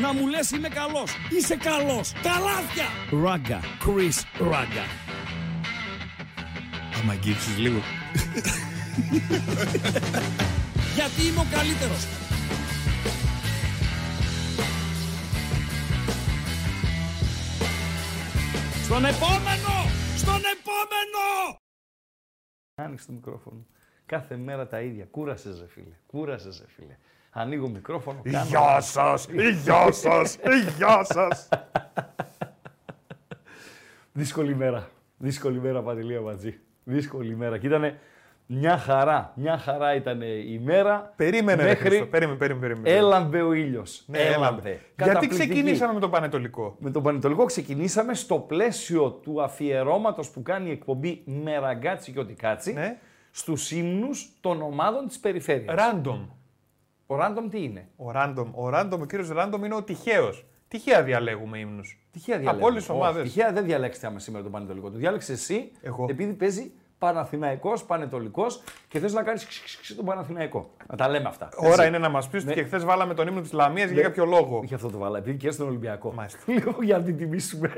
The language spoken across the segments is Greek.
να μου λες είμαι καλός. Είσαι καλός. Τα λάθια. Ράγκα. Chris Ράγκα. Άμα αγγίξεις λίγο. Γιατί είμαι ο καλύτερος. Στον επόμενο! Στον επόμενο! Άνοιξε το μικρόφωνο. Κάθε μέρα τα ίδια. Κουράσε ρε φίλε. Κούρασες, ρε φίλε. Ανοίγω μικρόφωνο. Κάνω... Γεια σας! Γεια σας! Γεια σας! Δύσκολη μέρα. Δύσκολη μέρα, Παντελία Ματζή. Δύσκολη μέρα. Και ήταν μια χαρά. Μια χαρά ήταν η μέρα. Περίμενε, μέχρι... Περίμενε, περίμενε, περίμενε. Έλαμπε ο ήλιος. Ναι, έλαμπε. Γιατί ξεκινήσαμε με τον Πανετολικό; Με τον Πανετολικό ξεκινήσαμε στο πλαίσιο του αφιερώματος που κάνει η εκπομπή Μεραγκάτσι και Οτικάτσι ναι. στους ύμνους των ομάδων της περιφέρειας. Ο Random τι είναι; Ο Random, ο Random, ο κύριος Random είναι ο τυχαίος. Τυχαία διαλέγουμε ύμνους. Τυχαία Από διαλέγουμε. όλες τις Όχι, ομάδες. Τυχαία δεν διαλέξετε άμα σήμερα τον Πανετολικό. Το διάλεξε εσύ Εγώ. επειδή παίζει Παναθηναϊκός, Πανετολικός και θες να κάνεις ξ, ξ, ξ, τον Παναθηναϊκό. Να τα λέμε αυτά. Ώρα έτσι. είναι να μας πεις ότι Ναι. και χθες βάλαμε τον ύμνο της Λαμίας για κάποιο λόγο. Γι' αυτό το βάλα, επειδή και στον Ολυμπιακό. Μάλιστα. Λίγο για να την τιμήσουμε.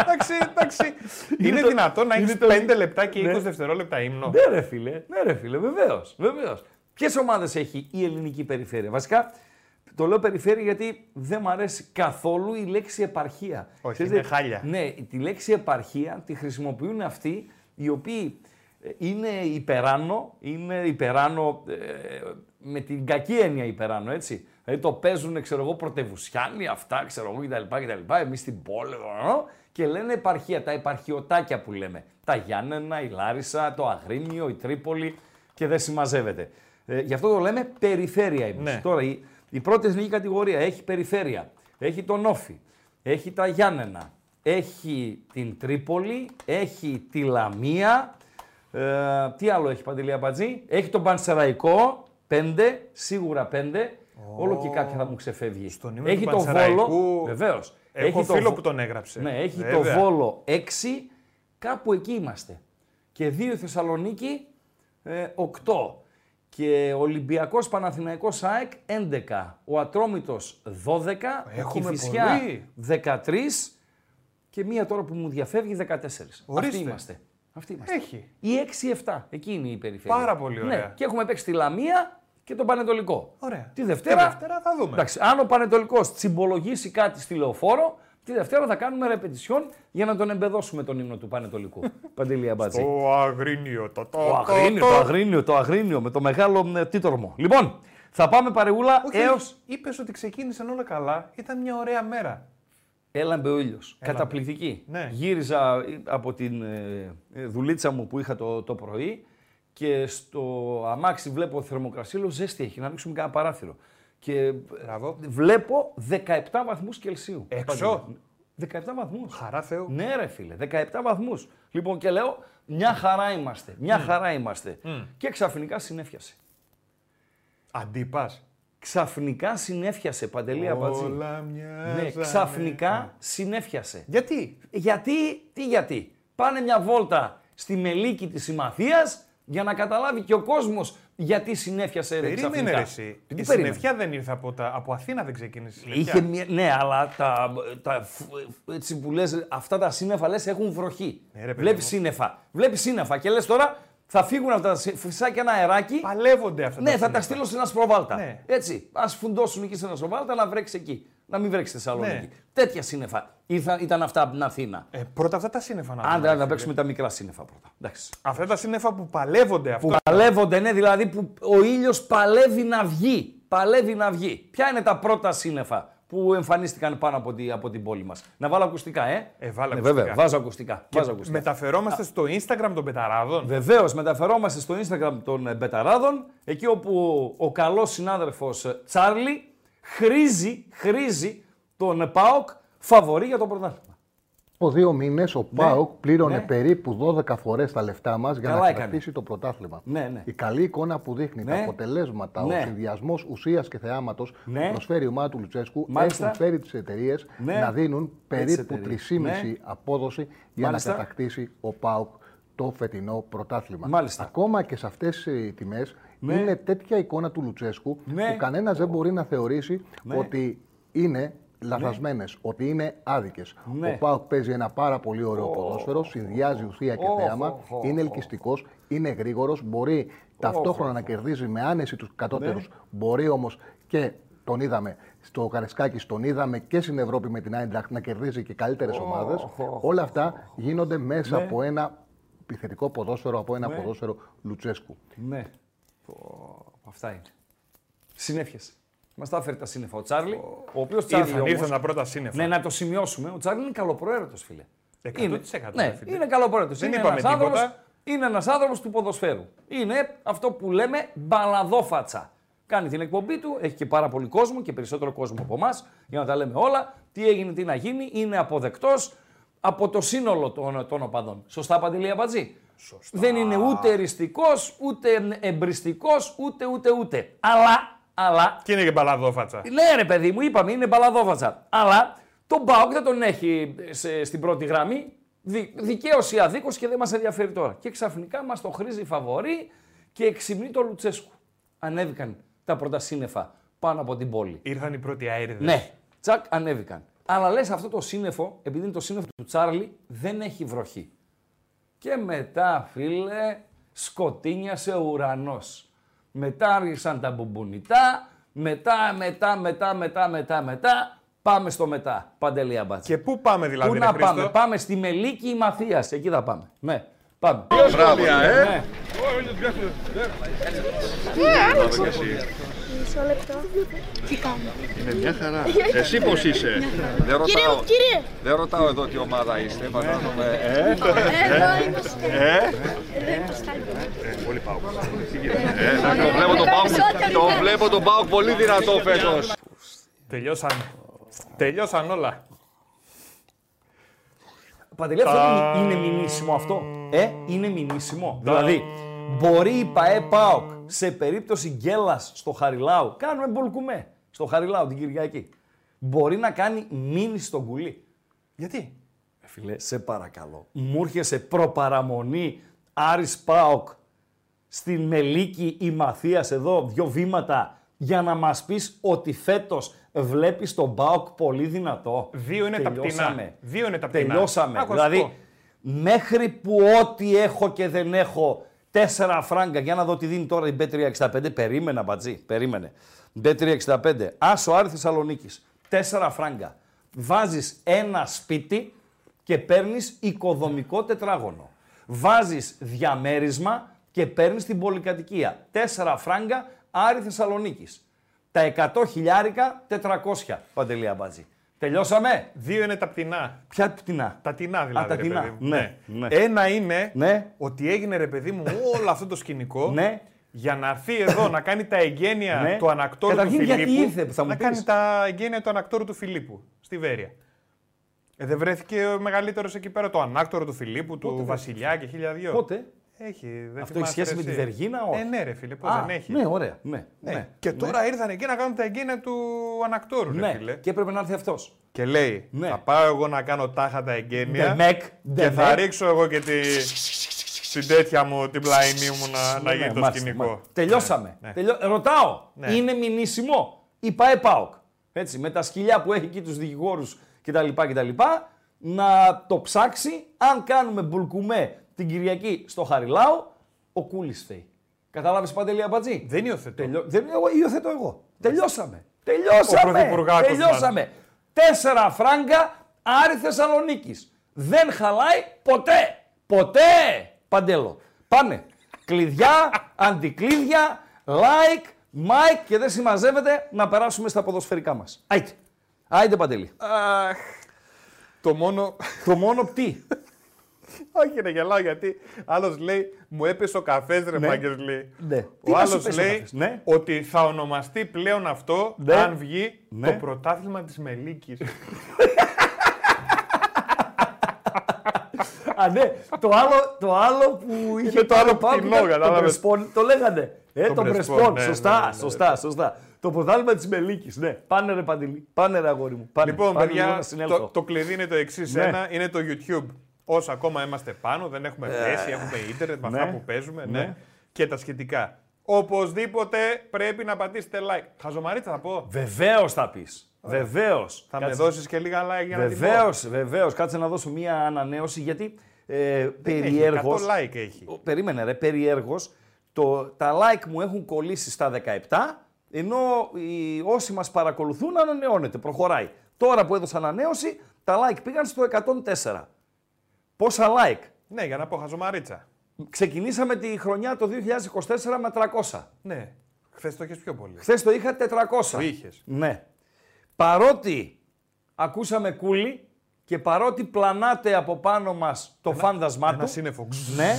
εντάξει, εντάξει. είναι το- δυνατόν να είναι έχει το- 5 λεπτά και 20 Ναι. δευτερόλεπτα ύμνο; Ναι, ρε φίλε, ναι, ρε φίλε, βεβαίως. Βεβαίως. Ποιες ομάδες έχει η ελληνική περιφέρεια; Βασικά, το λέω περιφέρεια γιατί δεν μου αρέσει καθόλου η λέξη επαρχία. Όχι, Ξέρετε, είναι χάλια. Ναι, τη λέξη επαρχία τη χρησιμοποιούν αυτοί οι οποίοι ε, είναι υπεράνω, είναι υπεράνω ε, με την κακή έννοια υπεράνω, έτσι. Δηλαδή το παίζουν, ξέρω εγώ, πρωτευουσιάνοι, αυτά, ξέρω εγώ, κτλ. κτλ. Εμείς στην πόλη, ε, και λένε επαρχία, τα επαρχιωτάκια που λέμε. Τα Γιάννενα, η Λάρισα, το Αγρίνιο, η Τρίπολη και δεν συμμαζεύεται. Ε, γι' αυτό το λέμε περιφέρεια εμείς. Ναι. Τώρα η, η πρώτη εθνική κατηγορία έχει περιφέρεια, έχει τον Όφη, έχει τα Γιάννενα, έχει την Τρίπολη, έχει τη Λαμία, ε, τι άλλο έχει Παντελή Αμπατζή, έχει τον Πανσεραϊκό, πέντε, σίγουρα πέντε, όλο και κάποια θα μου ξεφεύγει. Στον ύμνο έχει του το Πανσεραϊκού Βόλο, βεβαίως. Έχω έχει το φίλο Βο- που τον έγραψε. ναι, έχει Βέβαια. το Βόλο 6, κάπου εκεί είμαστε. Και δύο η Θεσσαλονίκη, ε, 8. Και Ολυμπιακός Παναθηναϊκός ΑΕΚ 11. Ο Ατρόμητος 12. Έχουμε η Κηφισιά πολύ. 13. Και μία τώρα που μου διαφεύγει 14. Ορίστε. Αυτοί είμαστε. Αυτοί είμαστε. Έχει. Η 6-7. Εκεί είναι η περιφέρεια. Πάρα πολύ ωραία. Ναι. Και έχουμε παίξει τη Λαμία και τον Πανετολικό. Ωραία. Τη Δευτέρα, Τη Δευτέρα θα δούμε. Εντάξει, αν ο Πανετολικός τσιμπολογήσει κάτι στη λεωφόρο, τη Δευτέρα θα κάνουμε ρεπετησιόν για να τον εμπεδώσουμε τον ύμνο του Πανετολικού. Παντελή Αμπάτζη. Το αγρίνιο. Το, το, Το αγρίνιο, το αγρίνιο, το αγρίνιο με το μεγάλο ε, τίτορμο. Λοιπόν, θα πάμε παρεούλα Όχι, έως... Είπες ότι ξεκίνησαν όλα καλά. Ήταν μια ωραία μέρα. Έλαμπε ο ήλιος. Καταπληκτική. Ναι. Γύριζα ε, από την ε, ε, δουλίτσα μου που είχα το, το πρωί και στο αμάξι βλέπω θερμοκρασία, λέω ζέστη έχει, να ανοίξουμε κανένα παράθυρο. Και ε, Μπράβο. βλέπω 17 βαθμούς Κελσίου. Έξω; Παντελή. 17 βαθμούς. Χαρά Θεού. Ναι, ρε φίλε, 17 βαθμούς. Λοιπόν, και λέω, μια χαρά είμαστε. Μια χαρά είμαστε. Και ξαφνικά συνέφιασε. Αντίπας. Ξαφνικά συνέφιασε, Παντελή Αμπατζή. Όλα μοιάζανε. Ναι, ξαφνικά συνέφιασε. Γιατί; Γιατί, τι γιατί; Πάνε μια βόλτα στη μελίκη της Συμμαθίας για να καταλάβει και ο κόσμος γιατί συνέφιασε ρε, Περίμενε ξαφνικά; ρε εσύ. Τι Η περίμενε. συννεφιά δεν ήρθε από, τα, από Αθήνα δεν ξεκίνησε η συννεφιά. Είχε μια, ναι, αλλά τα, τα, φ- έτσι που λες, αυτά τα σύννεφα λες έχουν βροχή. Ναι, ρε, παιδί Βλέπεις μου. σύννεφα. Βλέπεις σύννεφα και λες τώρα θα φύγουν αυτά τα σύ- φυσάκια ένα αεράκι. Παλεύονται αυτά Ναι, τα θα τα σύννεφα. στείλω σε ένα σπροβάλτα. Ναι. Έτσι. Α φουντώσουν εκεί σε ένα σπροβάλτα να βρέξει εκεί. Να μην βρέξει στη Θεσσαλονίκη. Ναι. Τέτοια σύννεφα ήρθαν, ήταν αυτά από την Αθήνα. Ε, πρώτα αυτά τα σύννεφα να Αν δούμε, δεν να φίλε. παίξουμε τα μικρά σύννεφα πρώτα. Εντάξει. Αυτά τα σύννεφα που παλεύονται αυτό. Που παλεύονται, ναι, δηλαδή που ο ήλιος παλεύει να βγει. Παλεύει να βγει. Ποια είναι τα πρώτα σύννεφα που εμφανίστηκαν πάνω από, τη, από την πόλη μας; Να βάλω ακουστικά, ε; Ε, βάλε ναι, ακουστικά. βέβαια, βάζω ακουστικά. Και βάζω ακουστικά. μεταφερόμαστε στο Instagram των πεταράδων; Βεβαίως, μεταφερόμαστε στο Instagram των ε, Μπεταράδων, εκεί όπου ο καλός συνάδελφος Τσάρλι χρήζει, χρήζει τον ε, ΠΑΟΚ φαβορή για το πρωτάθλημα. Από δύο μήνες ο ΠΑΟΚ πλήρωνε ναι. περίπου 12 φορές τα λεφτά μας για Καλά να έκανε. κρατήσει το πρωτάθλημα. Ναι, ναι. Η καλή εικόνα που δείχνει, Ναι. τα αποτελέσματα, Ναι. ο συνδυασμός ουσίας και θεάματος Ναι. που προσφέρει η ομάδα του Λουτσέσκου Μάλιστα. έχουν φέρει τις εταιρείες Ναι. να δίνουν περίπου εταιρείες. 3,5 Ναι. απόδοση για Μάλιστα. να κατακτήσει ο ΠΑΟΚ το φετινό πρωτάθλημα. Μάλιστα. Ακόμα και σε αυτές τι τιμές Ναι. είναι τέτοια εικόνα του Λουτσέσκου Ναι. που κανένας δεν μπορεί να θεωρήσει Ναι. ότι είναι λαθασμένες, ότι είναι άδικες. Ναι. Ο ΠΑΟΚ παίζει ένα πάρα πολύ ωραίο ποδόσφαιρο, συνδυάζει ουσία και Οχ, θέαμα, οχ, οχ, είναι οχ. ελκυστικός, είναι γρήγορος, μπορεί ταυτόχρονα να κερδίζει με άνεση τους κατώτερους, Ναι. μπορεί όμως και τον είδαμε στο Καρεσκάκης, τον είδαμε και στην Ευρώπη με την Άιντραχτ να κερδίζει και καλύτερες ομάδες. οχ, Όλα αυτά γίνονται μέσα Ναι. από ένα επιθετικό ποδόσφαιρο, από ένα Ναι. ποδόσφαιρο Λουτσέσκου. Ναι. Πω, αυτά είναι. Συνέφιασε. Μας τα έφερε τα σύννεφα ο Τσάρλι. Ο οποίος Τσάρλι. Ήρθαν, όμως- ήρθαν τα πρώτα σύννεφα. Ναι, να το σημειώσουμε. Ο Τσάρλι είναι καλοπροαίρετος, φίλε. 100% Είναι, ρε ναι, φίλε. είναι καλοπροαίρετος. Δεν είναι είπαμε ένας άνθρωπος- τίποτα. Είναι ένας άνθρωπος του ποδοσφαίρου. Είναι αυτό που λέμε μπαλαδόφατσα. Κάνει την εκπομπή του, έχει και πάρα πολύ κόσμο και περισσότερο κόσμο από εμάς, για να τα λέμε όλα. Τι έγινε, τι να γίνει, είναι αποδεκτός από το σύνολο των, των οπαδών. Σωστά, Παντελή Αμπατζή. Δεν είναι ούτε εριστικός, ούτε εμπριστικός, ούτε ούτε ούτε. Αλλά, αλλά Και είναι και μπαλαδόφατσα. ναι, ρε παιδί μου, είπαμε, είναι μπαλαδόβατσα. Αλλά τον Μπάουκ δεν τον έχει σε- στην πρώτη γραμμή. Δι, Δικαίω ή αδίκως και δεν μας ενδιαφέρει τώρα. Και ξαφνικά μας το χρήζει φαβορή και εξυμνεί το Λουτσέσκου. Ανέβηκαν τα πρώτα σύννεφα πάνω από την πόλη. Ήρθαν οι πρώτοι αέριδες. Ναι, τσακ, ανέβηκαν. Αλλά λες αυτό το σύννεφο, επειδή είναι το σύννεφο του Τσάρλι, δεν έχει βροχή. Και μετά, φίλε, σκοτίνιασε ο ουρανός. Μετά άρχισαν τα μπουμπουνιτά, μετά, μετά, μετά, μετά, μετά, μετά, πάμε στο μετά. Παντελή Αμπάτση. Και πού πάμε δηλαδή, Πού ρε να Χρήστο; πάμε, πάμε στη Μελίκη Μαθίας, εκεί θα πάμε. Ναι, πάμε. Ναι. Μισό λεπτό. Τι κάνω; Είναι μια χαρά. Εσύ πώς είσαι; Δεν Κύριε, ρωτάω, κύριε. δεν ρωτάω εδώ τι ομάδα είστε, φαντάζομαι. Ε, Εδώ είμαστε. Εδώ είμαστε. Πολύ πάω. ε, το βλέπω τον Πάοκ, το βλέπω τον Πάοκ πολύ δυνατό φέτος. Τελειώσαν. Τελειώσαν όλα. Παντελή, αυτό είναι, είναι μηνύσιμο αυτό; Ε, είναι μηνύσιμο. Δηλαδή, μπορεί η ΠαΕ ΠΑΟΚ σε περίπτωση γκέλας στο Χαριλάου, κάνουμε μπολκουμέ στο Χαριλάου την Κυριακή, μπορεί να κάνει μήνυση στον κουλί. Γιατί; Ε, Φίλε, σε παρακαλώ. Μου έρχεσαι προπαραμονή Άρης ΠΑΟΚ στην Μελίκη η Μαθίας εδώ, δύο βήματα, για να μας πεις ότι φέτος βλέπεις τον ΠΑΟΚ πολύ δυνατό. Δύο είναι τα Τελειώσαμε. πτηνά. Δύο είναι τα πτηνά. Τελειώσαμε. Άκου να σου δηλαδή, πω. μέχρι που ό,τι έχω και δεν έχω, τέσσερα φράγκα, για να δω τι δίνει τώρα η B365, περίμενα μπατζή, περίμενε. B365, Άσο Άρη Θεσσαλονίκης, τέσσερα φράγκα. Βάζεις ένα σπίτι και παίρνεις οικοδομικό τετράγωνο. Βάζεις διαμέρισμα και παίρνεις την πολυκατοικία. Τέσσερα φράγκα Άρη Θεσσαλονίκης. Τα 100 χιλιάρικα, 400, Παντελία Μπατζή. Τελειώσαμε; Δύο είναι τα πτηνά. Ποια πτηνά; Τα τεινά δηλαδή. Α, τα ρε τεινά. παιδί μου. Ναι, ναι. Ένα είναι Ναι. ότι έγινε ρε παιδί μου όλο αυτό το σκηνικό Ναι. για να έρθει εδώ να κάνει τα εγγένεια Ναι. του ανακτόρου Καταρχήν, του γιατί Φιλίππου. ήρθε, θα μου να πεις. κάνει τα εγγένεια του ανακτόρου του Φιλίππου στη Βέρεια. Ε, δεν βρέθηκε ο μεγαλύτερος εκεί πέρα, το ανάκτορο του Φιλίππου, του Βασιλιά και χίλια δυο. Πότε; Έχει, δεν Αυτό έχει θυμάσαι, σχέση ρε, με τη εσύ. Βεργίνα, όχι. Ε, ναι, ρε φίλε, πώς Α, δεν έχει. Ναι, ωραία. Ναι, Ναι. ναι. Και τώρα ήρθαν εκεί να κάνουν τα εγγένεια του ανακτόρου, ρε Ναι, φίλε. και έπρεπε να έρθει αυτός. Και λέει, Ναι. θα πάω εγώ να κάνω τάχα τα εγγένεια The Mac, και the θα Mac. ρίξω εγώ και τη, την τέτοια μου, την πλαϊνή μου να, να Ναι, γίνει ναι, το μάλιστα, σκηνικό. μάλιστα. Τελειώσαμε. Ναι, ναι. Τελειώ... Ρωτάω, Ναι. είναι μηνύσιμο; Η ΠαΕ ΠΑΟΚ. Έτσι, με τα σκυλιά που έχει εκεί τους δικηγόρους κτλ. κτλ. Να το ψάξει, αν κάνουμε μπουλκουμέ την Κυριακή στο Χαριλάου, ο Κούλης φταίει. Καταλάβεις Παντελή Αμπατζή. Δεν υιοθετώ. Τελειώ... Δεν εγώ, υιοθετώ εγώ. Τελειώσαμε. Τελειώσαμε. πρωθυπουργάκος Τελειώσαμε. Τέσσερα φράγκα Άρη Θεσσαλονίκης. Δεν χαλάει ποτέ. Ποτέ. Παντέλο. Πάνε. Κλειδιά, αντικλείδια, like, mic και δεν συμμαζεύεται να περάσουμε στα ποδοσφαιρικά μας. Άιτε. Άιτε Παντελή. Αχ, το μόνο... Το μόνο τι; Όχι ρε γελάω γιατί άλλος λέει μου έπεσε ο καφές ρε Ναι. μάγκες λέει. Ναι. Τι Ο να σου άλλος πέσει ο λέει καφές, ναι. ότι θα ονομαστεί πλέον αυτό Ναι. αν βγει Ναι. το πρωτάθλημα της Μελίκης. Α, ναι. Το άλλο, το άλλο που είχε το άλλο πάρει ο Πάοκ πτηνό, ήταν Το κατάλαβες. Πρεσπόν, το λέγανε. Ε, Το το Πρεσπόν, Πρεσπόν. ναι, σωστά, ναι, ναι, ναι. σωστά, σωστά. Το πρωτάθλημα της Μελίκης. Ναι. Πάνε ρε Παντελή. Πάνε ρε αγόρι μου. Πάνε, Λοιπόν, πάνε λίγο παιδιά, να συνέλθω. το, το κλειδί είναι το εξής. Ναι. Ένα είναι το YouTube. Όσο ακόμα είμαστε πάνω, δεν έχουμε θέση, έχουμε ίντερνετ με αυτά ναι. που παίζουμε. Ναι. Ναι. Και τα σχετικά. Οπωσδήποτε πρέπει να πατήσετε like. Χαζομαρίτσα θα πω. Βεβαίως θα πεις. Βεβαίως. Θα με δώσεις και λίγα like για να την πω. Βεβαίως, βεβαίως. Κάτσε να δώσω μία ανανέωση γιατί ε, περιέργω. 100 like έχει. Περίμενε, ρε, περιέργως. Τα like μου έχουν κολλήσει στα 17, ενώ οι, όσοι μας παρακολουθούν ανανεώνεται, προχωράει. Τώρα που έδωσα ανανέωση, τα like πήγαν στο 104. Πόσα like; Ναι, για να πω χαζομαρίτσα. Ξεκινήσαμε τη χρονιά το 2024 με 300. Ναι. Χθες το είχες πιο πολύ. Χθες το είχα 400. Το είχες. Ναι. Παρότι ακούσαμε κούλι και παρότι πλανάται από πάνω μας το φάντασμά Ένα του. σύννεφο. Ναι.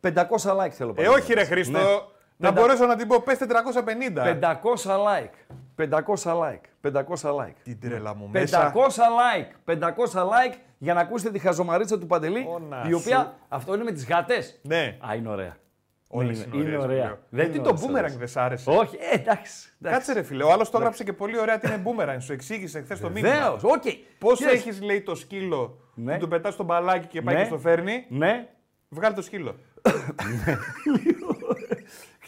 500 like θέλω Ε, όχι ρε Χρήστο. Ναι. Να Πεντα- μπορέσω να την πω, πες 450. 500 like. 500 like. 500 like. Την τρέλα μου μέσα. 500 like. 500 like για να ακούσετε τη χαζομαρίτσα του Παντελή. Όνα η οποία. σου. Αυτό είναι με τις γάτε. Ναι. Α, είναι ωραία. Όλες είναι, είναι είναι ωραίες, ωραία. λέω. Δεν Γιατί είναι το όλες boomerang ωραίες. δεν σ' άρεσε. Όχι, ε, εντάξει. εντάξει. Κάτσε ρε φίλε, ο άλλος το έγραψε και πολύ ωραία ότι είναι boomerang. Σου εξήγησε χθες το μήνυμα. Βεβαίως, οκ. Πώς Κοίταξε. έχεις, λέει, το σκύλο Ναι. που του πετάς το μπαλάκι και πάει Ναι. και στο φέρνει; Ναι. Βγάλει το σκύλο.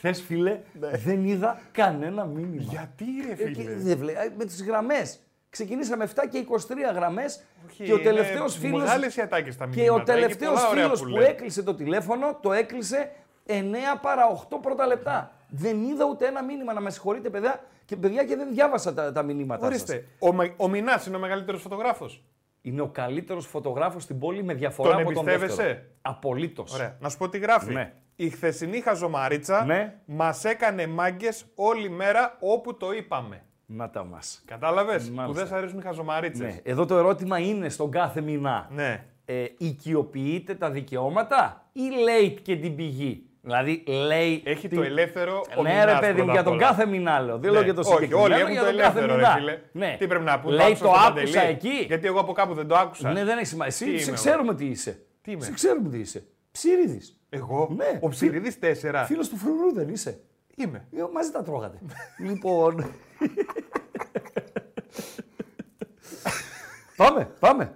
Χθες, φίλε, δεν είδα κανένα μήνυμα. Γιατί ρε Ε, και φίλε. δεν βλέ- ε, με τις γραμμές. Ξεκινήσαμε 7 και 23 γραμμές Όχι, και ο είναι τελευταίος φίλο. Μεγάλες οι ατάκες στα Και ο μηνύματα. Έχει τελευταίος πολλά ωραία φίλος που που, λέει. έκλεισε το τηλέφωνο το έκλεισε 9 παρα 8 πρώτα λεπτά. Δεν είδα ούτε ένα μήνυμα να με συγχωρείτε, παιδιά, και, παιδιά, και δεν διάβασα τα, τα μηνύματά σας. Ορίστε. Ο, Με- ο Μινάς είναι ο μεγαλύτερος φωτογράφος. Είναι ο καλύτερος φωτογράφος στην πόλη με διαφορά Τον από τον εμπιστεύεσαι; δεύτερο. Απολύτως. Ωραία. Να σου πω τι γράφει. Ναι. Η χθεσινή χαζομαρίτσα Ναι. μας έκανε μάγκες όλη μέρα όπου το είπαμε. Να τα μας. Κατάλαβες; Που Μάλιστα. δεν σ' αρέσουν οι χαζομαρίτσες. Ναι. Εδώ το ερώτημα είναι στον κάθε μηνά. ναι. Ε, οικειοποιείται τα δικαιώματα ή λέει και την πηγή; Δηλαδή λέει. Έχει τι- το ελεύθερο ο Ναι, Μινάς ρε παιδί μου, πρώτα για απ' τον όλα. κάθε μηνά λέω. Δεν Ναι. λέω για το Όχι, συγκεκριμένο. όλοι έχουν για το τον κάθε ελεύθερο, ρε μηνά. φίλε. Ναι. Τι πρέπει να πούν, το Λέει άκουσα το στο άκουσα Παντελή; εκεί. Γιατί εγώ από κάπου δεν το άκουσα. Ναι, δεν έχει σημασία. Τι Εσύ σε είμαι ξέρουμε τι είσαι. Τι είμαι; Σε ξέρουμε τι είσαι. Ψήριδης. Εγώ, Ναι. ο Ψηρίδης 4. Φίλος του φρουρού δεν είσαι. Είμαι. Ε, Μαζί τα τρώγατε. λοιπόν. πάμε, πάμε.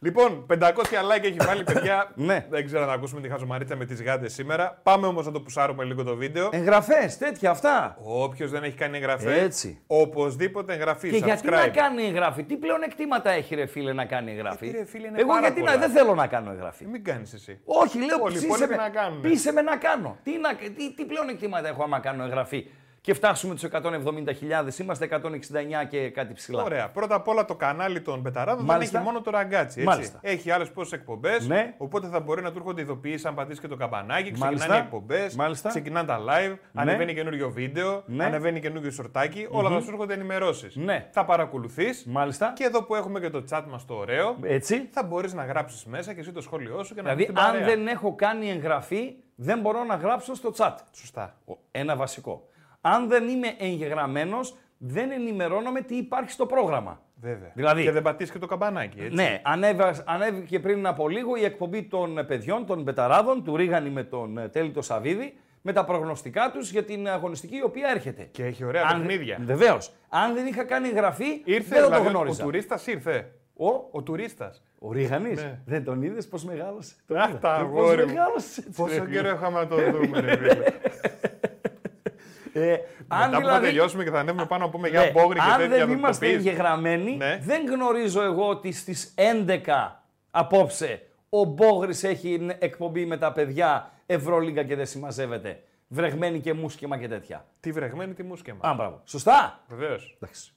Λοιπόν, 500 like έχει βάλει παιδιά. Ναι. Δεν ξέρω να ακούσουμε τη χαζομαρίτσα με τις γάτες σήμερα. Πάμε όμως να το πουσάρουμε λίγο το βίντεο. Εγγραφές, τέτοια αυτά. Όποιος δεν έχει κάνει εγγραφή, Έτσι. οπωσδήποτε εγγραφή. Και γιατί subscribe. να κάνει εγγραφή, τι πλεονεκτήματα έχει ρε φίλε να κάνει εγγραφή; Γιατί, ρε, φίλε, είναι Εγώ πάρα γιατί να, πολλά. δεν θέλω να κάνω εγγραφή. Μην κάνεις εσύ. Όχι, λέω Όλοι οι πείσε υπόλοιποι με, να κάνουν. πείσε με να κάνω. Τι, να, τι, τι πλεονεκτήματα έχω άμα κάνω εγγραφή; Και φτάσουμε τους 170.000, είμαστε 169 και κάτι ψιλά. Ωραία. Πρώτα απ' όλα το κανάλι των Πεταράδων Μάλιστα. δεν έχει μόνο το ραγκάτσι. Έτσι. Μάλιστα. Έχει άλλες πόσες εκπομπές. Ναι. Οπότε θα μπορεί να του έρχονται ειδοποιήσεις αν πατήσει και το καμπανάκι. Ξεκινάνε Μάλιστα. οι εκπομπές. Μάλιστα. Ξεκινάνε τα live. Ανεβαίνει καινούριο βίντεο. Ναι. Ανεβαίνει καινούριο σορτάκι. Όλα θα σου έρχονται ενημερώσεις. Ναι. Θα παρακολουθείς. Μάλιστα. Και εδώ που έχουμε και το chat μας το ωραίο. Έτσι. Θα μπορείς να γράψεις μέσα και εσύ το σχόλιο σου και να Δηλαδή, πεις την αν παρέα. δεν έχω κάνει εγγραφή, δεν μπορώ να γράψω στο chat. Σωστά. Ένα βασικό. Αν δεν είμαι εγγεγραμμένος, δεν ενημερώνομαι τι υπάρχει στο πρόγραμμα. Βέβαια. Δηλαδή- Και δεν πατήσεις και το καμπανάκι. Έτσι. Ναι, ανέβα- ανέβηκε πριν από λίγο η εκπομπή των ε, παιδιών, των πεταράδων, του Ρίγανη με τον ε, Τέλη το Σαββίδη, με τα προγνωστικά τους για την αγωνιστική η οποία έρχεται. Και έχει ωραία παιχνίδια. Βεβαίως. Αν δεν είχα κάνει εγγραφή, Ήρθε, δεν θα δηλαδή, το ο γνώριζα. τουρίστας ήρθε. Ο, Ο τουρίστας. ο Ρίγανης; Ναι. Δεν τον είδες πώ μεγάλωσε; Τον Αχ, είδα. τα Ε, αγόρι Πώς μου. μεγάλωσες; έτσι, Πόσο ρε, καιρό είχαμε να το δούμε, ρε φίλε. Ε, αν Μετά που θα δηλαδή- τελειώσουμε και θα ανέβουμε πάνω να πούμε Ναι, για μπόγρι και αν τέτοια. δεν θα το είμαστε πεις. εγγεγραμμένοι, Ναι. δεν γνωρίζω εγώ ότι στις 11 απόψε ο Μπόγρης έχει εκπομπή με τα παιδιά Ευρωλίγκα και δεν συμμαζεύεται. Βρεγμένη και μουσκεμα και τέτοια. Τη βρεγμένη τη μουσκεμα. Α, μπράβο. Σωστά. Βεβαίως. Εντάξει.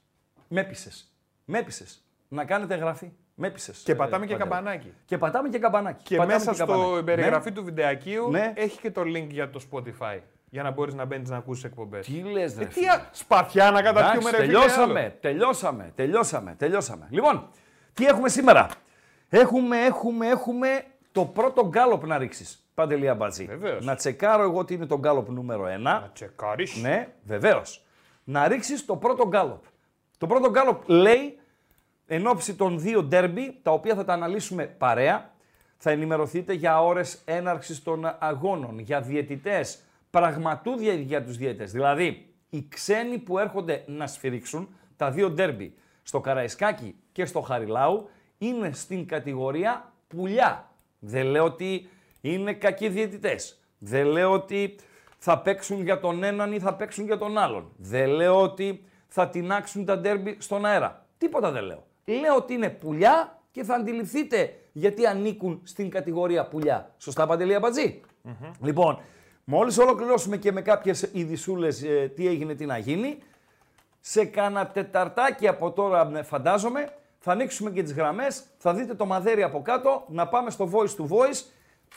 Με έπεισες. Με έπεισες. Να κάνετε εγγραφή. Με έπεισες. Και ε, πατάμε και Παντελή. καμπανάκι. Και πατάμε και καμπανάκι. Και Πατάμε μέσα καμπανάκι. στο περιγραφή Ναι. του βιντεακίου Ναι. έχει και το link για το Spotify. Για να μπορείς να μπαίνεις να ακούσεις εκπομπές. Τι λες, ρε Τι φίλε. α- σπαθιά να καταπιούμε, Εντάξει, ρε φίλε. τελειώσαμε, άλλο. τελειώσαμε, τελειώσαμε, τελειώσαμε. Λοιπόν, τι έχουμε σήμερα; Έχουμε, έχουμε, έχουμε το πρώτο γκάλοπ να ρίξεις. Παντελή Αμπατζή. Βεβαίως. Να τσεκάρω εγώ τι είναι το γκάλοπ νούμερο 1. Να τσεκάρεις. Ναι, βεβαίως. Να ρίξεις το πρώτο γκάλοπ. Το πρώτο γκάλοπ λέει εν όψει των δύο ντέρμπι, τα οποία θα τα αναλύσουμε παρέα. Θα ενημερωθείτε για ώρες έναρξης των αγώνων, για διαιτητές, πραγματούδια για τους διαιτητές. Δηλαδή, οι ξένοι που έρχονται να σφυρίξουν τα δύο ντέρμπι στο Καραϊσκάκι και στο Χαριλάου είναι στην κατηγορία πουλιά. Δεν λέω ότι είναι κακοί διαιτητές. Δεν λέω ότι θα παίξουν για τον έναν ή θα παίξουν για τον άλλον. Δεν λέω ότι θα τεινάξουν τα ντέρμπι στον αέρα. Τίποτα δεν λέω. Λέω ότι είναι πουλιά και θα αντιληφθείτε γιατί ανήκουν στην κατηγορία πουλιά. Σωστά, Παντελή Αμπατζή; Λοιπόν, μόλις ολοκληρώσουμε και με κάποιες ειδισούλες ε, τι έγινε, τι να γίνει, σε κάνα τεταρτάκι από τώρα ε, φαντάζομαι, θα ανοίξουμε και τις γραμμές, θα δείτε το μαδέρι από κάτω, να πάμε στο voice to voice,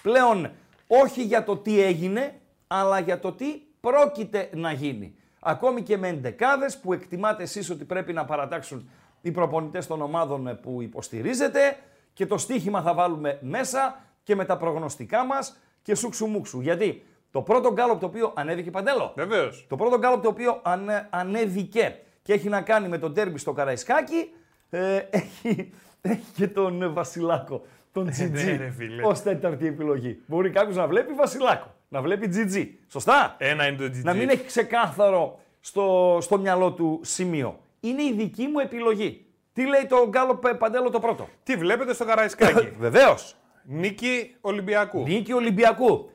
πλέον όχι για το τι έγινε, αλλά για το τι πρόκειται να γίνει. Ακόμη και με εντεκάδες που εκτιμάτε εσείς ότι πρέπει να παρατάξουν οι προπονητές των ομάδων ε, που υποστηρίζετε και το στοίχημα θα βάλουμε μέσα και με τα προγνωστικά μας και σουξουμούξου. Γιατί το πρώτο γκάλοπ το οποίο ανέβηκε Παντέλο. Βεβαίως. Το πρώτο γκάλοπ το οποίο ανε- ανέβηκε και έχει να κάνει με το ντέρμπι στο Καραϊσκάκι, ε, έχει, έχει και τον ε, Βασιλάκο, τον GG, ναι, ρε φίλε. ως τέταρτη επιλογή. Μπορεί κάποιος να βλέπει Βασιλάκο, να βλέπει GG. Σωστά; Ένα είναι το GG. Να μην έχει ξεκάθαρο στο, στο μυαλό του σημείο. Είναι η δική μου επιλογή. Τι λέει το γκάλωπ ε, Παντέλο το πρώτο; Τι βλέπετε στο Καραϊσκάκι; Βεβαίως. Νίκη Ολυμπιακού. Νίκη Ολυμπιακού.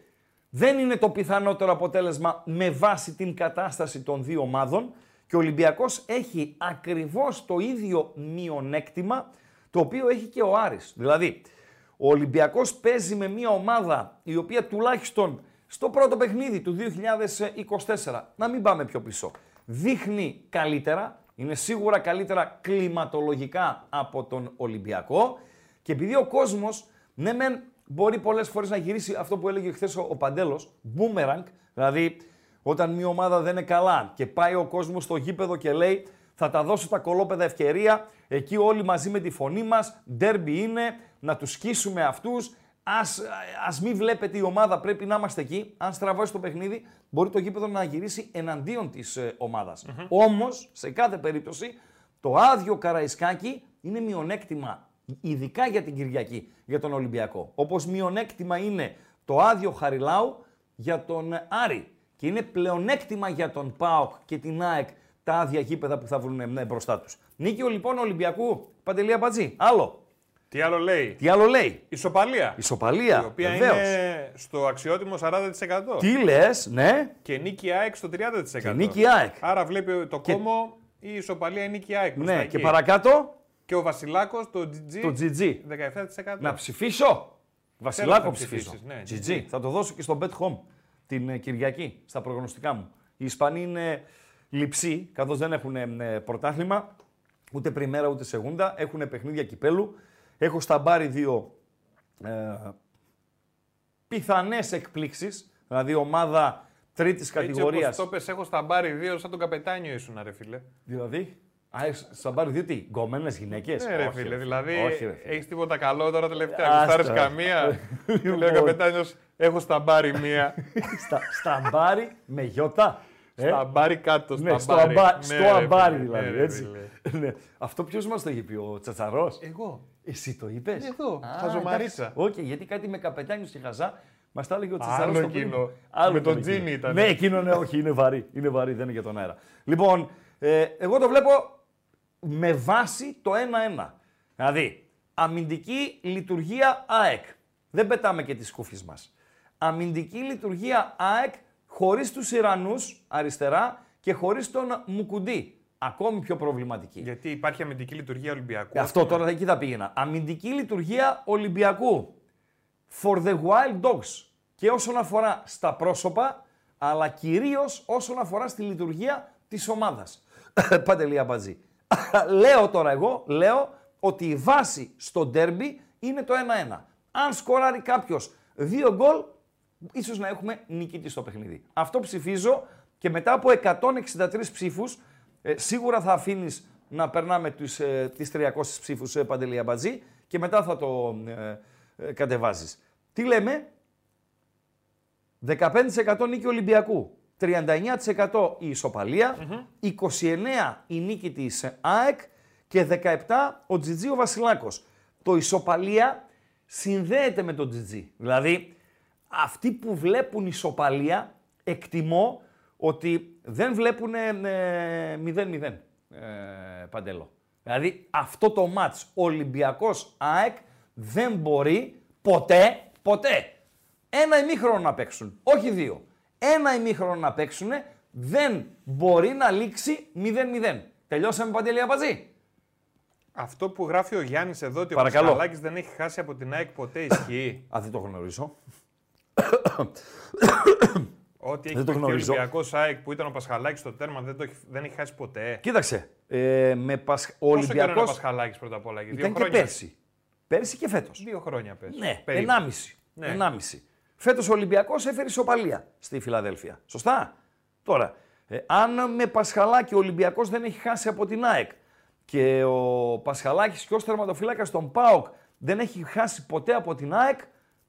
Δεν είναι το πιθανότερο αποτέλεσμα με βάση την κατάσταση των δύο ομάδων και ο Ολυμπιακός έχει ακριβώς το ίδιο μειονέκτημα το οποίο έχει και ο Άρης. Δηλαδή, ο Ολυμπιακός παίζει με μια ομάδα η οποία τουλάχιστον στο πρώτο παιχνίδι του 2024, να μην πάμε πιο πίσω, δείχνει καλύτερα, είναι σίγουρα καλύτερα κλιματολογικά από τον Ολυμπιακό και επειδή ο κόσμος, ναι μεν μπορεί πολλές φορές να γυρίσει αυτό που έλεγε χθες ο, ο Παντέλος, boomerang, δηλαδή όταν μια ομάδα δεν είναι καλά και πάει ο κόσμος στο γήπεδο και λέει θα τα δώσω τα κολόπεδα ευκαιρία, εκεί όλοι μαζί με τη φωνή μας, ντέρμπι είναι, να τους σκίσουμε αυτούς, Ας, ας μην βλέπετε η ομάδα, πρέπει να είμαστε εκεί. Αν στραβώσει το παιχνίδι, μπορεί το γήπεδο να γυρίσει εναντίον της ε, ομάδας. Όμως, σε κάθε περίπτωση, το άδειο Καραϊσκάκι είναι μειονέκτημα, ειδικά για την Κυριακή, για τον Ολυμπιακό. Όπως μειονέκτημα είναι το άδειο Χαριλάου για τον Άρη. Και είναι πλεονέκτημα για τον ΠΑΟΚ και την ΑΕΚ τα άδεια γήπεδα που θα βρουν ε, μπροστά τους. Νίκη λοιπόν Ολυμπιακού, Παντελία Μπατζή. Άλλο. Τι άλλο λέει; Τι άλλο λέει; Ισοπαλία. Ισοπαλία. Η οποία βεβαίως. είναι στο αξιότιμο 40%. Τι λες, ναι. Και νίκη ΑΕΚ στο 30%. Και νίκη ΑΕΚ. Άρα βλέπει το Και- κόμμο η ισοπαλία είναι νίκη ΑΕΚ. προς Ναι, τα και εκεί. παρακάτω Και ο Βασιλάκος, το GG. το GG. 17%. Να ψηφίσω. Βασιλάκο να ψηφίσω. ψηφίσεις, ναι, GG. Θα το δώσω και στο Bet Home την ε, Κυριακή, στα προγνωστικά μου. Οι Ισπανοί είναι λειψοί, καθώς δεν έχουν ε, πρωτάθλημα, ούτε πριμέρα ούτε σεγούντα, έχουν παιχνίδια κυπέλου. Έχω στα μπάρι δύο ε, πιθανές εκπλήξεις, δηλαδή ομάδα τρίτης Έτσι όπως κατηγορίας. το πες, έχω στα μπάρι δύο σαν τον καπετάνιο ήσουν ρε φίλε. Δηλαδή, α, έχεις στα μπάρι δύο τι, γκόμενες γυναίκες; Ναι ρε Όχι, φίλε, ρε δηλαδή Όχι, ρε φίλε. έχεις τίποτα καλό τώρα τελευταία. Άστα. Γουστάρεις καμία. Και λέει ο Λοιπόν. καπετάνιος, έχω στα μπάρι μία. στα, στα μπάρι με γιώτα. Ε, Στα μπάρι κάτω, στα ναι, στο, μπάρι. αμπά, Ναι, στο ρε αμπάρι φίλε, δηλαδή, ναι, ρε έτσι. φίλε. ναι. Αυτό ποιος μας το είχε πει, ο Τσατσαρός; Εγώ. Εσύ το είπες; Εδώ, Α, χαζομαρίτσα. εντάξει. Όχι, γιατί κάτι με καπετάνιους και χαζά μας τα έλεγε ο Τσατσαρός. Άλλο στο πριν. εκείνο. Άλλο Με τον ήταν εκείνο. Τζίνι ήταν. Ναι, εκείνο ναι, όχι, είναι βαρύ. Είναι βαρύ, δεν είναι για τον αέρα. Λοιπόν, ε, εγώ το βλέπω με βάση το 1-1. Δηλαδή, αμυντική λειτουργία ΑΕΚ. Δεν πετάμε και τις κούφιες μας. Αμυντική λειτουργία ΑΕΚ χωρίς τους Ιρανούς αριστερά και χωρίς τον Μουκουντή. Ακόμη πιο προβληματική. Γιατί υπάρχει αμυντική λειτουργία Ολυμπιακού. Αυτό τώρα εκεί θα πήγαινα. Αμυντική λειτουργία Ολυμπιακού. For the wild dogs. Και όσον αφορά στα πρόσωπα, αλλά κυρίως όσον αφορά στη λειτουργία της ομάδας. Παντελή Αμπατζή. λέω τώρα εγώ, λέω ότι η βάση στο ντέρμπι είναι το 1-1. Αν σκοράρει κάποιος δύο γκολ, ίσως να έχουμε νικητή στο παιχνίδι. Αυτό ψηφίζω και μετά από 163 ψήφους, ε, σίγουρα θα αφήνεις να περνάμε τους, ε, τις 300 ψήφους ε, Παντελή Αμπατζή και μετά θα το ε, ε, κατεβάζεις. Τι λέμε, 15% νίκη Ολυμπιακού, 39% η ισοπαλια 29% η νίκη της ΑΕΚ και 17% ο Τζιτζί ο Βασιλάκος. Το ισοπαλία συνδέεται με τον Τζιτζί. Δηλαδή, αυτοί που βλέπουν ισοπαλία, εκτιμώ ότι δεν βλέπουν ε, 0-0, ε, Παντέλο. Δηλαδή, αυτό το μάτς Ολυμπιακός ΑΕΚ δεν μπορεί ποτέ, ποτέ, ένα ημίχρονο να παίξουν, όχι δύο. Ένα ημίχρονο να παίξουν δεν μπορεί να λήξει 0-0. Τελειώσαμε Παντελή Αμπατζή. Αυτό που γράφει ο Γιάννης εδώ ότι Παρακαλώ. ο Πασχαλάκης δεν έχει χάσει από την ΑΕΚ ποτέ ισχύει. Α, δεν το γνωρίζω. Ότι έχει Δεν το παιχτεί ο γνωρίζω. Ολυμπιακός ΑΕΚ που ήταν ο Πασχαλάκης στο τέρμα δεν, το έχει, δεν έχει χάσει ποτέ. Κοίταξε, ε, με Πασχ... ο Πόσο καιρό είναι ο Ολυμπιακός Πασχαλάκης πρώτα απ' όλα, για δύο ήταν και χρόνια. πέρσι. Πέρσι και φέτος. Δύο χρόνια πες. Ναι, περίπου. 1,5. Ναι. 1,5. Φέτος ο Ολυμπιακός έφερε ισοπαλία στη Φιλαδέλφια. Σωστά; Τώρα, ε, αν με Πασχαλάκη ο Ολυμπιακός δεν έχει χάσει από την ΑΕΚ και ο Πασχαλάκης και ως τερματοφύλακας των ΠΑΟΚ δεν έχει χάσει ποτέ από την ΑΕΚ,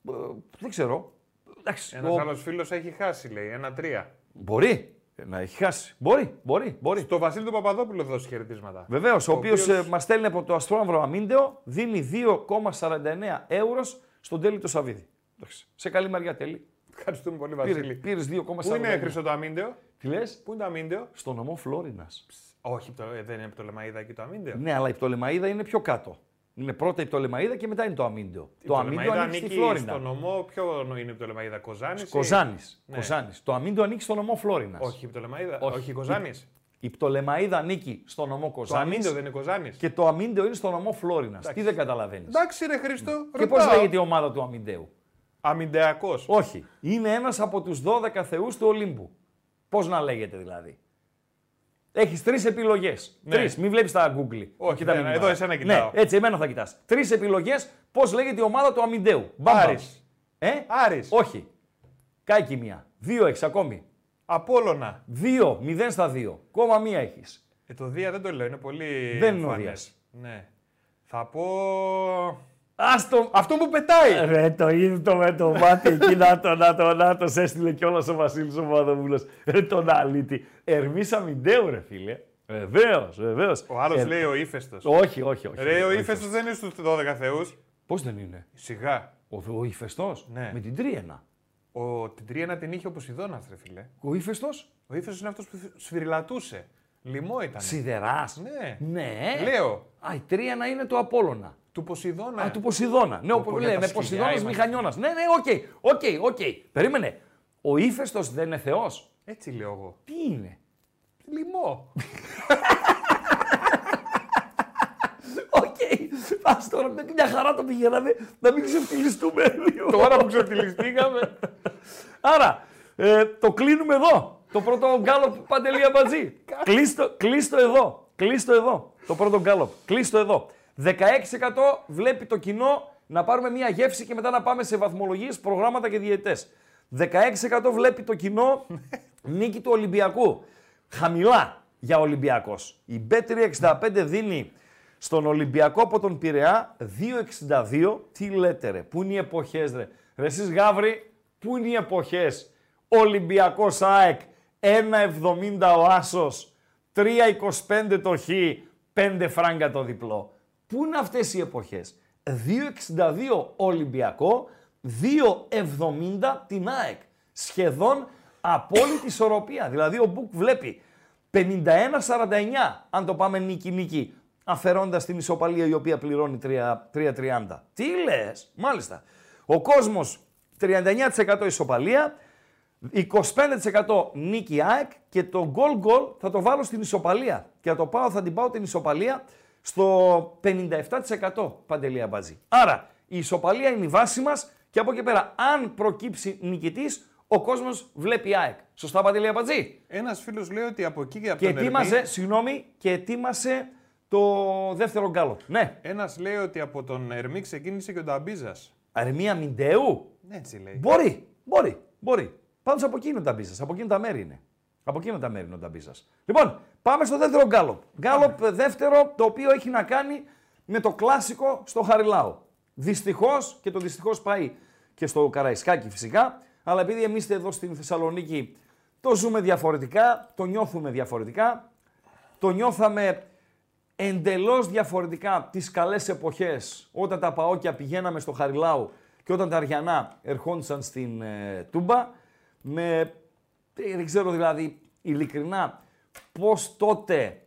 ε, δεν ξέρω. εντάξει, Ένας ο- άλλος φίλος έχει χάσει, λέει. Ένα-τρία. Μπορεί να έχει χάσει. Μπορεί, μπορεί, μπορεί. Το Βασίλη του Παπαδόπουλο δώσει χαιρετίσματα. Βεβαίως, ο οποίος οποίος- μας στέλνει από το Αστρόμαυρο Αμίντεο, δίνει 2,49 ευρώ στον τέλει του Σαββίδη. Εντάξει, Σε καλή μαριά τέλει. Ευχαριστούμε πολύ, Πήρε, Βασίλη. πήρες 2,49. Πού είναι χρυσό το αμύντεο, Τι λες, Πού είναι το αμύντεο. στο νομό Φλόρινας. Όχι, το- ε, δεν είναι από το Λεμαίδα εκεί το αμύντεο. Ναι, αλλά η Πτολεμαίδα είναι πιο κάτω. Είναι πρώτα η Πτολεμαίδα και μετά είναι το Αμίντεο. Η Το Αμίντεο Πτολεμαΐδα ανήκει στη ανήκει Φλόρινα. Στο νομό, ποιο είναι η Πτολεμαίδα, Κοζάνης. Κοζάνης. Ναι. Κοζάνης. Το Αμίντεο ανήκει στο νομό Φλόρινας. Όχι, η Πτολεμαίδα. Όχι. Όχι, η Κοζάνης. Η Πτολεμαίδα ανήκει στο νομό Το Κοζάνης. αμύντεο δεν είναι Κοζάνης. Και το Αμίντεο είναι στο νομό Φλόρινας. Τι δεν καταλαβαίνεις. Εντάξει, ρε Χρήστο. Και πώς λέγεται η ομάδα του Αμιντέου. Αμυντεακός. Όχι. Είναι ένας από τους 12 θεούς του Ολύμπου. Πώς να λέγεται δηλαδή. Έχεις τρεις επιλογές. Ναι. Τρεις. Μην βλέπεις τα Google. Όχι, και τα ναι, μηνύματα. εδώ εσένα κοιτάω. Ναι, έτσι, εμένα θα κοιτάς. Τρεις επιλογές πώς λέγεται η ομάδα του Αμιντέου. Μπαμ, μπαμ. Άρης. Ε; Άρης. Όχι. Κάκι μία. Δύο έχεις ακόμη. Απόλωνα. Δύο. Μηδέν στα δύο. Κόμμα μία έχεις. Ε, το Δία δεν το λέω, είναι πολύ. Δεν είναι ο εμφανές. Δίας. Ναι. Θα πω. Άστο. Αυτό που πετάει! Ρε, το είδε το με το μάτι εκεί, να το, να το, να το, σε έστειλε κιόλας ο Βασίλης ο Παπαδόπουλος. Ρε, τον αλήτη. Ερμής Αμιντέου, ρε φίλε. Βεβαίως, βεβαίως. Ο άλλος Ε, λέει ο ύφεστος. Όχι, όχι, όχι. Ρε, ο όχι. ύφεστος δεν είναι στους 12 θεούς. Πώς δεν είναι; Σιγά. Ο, ο Ήφαιστος; Ναι. Με την τρίαινα. Ο, την τρίαινα την είχε ο Ποσειδώνας, ρε φίλε. Ο Ήφαιστος; Ο Ήφαιστος είναι αυτός που σφυρηλατούσε. Λιμό ήταν. Σιδεράς. Ναι. Ναι. Λέω. Α, η τρίαινα είναι του Απόλλωνα. Του Ποσειδώνα. Α, του Ποσειδώνα. Ναι, ο, Πω, πω, για λέμε τα σκυλιά Ποσειδώνας είμαστε. Μηχανιώνας. Ναι, ναι, OK, OK, OK. Περίμενε. Ο Ήφαιστος δεν είναι θεός; Έτσι λέω εγώ. Τι είναι; Λιμό. Οκ. Ας τώρα με μια χαρά το πηγαίναμε να μην ξεφτιλιστούμε λίγο. Τώρα που ξεφτιλιστήκαμε. Άρα, ε, το κλείνουμε εδώ. Το πρώτο γκάλοπ Παντελή Αμπατζή. κλείσ' το, κλείσ' το εδώ. Κλείσ' το εδώ. Το πρώτο γκάλοπ. Κλείσ' το εδώ. 16% βλέπει το κοινό να πάρουμε μια γεύση και μετά να πάμε σε βαθμολογίες, προγράμματα και διαιτητές. 16% βλέπει το κοινό νίκη του Ολυμπιακού. Χαμηλά για Ολυμπιακός. Η B365 δίνει στον Ολυμπιακό από τον Πειραιά 2,62. Τι λέτε ρε, πού είναι οι εποχές ρε; Ρε εσείς Γαύρη, πού είναι οι εποχές; Ολυμπιακός ΑΕΚ, 1,70 ο Άσος, 3,25 το Χ, 5 φράγκα το διπλό. Πού είναι αυτές οι εποχές; 2,62 Ολυμπιακό, 2,70 την ΑΕΚ. Σχεδόν απόλυτη ισορροπία. Δηλαδή ο Μπουκ βλέπει 51-49 αν το πάμε νίκη-νίκη αφαιρώντας την ισοπαλία η οποία πληρώνει 3 3,30. Τι λες, μάλιστα. Ο κόσμος 39% ισοπαλία, 25% νίκη ΑΕΚ και το goal goal θα το βάλω στην ισοπαλία. Και θα το πάω, θα την πάω την ισοπαλία στο 57% παντελία μπαζί. Άρα η ισοπαλία είναι η βάση μας και από εκεί πέρα αν προκύψει νικητής ο κόσμος βλέπει ΑΕΚ. Σωστά παντελία μπαζί. Ένας φίλος λέει ότι από εκεί και από Και τον ετοίμασε, Ερμή. συγγνώμη, και ετοίμασε το δεύτερο γκάλο. Ναι. Ένας λέει ότι από τον Ερμή ξεκίνησε και ο Νταμπίζας. Αρμία Μιντέου. Έτσι λέει. Μπορεί, μπορεί, μπορεί. Πάντως από εκεί είναι ο Νταμπίζας. Από εκείνα τα μέρη είναι. Από εκείνα τα μέρη είναι ο Νταμπίζας. Λοιπόν, πάμε στο δεύτερο γκάλοπ. Γκάλοπ δεύτερο, το οποίο έχει να κάνει με το κλασικό στο Χαριλάου. Δυστυχώς και το δυστυχώς πάει και στο Καραϊσκάκι φυσικά. Αλλά επειδή εμείς εδώ στην Θεσσαλονίκη το ζούμε διαφορετικά, το νιώθουμε διαφορετικά, το νιώθαμε εντελώς διαφορετικά τις καλές εποχές όταν τα Παόκια πηγαίναμε στο Χαριλάου και όταν τα Αριανά ερχόντουσαν στην ε, Τούμπα με, ε, δεν ξέρω δηλαδή ειλικρινά πώς τότε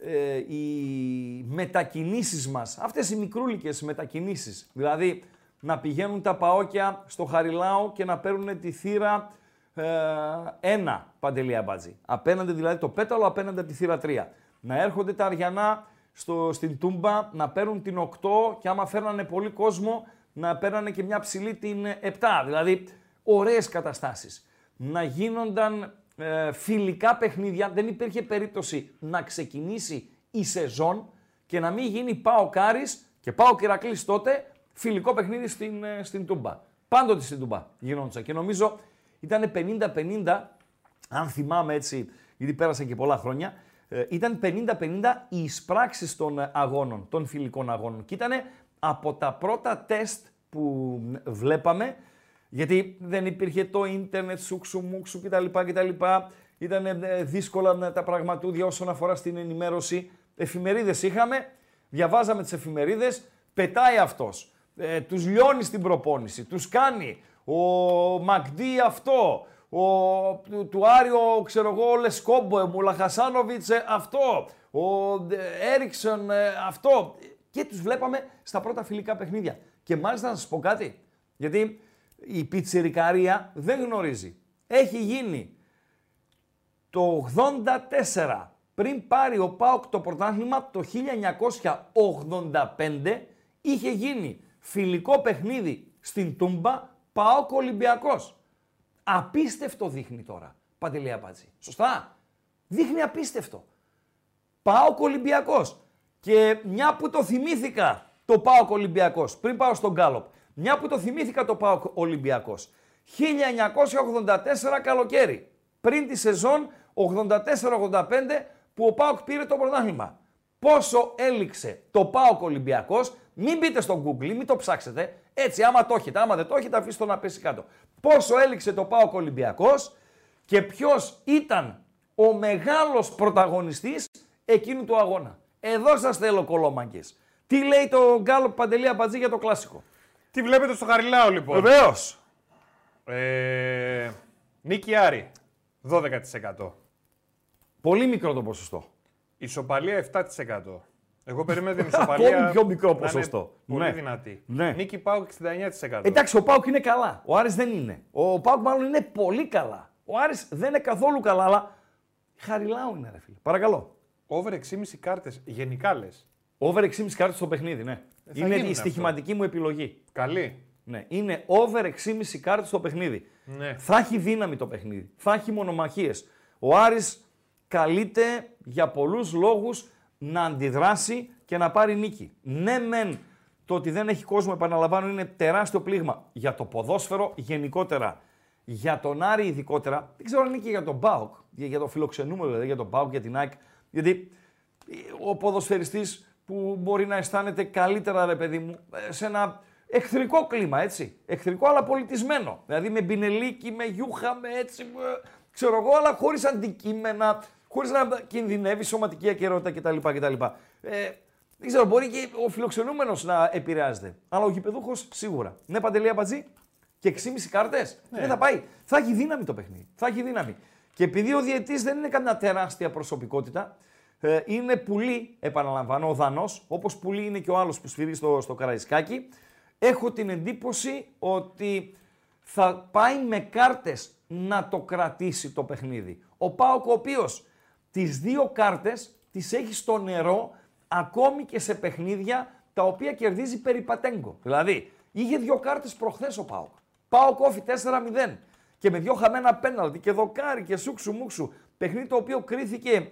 ε, οι μετακινήσεις μας, αυτές οι μικρούλικες μετακινήσεις, δηλαδή να πηγαίνουν τα Παόκια στο Χαριλάου και να παίρνουν τη θύρα ε, ένα παντελή αμπάτζι. Απέναντι δηλαδή το πέταλο απέναντι από τη θύρα 3. Να έρχονται τα Αριανά στο, στην Τούμπα να παίρνουν την 8 και άμα φέρνανε πολύ κόσμο να παίρνανε και μια ψηλή την 7. Δηλαδή ωραίες καταστάσεις. Να γίνονταν ε, φιλικά παιχνίδια. Δεν υπήρχε περίπτωση να ξεκινήσει η σεζόν και να μην γίνει πάω Κάρις και πάω Κυρακλής τότε φιλικό παιχνίδι στην, ε, στην Τούμπα. Πάντοτε στην Τούμπα γινόντουσαν και νομίζω ήταν 50-50, αν θυμάμαι έτσι, γιατί πέρασαν και πολλά χρόνια, ε, ήταν 50-50 οι εισπράξεις των ε, αγώνων, των φιλικών αγώνων. Και ήταν από τα πρώτα τεστ που βλέπαμε Γιατί δεν υπήρχε το ίντερνετ, σούξου, μουξου κτλ. κτλ. Ήταν ε, δύσκολα ε, τα πραγματούδια όσον αφορά στην ενημέρωση. Εφημερίδες είχαμε, διαβάζαμε τις εφημερίδες, πετάει αυτός. Ε, τους λιώνει στην προπόνηση, τους κάνει. Ο Μακδί αυτό, ο, του, του Άριο, ξέρω εγώ, Λεσκόμπο, ο Μουλαχασάνοβιτς ε, αυτό, ο ε, Έριξον ε, αυτό. Και τους βλέπαμε στα πρώτα φιλικά παιχνίδια. Και μάλιστα να σας πω κάτι, γιατί η πιτσιρικαρία δεν γνωρίζει. Έχει γίνει το 84 πριν πάρει ο ΠΑΟΚ το πρωτάθλημα το 1985 είχε γίνει φιλικό παιχνίδι στην Τούμπα ΠΑΟΚ Ολυμπιακός. Απίστευτο δείχνει τώρα, Παντελή Απάτση. Σωστά; Δείχνει απίστευτο. ΠΑΟΚ Ολυμπιακός. Και μια που το θυμήθηκα το ΠΑΟΚ Ολυμπιακός, πριν πάω στον Γκάλοπ, μια που το θυμήθηκα το ΠΑΟΚ Ολυμπιακός, 1984 καλοκαίρι, πριν τη σεζόν 84-85 που ο ΠΑΟΚ πήρε το πρωτάθλημα. Πόσο έληξε το ΠΑΟΚ Ολυμπιακός, μην μπείτε στο Google, μην το ψάξετε, έτσι άμα το έχετε, άμα δεν το έχετε αφήστε το να πέσει κάτω. Πόσο έληξε το ΠΑΟΚ Ολυμπιακός και ποιος ήταν ο μεγάλος πρωταγωνιστής εκείνου του αγώνα. Εδώ σας θέλω κολόμαγκες. Τι λέει το Γκάλο Παντελή Αμπατζή για το κλασικό; Τι βλέπετε στο Χαριλάο λοιπόν; Βεβαίως. Ε, Νίκη Άρη, 12%. Πολύ μικρό το ποσοστό. Ισοπαλία 7%. Εγώ περίμενα την ισοπαλία. Ακόμη πιο μικρό να είναι ποσοστό. Πολύ Ναι. δυνατή. Ναι. Νίκη Πάουκ 69%. Εντάξει, ο Πάουκ είναι καλά. Ο Άρης δεν είναι. Ο Πάουκ μάλλον είναι πολύ καλά. Ο Άρης δεν είναι καθόλου καλά, αλλά χαριλάου είναι, ρε φίλε. Παρακαλώ. Over 6,5 κάρτες. Γενικά λες. Over 6,5 κάρτες στο παιχνίδι, ναι. θα είναι γίνουν η στοιχηματική μου επιλογή. Καλή. Ναι. Είναι over 6,5 κάρτες στο παιχνίδι. Ναι. Θα έχει δύναμη το παιχνίδι. Θα έχει μονομαχίες. Ο Άρης καλείται για πολλούς λόγους να αντιδράσει και να πάρει νίκη. Ναι, μεν το ότι δεν έχει κόσμο, επαναλαμβάνω, είναι τεράστιο πλήγμα για το ποδόσφαιρο γενικότερα. Για τον Άρη ειδικότερα, δεν ξέρω αν είναι και για τον Μπάουκ, για για το φιλοξενούμενο δηλαδή, για τον Μπάουκ, για την ΑΕΚ. Γιατί ο ποδοσφαιριστής που μπορεί να αισθάνεται καλύτερα, ρε παιδί μου, ε, σε ένα εχθρικό κλίμα, έτσι. Εχθρικό αλλά πολιτισμένο. Δηλαδή με μπινελίκι, με γιούχα, με έτσι, με, ξέρω εγώ, αλλά χωρίς αντικείμενα, χωρίς να κινδυνεύει σωματική ακαιρότητα κτλ. κτλ. Ε, δεν ξέρω, μπορεί και ο φιλοξενούμενος να επηρεάζεται. Αλλά ο γηπεδούχος σίγουρα. Ναι, Παντελή Αμπατζή. Και 6,5 κάρτες. Ναι. Δεν θα πάει. Θα έχει δύναμη το παιχνίδι. Θα έχει δύναμη. Και επειδή ο διαιτής δεν είναι καμιά τεράστια προσωπικότητα, ε, είναι πουλή, επαναλαμβάνω, ο Δανός, όπως πουλή είναι και ο άλλος που σφυρίζει στο, στο Καραϊσκάκι. Έχω την εντύπωση ότι θα πάει με κάρτες να το κρατήσει το παιχνίδι. Ο Πάοκ ο οποίος τις δύο κάρτες τις έχει στο νερό ακόμη και σε παιχνίδια τα οποία κερδίζει περί πατέγκο. Δηλαδή, είχε δύο κάρτες προχθές ο Πάοκ. Πάοκ όφι 4-0 και με δύο χαμένα πέναλτι και δοκάρι και σούξου μουξου. Παιχνίδι το οποίο κρίθηκε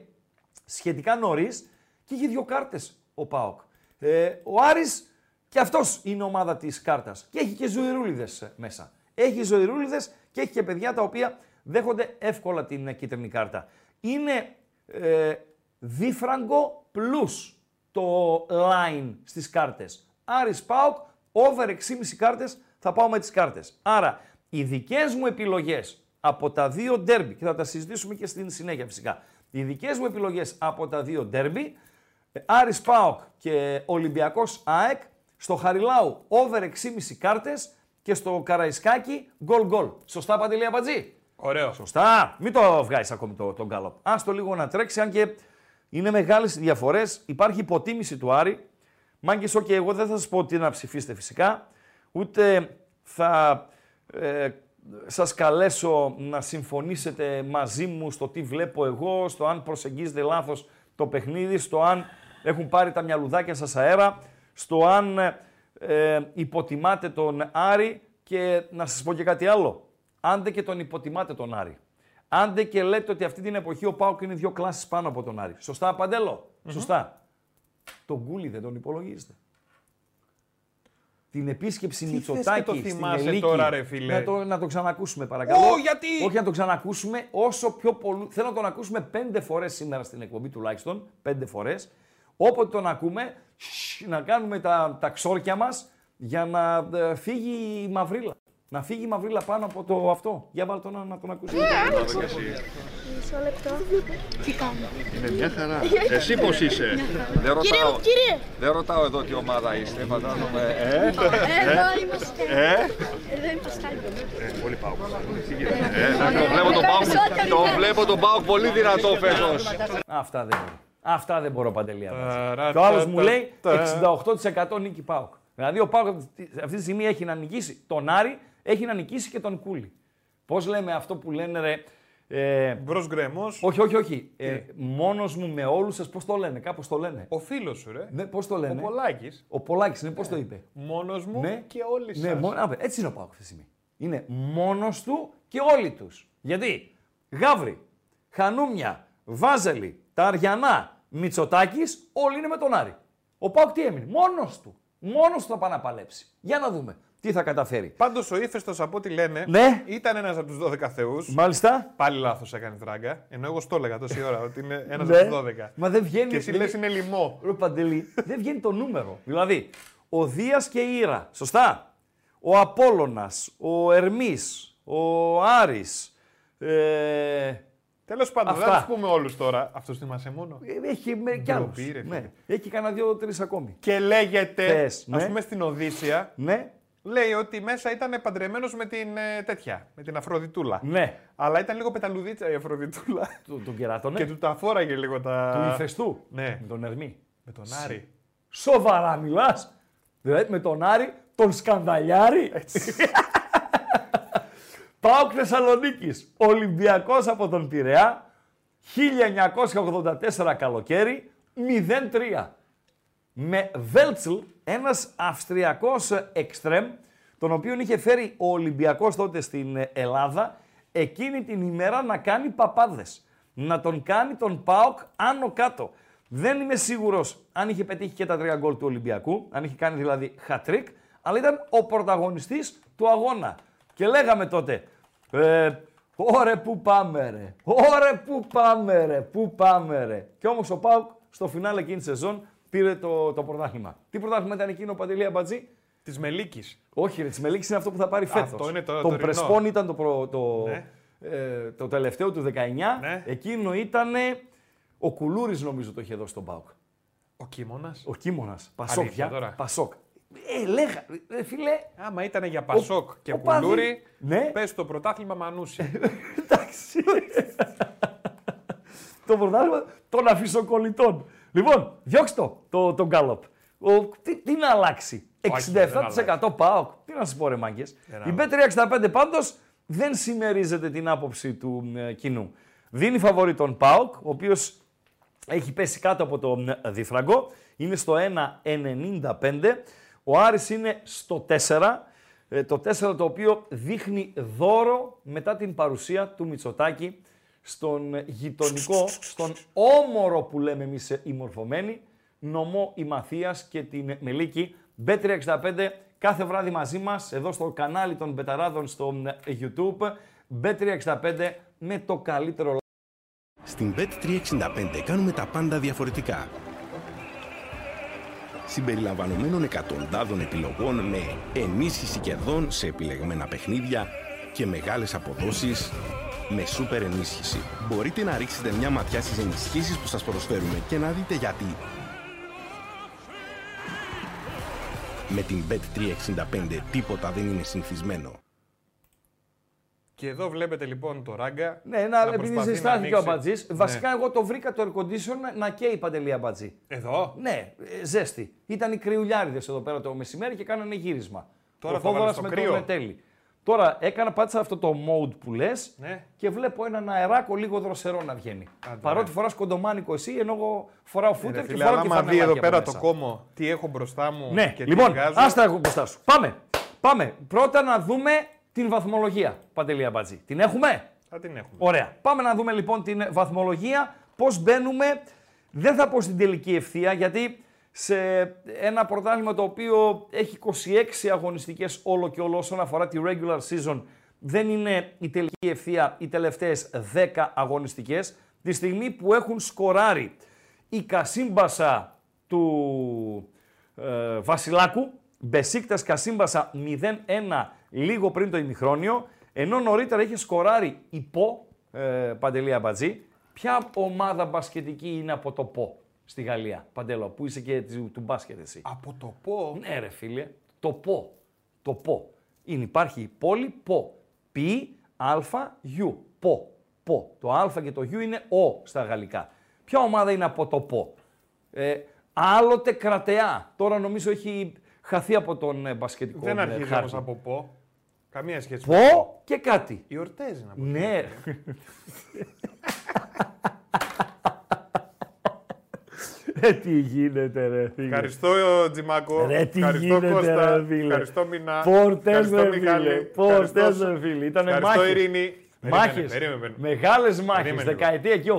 σχετικά νωρίς και είχε δύο κάρτες ο Πάοκ. Ε, ο Άρης και αυτός είναι ομάδα της κάρτας. Και έχει και ζωηρούλιδες μέσα. Έχει ζωηρούλιδες και έχει και παιδιά τα οποία δέχονται εύκολα την ε, κίτρινη κάρτα. Είναι ε, δίφραγκο plus το line στις κάρτες. Άρης Πάοκ, over 6,5 κάρτες, θα πάω με τις κάρτες. Άρα, οι δικές μου επιλογές από τα δύο ντέρμπι, και θα τα συζητήσουμε και στην συνέχεια φυσικά, οι δικές μου επιλογές από τα δύο ντέρμπι, ε, Άρης Πάοκ και Ολυμπιακός ΑΕΚ, στο Χαριλάου over 6,5 κάρτες και στο Καραϊσκάκι γκολ γκολ. Σωστά Παντελή Αμπατζή. Ωραίο. Σωστά. Μην το βγάζεις ακόμη το, τον γκάλοπ. Άστο λίγο να τρέξει, αν και είναι μεγάλες οι διαφορές. Υπάρχει υποτίμηση του Άρη. Μάγκες, ok, εγώ δεν θα σας πω τι να ψηφίσετε φυσικά. Ούτε θα ε, σας καλέσω να συμφωνήσετε μαζί μου στο τι βλέπω εγώ, στο αν προσεγγίζετε λάθος το παιχνίδι, στο αν έχουν πάρει τα μυαλουδάκια σας αέρα, στο αν ε, υποτιμάτε τον Άρη και να σας πω και κάτι άλλο. Άντε και τον υποτιμάτε τον Άρη. Άντε και λέτε ότι αυτή την εποχή ο Πάουκ είναι δύο κλάσεις πάνω από τον Άρη. Σωστά, Παντέλο; Σωστά. Τον Γκούλι δεν τον υπολογίζετε. Την επίσκεψη Τι θες και Μητσοτάκη το στην θυμάσαι Ελίκη. τώρα, ρε φίλε; Να το, να το ξανακούσουμε παρακαλώ. Ω, γιατί; Όχι να το ξανακούσουμε όσο πιο πολύ. Θέλω να τον ακούσουμε πέντε φορές σήμερα στην εκπομπή τουλάχιστον. Πέντε φορές. Όποτε τον ακούμε, σσ, να κάνουμε τα, τα ξόρκια μας για να ε, φύγει η μαυρίλα. Να φύγει η μαυρίλα πάνω από το αυτό. Για βάλ τον να, να τον ακούσει. Μισό λεπτό. Τι κάνω; Είναι μια χαρά. Εσύ πώς είσαι; Δεν Κύριε ρωτάω, μου, κύριε. δεν ρωτάω εδώ τι ομάδα είστε, φαντάζομαι. Ε, Εδώ είμαστε. Ε, Εδώ είμαστε. ε, πολύ πάω. ε, το βλέπω τον Πάοκ, το βλέπω τον Πάοκ πολύ δυνατό φέτος. Αυτά δεν μπορώ. Αυτά δεν μπορώ παντελή. Ταρα, Και ο άλλος τα, μου τα, λέει τα. 68% νίκη Πάοκ. Δηλαδή ο Πάοκ αυτή τη στιγμή έχει να νικήσει τον Άρη, έχει να νικήσει και τον Κούλι. Πώς λέμε αυτό που λένε ρε. Ε, Μπρος γκρεμό. όχι, όχι, όχι. Ε, Μόνος μου με όλους σας, πώς το λένε, κάπως το λένε. Ο φίλος σου, ρε. Ναι, πώς το Ο λένε. Πολάκης. Ο Πολάκης, ναι, πώς το είπε. Μόνος μου Ναι. και όλοι Ναι, σας. μόνος, α, έτσι είναι ο Πάοκ αυτή τη στιγμή. Είναι μόνος του και όλοι τους. Γιατί; Γάβρι, Χανούμια, Βάζελη, τα Αριανά, Μητσοτάκης, όλοι είναι με τον Άρη. Ο Πάοκ τι έμεινε, μόνος του. Μόνος του θα πάει να παλέψει. Για να δούμε τι θα καταφέρει. Πάντως ο ύφεστος από ό,τι λένε Ναι. ήταν ένας από τους 12 θεούς. Μάλιστα. Πάλι λάθος έκανε τράγκα. Ενώ εγώ στο έλεγα τόση ώρα ότι είναι ένας Ναι. από τους 12. Μα δεν βγαίνει. Και εσύ δεν- λες είναι λοιμό. Ρε Παντελή, δεν βγαίνει το νούμερο. Δηλαδή, ο Δίας και η Ήρα, σωστά. Ο Απόλλωνας, ο Ερμής, ο Άρης, ε, Τέλος πάντων, Αυτά. δεν θα τους πούμε όλους τώρα. Αυτός θυμάσαι μόνο; έχει με κι άλλους. Ντροπή, ρε φίλε. Ναι. Έχει κανένα δύο-τρεις ακόμη. Και λέγεται, Πες, ας ναι. πούμε στην Οδύσσια, Ναι, λέει ότι μέσα ήταν παντρεμένος με την ε, τέτοια, με την Αφροδιτούλα. ναι. Αλλά ήταν λίγο πεταλουδίτσα η Αφροδιτούλα. Του, τον κεράτωνε. και του τα φόραγε λίγο τα. Του ηφαιστού. Ναι. Με τον Ερμή. Με τον Άρη. Σοβαρά μιλάς. Δηλαδή με τον Άρη, τον σκανδαλιάρη. Πάοκ Θεσσαλονίκης. Ολυμπιακός από τον Πειραιά. 1984 καλοκαίρι. 0-3. Με Βέλτσλ, ένας Αυστριακός εξτρέμ, τον οποίο είχε φέρει ο Ολυμπιακός τότε στην Ελλάδα, εκείνη την ημέρα να κάνει παπάδες. Να τον κάνει τον ΠΑΟΚ άνω κάτω. Δεν είμαι σίγουρος αν είχε πετύχει και τα τρία γκολ του Ολυμπιακού, αν είχε κάνει δηλαδή χατρίκ, αλλά ήταν ο πρωταγωνιστής του αγώνα. Και λέγαμε τότε, ε, Ωρε που πάμε ρε, ωρε που πάμε ρε, που πάμε ρε. Και όμως ο ΠΑΟΚ στο φινάλε εκείνη τη σεζόν πήρε το, το πρωτάθλημα. Τι πρωτάθλημα ήταν εκείνο, Παντελή Αμπατζή; Της Μελίκης. Όχι, ρε, της Μελίξη είναι αυτό που θα πάρει φέτος. Αυτό είναι το Τον τωρινό. Πρεσπόν ήταν το, προ- το, Ναι. ε, το τελευταίο του 19. Ναι. Εκείνο ήταν ο Κουλούρης νομίζω το είχε δώσει στον Πάουκ. Ο Κίμωνας. Ο Κίμωνας. Πασόκ Αλήθεια πια. τώρα. Πασόκ. Ε, λέγα, ρε φίλε, Άμα ήταν για Πασόκ και ο Πάδη- Κουλούρι, Ναι. πες το πρωτάθλημα Μανούση. εντάξει. το πρωτάθλημα των αφισοκολλητών. Λοιπόν, διώξτε το, το, το γκάλοπ. Ο, τι, τι να αλλάξει; Όχι, δεν 67% ΠΑΟΚ. Τι να σας πω ρε μάγκες; Η B365 πάντως δεν συμμερίζεται την άποψη του ε, κοινού. Δίνει φαβορή τον ΠΑΟΚ, ο οποίος έχει πέσει κάτω από το ε, διφραγκό. Είναι στο 1,95. Ο Άρης είναι στο 4. ε, Το 4 το οποίο δείχνει δώρο μετά την παρουσία του Μητσοτάκη στον ε, γειτονικό, στον όμορο που λέμε εμείς ε, οι μορφωμένοι, νομό η Μαθίας και την Μελίκη. B365 κάθε βράδυ μαζί μας, εδώ στο κανάλι των Μπεταράδων στο ε, YouTube. B365 με το καλύτερο Στην Bet365 κάνουμε τα πάντα διαφορετικά. Συμπεριλαμβανομένων εκατοντάδων επιλογών με ενίσχυση κερδών σε επιλεγμένα παιχνίδια και μεγάλες αποδόσεις με σούπερ ενίσχυση. Μπορείτε να ρίξετε μια ματιά στις ενισχύσεις που σας προσφέρουμε και να δείτε γιατί. Με την Bet365 τίποτα δεν είναι συνηθισμένο. και εδώ βλέπετε λοιπόν το ράγκα. Ναι, να, επειδή προσπαθεί να ζεστάθηκε ο ανοίξει- Αμπατζή. Ναι. Βασικά, εγώ το βρήκα το air condition να καίει παντελή Αμπατζή. Εδώ; Ναι, ε, ζέστη. Ήταν οι κρυουλιάριδες εδώ πέρα το μεσημέρι και κάνανε γύρισμα. Τώρα ο θα βάλεις Θόδωρας το με κρύο. τον Μετέλη. Τώρα έκανα, πάτησα αυτό το mode που λες Ναι. και βλέπω έναν αεράκο λίγο δροσερό να βγαίνει. Παρότι φοράς κοντομάνικο εσύ, ενώ εγώ φοράω Ρε φούτερ και φίλε, φοράω αλλά και άμα δει φανελάκι εδώ από πέρα μέσα. το κόμμο, τι έχω μπροστά μου Ναι, και τι λοιπόν, βγάζω. άστα έχω μπροστά σου. Πάμε. Πάμε. Πρώτα να δούμε την βαθμολογία, Παντελή Αμπατζή. Την έχουμε; Θα την έχουμε. Ωραία. Πάμε να δούμε λοιπόν την βαθμολογία, πώς μπαίνουμε. Δεν θα πω στην τελική ευθεία, γιατί σε ένα πρωτάθλημα το οποίο έχει 26 αγωνιστικές όλο και όλο όσον αφορά τη regular season, δεν είναι η τελική ευθεία οι τελευταίες 10 αγωνιστικές. Τη στιγμή που έχουν σκοράρει η Κασίμπασα του ε, Βασιλάκου, Μπεσίκτας Κασίμπασα 0-1 λίγο πριν το ημιχρόνιο, ενώ νωρίτερα είχε σκοράρει η ΠΟ, ε, Παντελή Αμπατζή. Ποια ομάδα μπασκετική είναι από το ΠΟ; Στη Γαλλία, Παντέλο, που είσαι και του, του μπάσκετ εσύ. Από το πω. Ναι ρε φίλε, το ΠΟ, το ΠΟ. Είναι, υπάρχει η πόλη ΠΟ, Π, Α, Ιου, ΠΟ, ΠΟ. Το Α και το Ιου είναι Ο στα γαλλικά. Ποια ομάδα είναι από το ΠΟ; Ε, άλλοτε κρατεά. Τώρα νομίζω έχει χαθεί από τον ε, μπασκετικό Δεν ε, αρχίζει χάρτη. όμω από πω. Καμία σχέση. Πω και κάτι. Η Ορτέζη να πω. Ναι. Ε, τι γίνεται ρε φίλε. Ευχαριστώ Τζιμάκο. Ρε τι Ευχαριστώ γίνεται Κώστα. ρε φίλε. Ευχαριστώ Μινά. Πόρτες Ευχαριστώ ρε Μιχάλη. φίλε. Πόρτες Ευχαριστώ- ρε φίλε. Ήτανε Ευχαριστώ μάχες. Ειρήνη. Περίμενε, Μάχες. περίμενε, περίμενε. Μεγάλες μάχες. Περίμενε λίγο. Δεκαετία εκεί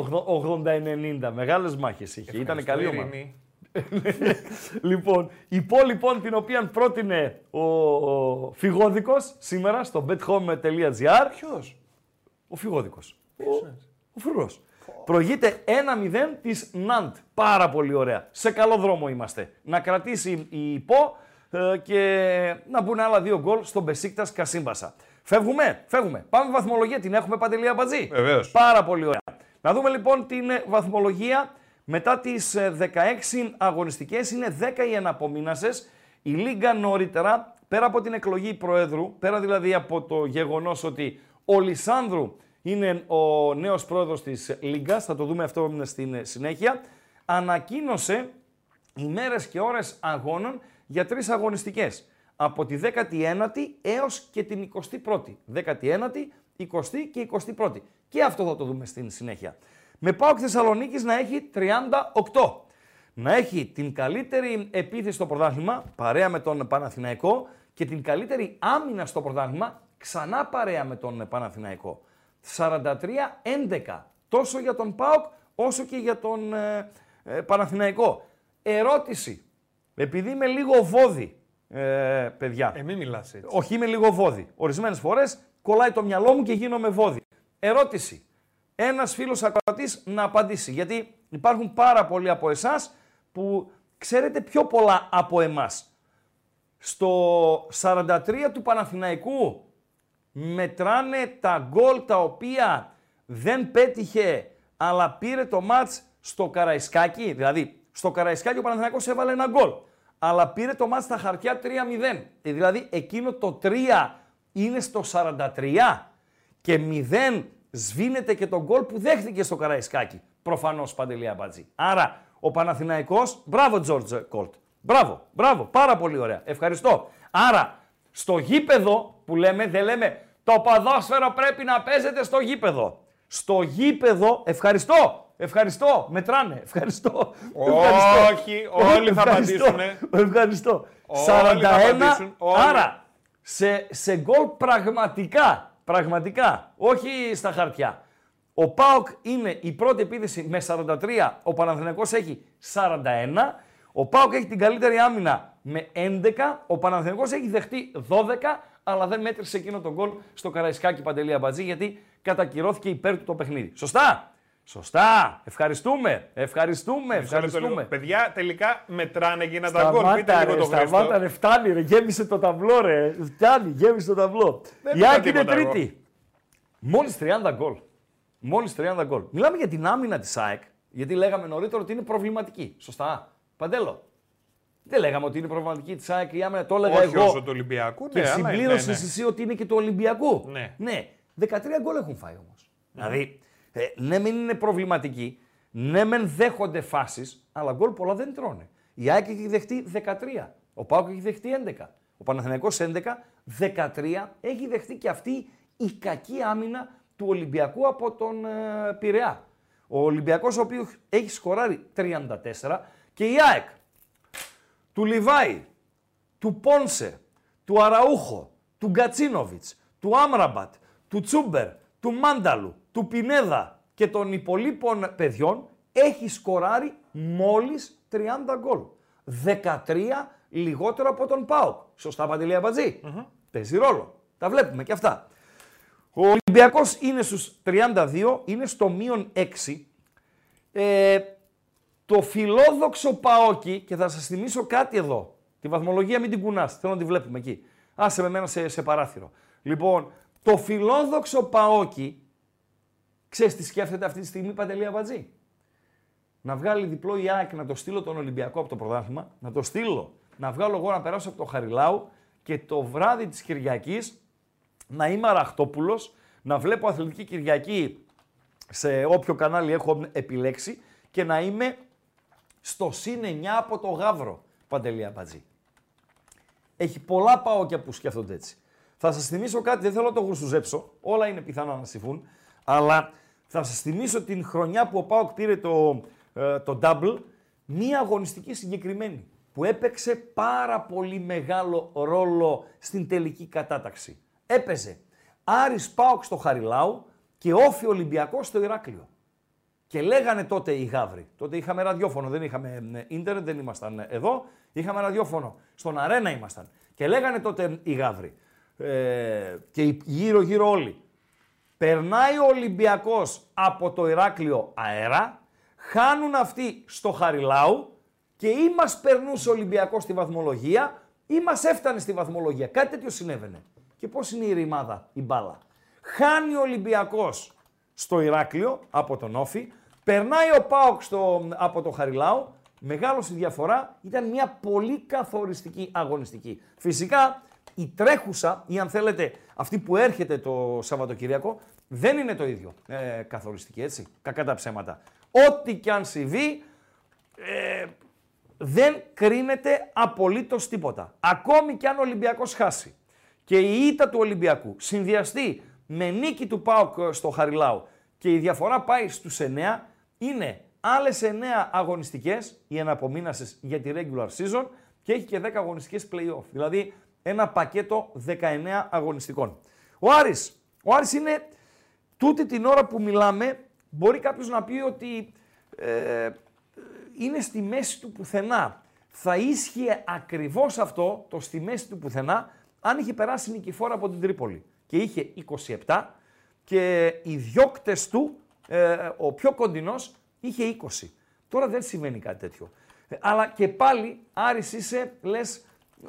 80-90. Μεγάλες μάχες είχε. Ήταν Ευχαριστώ, καλή ομάδα. Ειρήνη. λοιπόν, η πόλη λοιπόν την οποία πρότεινε ο, ο Φυγόδικος σήμερα στο bethome.gr. Ποιος; Ο Φυγόδικος. Ο, ο Φρουρός. Προηγείται 1-0 της Ναντ. Πάρα πολύ ωραία. Σε καλό δρόμο είμαστε. Να κρατήσει η ΠΟ ε, και να μπουν άλλα δύο γκολ στον Μπεσίκτας Κασίμπασα. Φεύγουμε, φεύγουμε. Πάμε βαθμολογία. Την έχουμε παντελία μπατζή. Βεβαίως. Πάρα πολύ ωραία. Να δούμε λοιπόν την ε, βαθμολογία. Μετά τις ε, 16 αγωνιστικές είναι 10 οι εναπομείνασες. Η Λίγκα νωρίτερα, πέρα από την εκλογή Προέδρου, πέρα δηλαδή από το γεγονός ότι ο Λισάνδρου είναι ο νέος πρόεδρος της Λίγκας, θα το δούμε αυτό στην ε, συνέχεια, ανακοίνωσε ημέρες και ώρες αγώνων για τρεις αγωνιστικές. Από τη 19η έως και την 21η. 19η, 20η και 21η. Και αυτό θα το δούμε στην συνέχεια. Με ΠΑΟΚ Θεσσαλονίκης να έχει 38. Να έχει την καλύτερη επίθεση στο πρωτάθλημα, παρέα με τον Παναθηναϊκό, και την καλύτερη άμυνα στο πρωτάθλημα, ξανά παρέα με τον Παναθηναϊκό. 43-11. Τόσο για τον ΠΑΟΚ, όσο και για τον ε, ε, Παναθηναϊκό. Ερώτηση. Επειδή είμαι λίγο βόδι, ε, παιδιά. Ε, μην μιλάς έτσι. Όχι, είμαι λίγο βόδι. Ορισμένες φορές κολλάει το μυαλό μου και γίνομαι βόδι. Ερώτηση. Ένας φίλος ακροατής να απαντήσει. Γιατί υπάρχουν πάρα πολλοί από εσάς που ξέρετε πιο πολλά από εμάς. Στο 43 του Παναθηναϊκού μετράνε τα γκολ τα οποία δεν πέτυχε αλλά πήρε το μάτς στο Καραϊσκάκι. Δηλαδή, στο Καραϊσκάκι ο Παναθηναϊκός έβαλε ένα γκολ. Αλλά πήρε το μάτς στα χαρτιά 3-0. Ε, Δηλαδή, εκείνο το 3 είναι στο 43 και 0 σβήνεται και το γκολ που δέχτηκε στο Καραϊσκάκι. Προφανώς, Παντελία Μπατζή. Άρα, ο Παναθηναϊκός, μπράβο Τζόρτζ Κόλτ. Μπράβο, μπράβο, πάρα πολύ ωραία. Ευχαριστώ. Άρα, στο γήπεδο που λέμε, δεν λέμε το ποδόσφαιρο πρέπει να παίζεται στο γήπεδο. Στο γήπεδο, ευχαριστώ, ευχαριστώ, μετράνε, ευχαριστώ. Όχι, όλοι θα Ευχαριστώ, απαντήσουνε. Ευχαριστώ. Όλοι 41, θα απαντήσουν, όλοι. άρα σε, σε γκολ πραγματικά, πραγματικά, όχι στα χαρτιά. Ο ΠΑΟΚ είναι η πρώτη επίθεση με 43, ο Παναθηναϊκός έχει 41, ο ΠΑΟΚ έχει την καλύτερη άμυνα με 11, ο Παναθηναϊκός έχει δεχτεί 12, αλλά δεν μέτρησε εκείνο τον γκολ στο Καραϊσκάκι Παντελή Αμπατζή, γιατί κατακυρώθηκε υπέρ του το παιχνίδι. Σωστά! Σωστά! Ευχαριστούμε! Ευχαριστούμε! Μισό λεπτό λίγο. Ευχαριστούμε! Παιδιά, τελικά μετράνε εκείνα τα γκολ. Πείτε Σταμάτα, λίγο ρε, το σταμάτα, Χρήστο. ρε, φτάνει, ρε, γέμισε το ταμπλό, ρε. Φτάνει, γέμισε το ταμπλό. Δεν Η είπα Άκη είναι τίποτα εγώ. τρίτη. Μόλις 30 γκολ. Μόλις 30 γκολ. Μιλάμε για την άμυνα της ΑΕΚ, γιατί λέγαμε νωρίτερα ότι είναι προβληματική. Σωστά. Παντέλο. Δεν λέγαμε ότι είναι προβληματική της ΑΕΚ η άμυνα, το έλεγα Όχι εγώ. όσο του Ολυμπιακού, Και ναι, αλλά συμπλήρωσε ναι, ναι. εσύ ότι είναι και του Ολυμπιακού. Ναι. ναι. 13 γκολ έχουν φάει όμως. Δηλαδή, ε, ναι, μεν είναι προβληματικοί, ναι, μεν δέχονται φάσεις, αλλά γκολ πολλά δεν τρώνε. Η ΑΕΚ έχει δεχτεί 13. Ο Πάουκ έχει δεχτεί 11. Ο Παναθηναϊκός 11, 13 έχει δεχτεί και αυτή η κακή άμυνα του Ολυμπιακού από τον ε, Πειραιά. Ο Ολυμπιακός ο οποίος έχει σκοράρει 34 και η ΑΕΚ του Λιβάη, του Πόνσε, του Αραούχο, του Γκατσίνοβιτς, του Άμραμπατ, του Τσούμπερ, του Μάνταλου, του Πινέδα και των υπολείπων παιδιών έχει σκοράρει μόλις 30 γκολ. 13 λιγότερο από τον ΠΑΟΚ. Σωστά, Παντελή Αμπατζή; Παίζει ρόλο. Τα βλέπουμε και αυτά. Ο Ολυμπιακός είναι στους 32, είναι στο μείον 6. Ε, το φιλόδοξο Παόκι, και θα σας θυμίσω κάτι εδώ, Τη βαθμολογία μην την κουνάς. Θέλω να τη βλέπουμε εκεί. Άσε με μένα σε, σε παράθυρο. Λοιπόν, το φιλόδοξο Παόκι, ξέρεις τι σκέφτεται αυτή τη στιγμή Παντελή Αμπατζή. Να βγάλει διπλό η ΑΕΚ, να το στείλω τον Ολυμπιακό από το πρωτάθλημα, να το στείλω, να βγάλω εγώ να περάσω από το Χαριλάου και το βράδυ της Κυριακής να είμαι αραχτόπουλος, να βλέπω Αθλητική Κυριακή σε όποιο κανάλι έχω επιλέξει και να είμαι στο συν 9 από το Γαύρο, Παντελή Αμπατζή. Έχει πολλά παόκια που σκέφτονται έτσι. Θα σας θυμίσω κάτι, δεν θέλω να το γουστουζέψω, όλα είναι πιθανό να συμβούν, αλλά θα σας θυμίσω την χρονιά που ο Πάοκ πήρε το, ε, το double, μία αγωνιστική συγκεκριμένη, που έπαιξε πάρα πολύ μεγάλο ρόλο στην τελική κατάταξη. Έπαιζε Άρης Πάοκ στο Χαριλάου και Όφη Ολυμπιακός στο Ηράκλειο. Και λέγανε τότε οι Γαύροι. Τότε είχαμε ραδιόφωνο, δεν είχαμε ε, ίντερνετ, δεν ήμασταν εδώ. Είχαμε ραδιόφωνο. Στον αρένα ήμασταν. Και λέγανε τότε οι Γαύροι. Ε, και γύρω-γύρω όλοι. Περνάει ο Ολυμπιακός από το Ηράκλειο αέρα, χάνουν αυτοί στο Χαριλάου και ή μας περνούσε ο Ολυμπιακός στη βαθμολογία ή μας έφτανε στη βαθμολογία. Κάτι τέτοιο συνέβαινε. Και πώς είναι η ρημάδα, η μπάλα. Χάνει ο Ολυμπιακός στο Ηράκλειο από τον Όφη, περνάει ο Πάοκ στο, από το Χαριλάου, μεγάλο η διαφορά, ήταν μια πολύ καθοριστική αγωνιστική. Φυσικά η τρέχουσα ή αν θέλετε αυτή που έρχεται το Σαββατοκυριακό δεν είναι το ίδιο ε, καθοριστική έτσι, κακά τα ψέματα. Ό,τι και αν συμβεί ε, δεν κρίνεται απολύτως τίποτα. Ακόμη και αν ο Ολυμπιακός χάσει και η ήττα του Ολυμπιακού συνδυαστεί με νίκη του ΠΑΟΚ στο Χαριλάου και η διαφορά πάει στους 9, είναι άλλες 9 αγωνιστικές, οι εναπομείνασες για τη regular season και έχει και 10 αγωνιστικές play-off. Δηλαδή ένα πακέτο 19 αγωνιστικών. Ο Άρης, ο Άρης είναι τούτη την ώρα που μιλάμε, μπορεί κάποιος να πει ότι ε, είναι στη μέση του πουθενά. Θα ίσχυε ακριβώς αυτό, το στη μέση του πουθενά, αν είχε περάσει νικηφόρα από την Τρίπολη. Και είχε 27 και οι διώκτες του, ε, ο πιο κοντινός, είχε 20. Τώρα δεν συμβαίνει κάτι τέτοιο. Ε, αλλά και πάλι, Άρης είσαι, λες,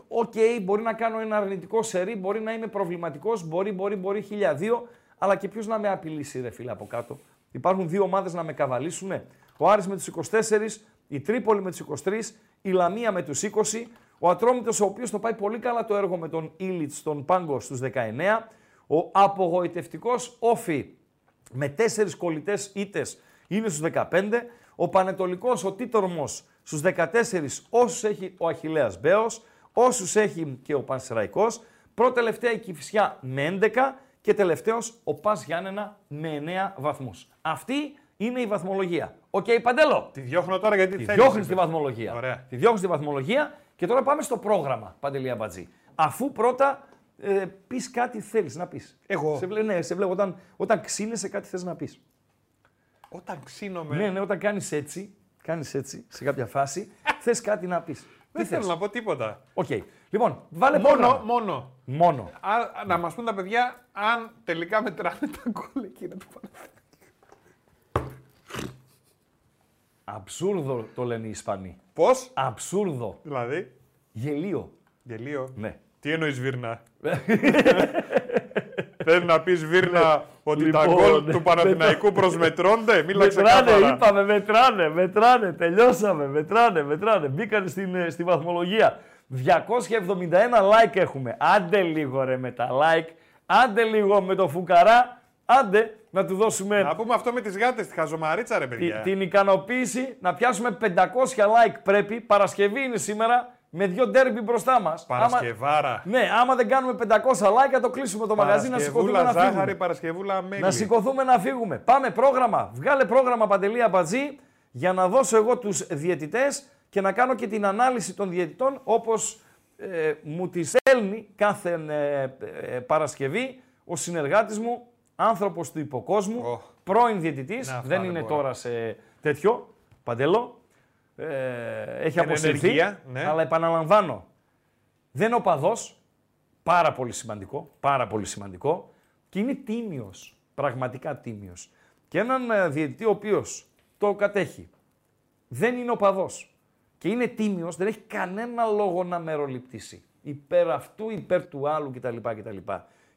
οκ, μπορεί να κάνω ένα αρνητικό σερί, μπορεί να είμαι προβληματικός, μπορεί, μπορεί, μπορεί, χίλια δύο, αλλά και ποιος να με απειλήσει, ρε φίλε, από κάτω. Υπάρχουν δύο ομάδες να με καβαλήσουν. Ο Άρης με τους 24, η Τρίπολη με τους 23, η Λαμία με τους 20, ο Ατρόμητος ο οποίος το πάει πολύ καλά το έργο με τον Ήλιτς στον πάγκο στους 19, ο απογοητευτικός ΟΦΗ με τέσσερις κολλητές ήττες είναι στους 15, ο Παναιτωλικός, ο Τίτορμος στους 14 όσους έχει ο Αχιλλέας Μπέος, όσους έχει και ο Πανσεραϊκός, προτελευταία η Κηφισιά με 11 και τελευταίος ο Πας Γιάννενα με 9 βαθμούς. Αυτή είναι η βαθμολογία. OK, okay, Παντέλο. Τη διώχνω τώρα γιατί Τη θέλεις. διώχνεις στη βαθμολογία. Ωραία. Τη διώχνεις στη βαθμολογία και τώρα πάμε στο πρόγραμμα, Παντελή Αμπατζή. Αφού πρώτα ε, πεις κάτι θέλεις να πεις. Εγώ. Σε, βλέ- ναι, σε βλέπω όταν, όταν ξύνεσαι κάτι θες να πεις. Όταν ξύνομαι. Ναι, ναι, όταν κάνεις έτσι, κάνεις έτσι σε κάποια φάση, θες κάτι να πεις. δεν θέλω να πω τίποτα. Οκ. Λοιπόν, βάλε Μόνο, πρόγραμμα. μόνο. Μόνο. Α, να μας πουν τα παιδιά αν τελικά μετράνε τα γκολ εκείνα του Παναθηναϊκού. Absurdo το λένε οι Ισπανοί. Πώς; Absurdo. Δηλαδή; Γελίο. Γελίο. Ναι. Τι εννοείς Βίρνα. Θέλει να πεις Βίρνα ότι τα Λοιπόν, γκολ ναι, του Παναθηναϊκού προσμετρώνται; Μίλα Μετράνε, ξεκάθαρα. είπαμε, μετράνε, μετράνε, τελειώσαμε, μετράνε, μετράνε. Μπήκαν στην, ε, στη βαθμολογία. 271 like έχουμε. Άντε λίγο ρε με τα like, άντε λίγο με το φουκαρά, άντε να του δώσουμε Να πούμε αυτό με τις γάτες, τη χαζομαρίτσα, ρε τη- παιδιά. την ικανοποίηση, να πιάσουμε 500 like πρέπει. Παρασκευή είναι σήμερα, με δύο ντέρμπι μπροστά μας. Παρασκευάρα. Ναι, άμα δεν κάνουμε 500 like, θα το κλείσουμε το μαγαζί να σηκωθούμε Παρασκευούλα να φύγουμε. ζάχαρη, Παρασκευούλα μέλι. Να σηκωθούμε να φύγουμε. Πάμε πρόγραμμα. Βγάλε πρόγραμμα Παντελή Αμπατζή για να δώσω εγώ τους διαιτητές και να κάνω και την ανάλυση των διαιτητών όπως ε, μου τη στέλνει κάθε ε, ε, Παρασκευή ο συνεργάτης μου, άνθρωπος του υποκόσμου, Ω. πρώην διαιτητής, Να, αυτά δεν δεν είναι μπορώ. τώρα σε τέτοιο, Παντέλο. Ε, έχει Εν αποσυρθεί, ενεργεία, ναι. αλλά επαναλαμβάνω, δεν είναι οπαδός, πάρα πολύ σημαντικό, πάρα πολύ σημαντικό και είναι τίμιος, πραγματικά τίμιος. Και έναν ε, διαιτητή ο οποίος το κατέχει, δεν είναι οπαδός και είναι τίμιος, δεν έχει κανένα λόγο να μεροληπτήσει. Υπέρ αυτού, υπέρ του άλλου κτλ. κτλ.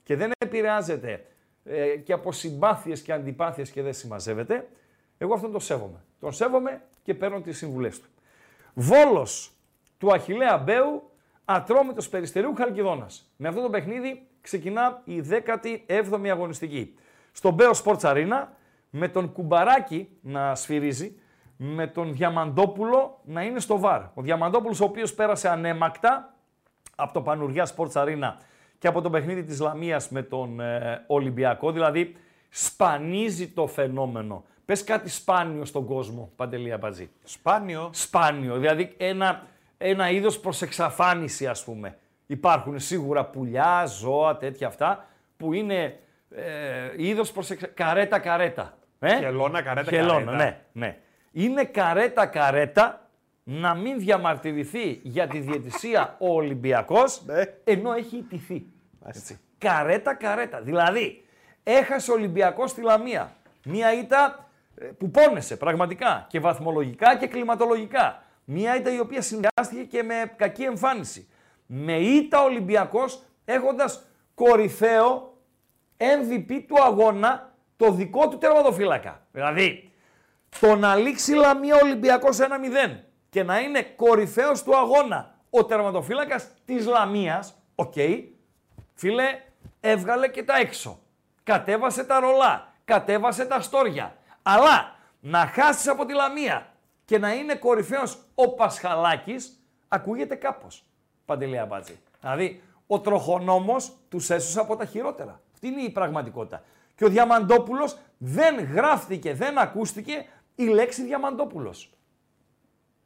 Και δεν επηρεάζεται ε, και από συμπάθειες και αντιπάθειες και δεν συμμαζεύεται. Εγώ αυτόν τον σέβομαι. Τον σέβομαι και παίρνω τις συμβουλές του. Βόλος του Αχηλέα Μπέου, ατρόμητος περιστερίου Χαλκιδόνας. Με αυτό το παιχνίδι ξεκινά η 17η αγωνιστική. Στο Μπέο Sports Arena, με τον Κουμπαράκη να σφυρίζει, με τον Διαμαντόπουλο να είναι στο βαρ. Ο Διαμαντόπουλος ο οποίος πέρασε ανέμακτα από το Πανουργιά Sports Arena και από το παιχνίδι της Λαμίας με τον ε, Ολυμπιακό, δηλαδή σπανίζει το φαινόμενο. Πες κάτι σπάνιο στον κόσμο, Παντελία Μπατζή. Σπάνιο; Σπάνιο, δηλαδή ένα, ένα είδος προς εξαφάνιση ας πούμε. Υπάρχουν σίγουρα πουλιά, ζώα, τέτοια αυτά, που είναι ε, είδος προς εξα... καρέτα καρέτα. Ε; Χελώνα, καρέτα, Χελώνα, καρέτα. ναι, ναι. Είναι καρέτα καρέτα να μην διαμαρτυρηθεί για τη διαιτησία ο Ολυμπιακός, Ναι. ενώ έχει ιτηθεί. Έτσι. Καρέτα καρέτα. Δηλαδή, έχασε ο Ολυμπιακός στη Λαμία. Μία ήττα ε, που πόνεσε πραγματικά και βαθμολογικά και κλιματολογικά. Μία ήττα η οποία συνδυάστηκε και με κακή εμφάνιση. Με ήττα ο Ολυμπιακός έχοντας κορυφαίο MVP του αγώνα το δικό του τερματοφύλακα. Δηλαδή, το να λήξει η Λαμία Ολυμπιακός 1-0 και να είναι κορυφαίος του αγώνα ο τερματοφύλακας της Λαμίας, οκ, φίλε, έβγαλε και τα έξω. Κατέβασε τα ρολά, κατέβασε τα στόρια. Αλλά να χάσεις από τη Λαμία και να είναι κορυφαίος ο Πασχαλάκης, ακούγεται κάπως. Παντελή Αμπάτζη. Δηλαδή, ο τροχονόμος τους έσωσε από τα χειρότερα. Αυτή είναι η πραγματικότητα. Και ο Διαμαντόπουλος δεν γράφτηκε, δεν ακούστηκε η λέξη Διαμαντόπουλος.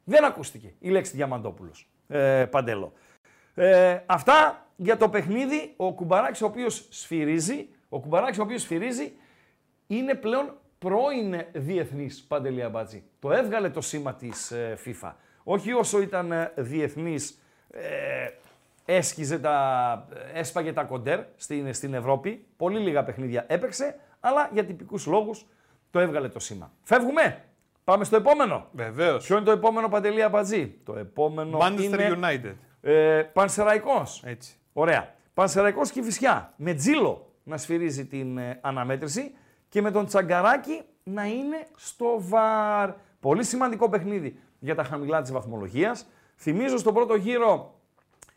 Δεν ακούστηκε η λέξη Διαμαντόπουλος, ε, Παντέλο. Ε, αυτά για το παιχνίδι. Ο Κουμπαράκης ο οποίος σφυρίζει, ο Κουμπαράκης ο οποίος σφυρίζει είναι πλέον πρώην διεθνής Παντελή Αμπάτζη. Το έβγαλε το σήμα της ε, FIFA. Όχι όσο ήταν ε, διεθνής ε, έσκιζε τα, έσπαγε τα κοντέρ στην, στην Ευρώπη. Πολύ λίγα παιχνίδια έπαιξε, αλλά για τυπικούς λόγους το έβγαλε το σήμα. Φεύγουμε. Πάμε στο επόμενο. Βεβαίως. Ποιο είναι το επόμενο Παντελή Αμπατζή. Το επόμενο Manchester είναι United. ε, Πανσεραϊκός. Έτσι. Ωραία. Πανσεραϊκός και Φυσιά. Με Τζίλο να σφυρίζει την ε, αναμέτρηση και με τον Τσαγκαράκη να είναι στο βαρ. Πολύ σημαντικό παιχνίδι για τα χαμηλά της βαθμολογίας. Θυμίζω στον πρώτο γύρο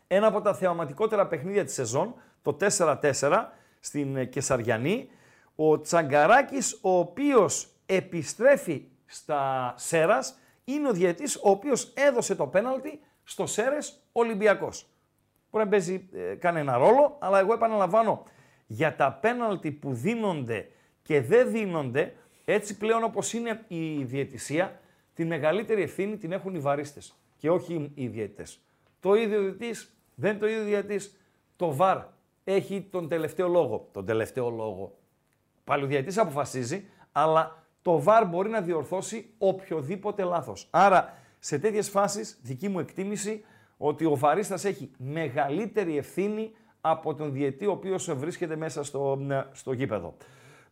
ένα από τα θεαματικότερα παιχνίδια της σεζόν, το 4-4 στην ε, Κεσαριανή. Ο Τσαγκαράκης, ο οποίος επιστρέφει στα Σέρας, είναι ο διαιτής ο οποίος έδωσε το πέναλτι στο Σέρες Ολυμπιακός. Μπορεί να παίζει ε, κανένα ρόλο, αλλά εγώ επαναλαμβάνω, για τα πέναλτι που δίνονται και δεν δίνονται, έτσι πλέον όπως είναι η διαιτησία, τη μεγαλύτερη ευθύνη την έχουν οι βαρίστες και όχι οι διαιτητές. Το ίδιο διαιτητής, δεν το ίδιο διαιτητής, το ΒΑΡ έχει τον τελευταίο λόγο. Τον τελευταίο λόγο. Πάλι ο διαιτητής αποφασίζει, αλλά το ΒΑΡ μπορεί να διορθώσει οποιοδήποτε λάθος. Άρα, σε τέτοιες φάσεις, δική μου εκτίμηση, ότι ο βαρίστας έχει μεγαλύτερη ευθύνη από τον διαιτή ο οποίος βρίσκεται μέσα στο, στο γήπεδο.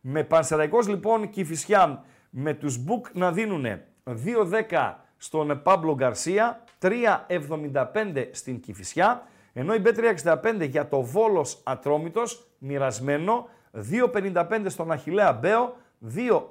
Με Πανσεραϊκός λοιπόν και η Φυσιά με τους Μπουκ να δίνουν 2-10 στον Παύλο Γκαρσία, 3-75 στην Κηφισιά, ενώ η B365 για το Βόλος Ατρόμητος, μοιρασμένο, 2-55 στον Αχιλέα Μπέο,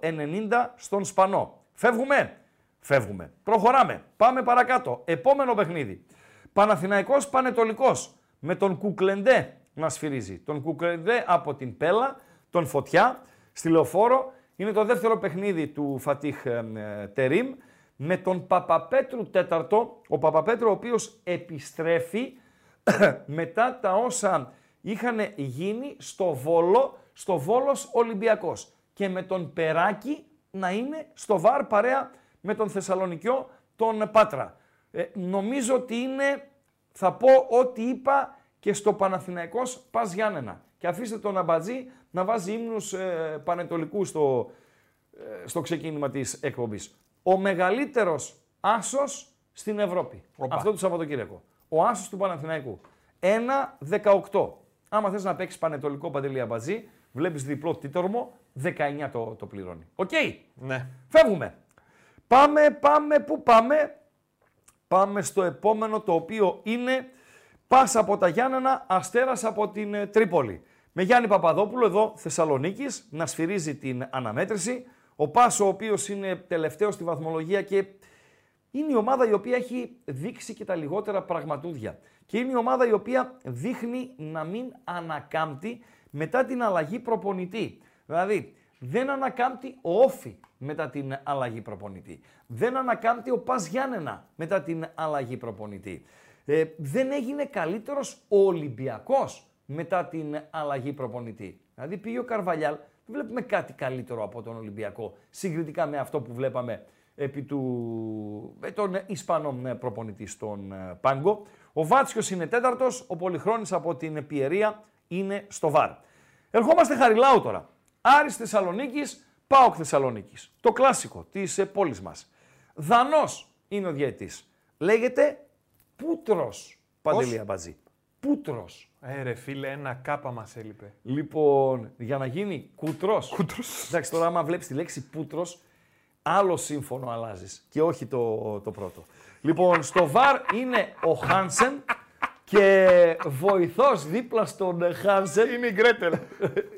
2-90 στον Σπανό. Φεύγουμε, φεύγουμε. Προχωράμε, πάμε παρακάτω. Επόμενο παιχνίδι. Παναθηναϊκός Πανετολικός με τον Κουκλεντέ να σφυρίζει. Τον Κουκλεντέ από την Πέλα, τον Φωτιά, στη Λεωφόρο. Είναι το δεύτερο παιχνίδι του Φατίχ ε, ε, Τερίμ με τον Παπαπέτρου τέταρτο. Ο Παπαπέτρου ο οποίος επιστρέφει μετά τα όσα είχαν γίνει στο Βόλο, στο Βόλος Ολυμπιακός. Και με τον Περάκη να είναι στο ΒΑΡ παρέα με τον Θεσσαλονικιό τον Πάτρα. Ε, νομίζω ότι είναι, θα πω ό,τι είπα και στο Παναθηναϊκός Πας Γιάννενα. Και αφήστε τον Αμπατζή να βάζει ύμνους ε, πανετολικού στο, ε, στο ξεκίνημα της εκπομπής. Ο μεγαλύτερος άσος στην Ευρώπη. Αυτό το Σαββατοκύριακο. Ο άσος του Παναθηναϊκού. 1-18. Άμα θες να παίξεις Παναιτωλικό Παντελή Αμπατζή, βλέπεις διπλό Τίτορμο, 19 το, το πληρώνει. Οκ. Ναι. Φεύγουμε. Πάμε, πάμε, πού πάμε; Πάμε στο επόμενο το οποίο είναι Πας από τα Γιάννενα, Αστέρας από την ε, Τρίπολη. Με Γιάννη Παπαδόπουλο εδώ Θεσσαλονίκης να σφυρίζει την αναμέτρηση. Ο Πας ο οποίος είναι τελευταίος στη βαθμολογία και είναι η ομάδα η οποία έχει δείξει και τα λιγότερα πραγματούδια. Και είναι η ομάδα η οποία δείχνει να μην ανακάμπτει μετά την αλλαγή προπονητή. Δηλαδή, δεν ανακάμπτει ο Όφη μετά την αλλαγή προπονητή. Δεν ανακάμπτει ο Πας Γιάννενα μετά την αλλαγή προπονητή. Ε, δεν έγινε καλύτερος ο Ολυμπιακός μετά την αλλαγή προπονητή. Δηλαδή πήγε ο Καρβαλιάλ, δεν βλέπουμε κάτι καλύτερο από τον Ολυμπιακό συγκριτικά με αυτό που βλέπαμε επί του, με τον Ισπανό ε, προπονητή στον ε, Πάγκο. Ο Βάτσιος είναι τέταρτος, ο Πολυχρόνης από την Πιερία είναι στο ΒΑΡ. Ερχόμαστε Χαριλάου τώρα. Άρης Θεσσαλονίκης, ΠΑΟΚ Θεσσαλονίκης. Το κλασικό της ε, πόλης μας. Δανός είναι ο διαιτής. Λέγεται Πούτρος, Παντελία Μπατζή. Πούτρος. Ε, ρε φίλε, ένα κάπα μας έλειπε. Λοιπόν, για να γίνει κούτρος. Κούτρος. Εντάξει, τώρα άμα βλέπεις τη λέξη πούτρος, άλλο σύμφωνο αλλάζεις και όχι το, το πρώτο. Λοιπόν, στο βαρ είναι ο Χάνσεν και βοηθός δίπλα στον Χάνσεν. Είναι η Γκρέτελ.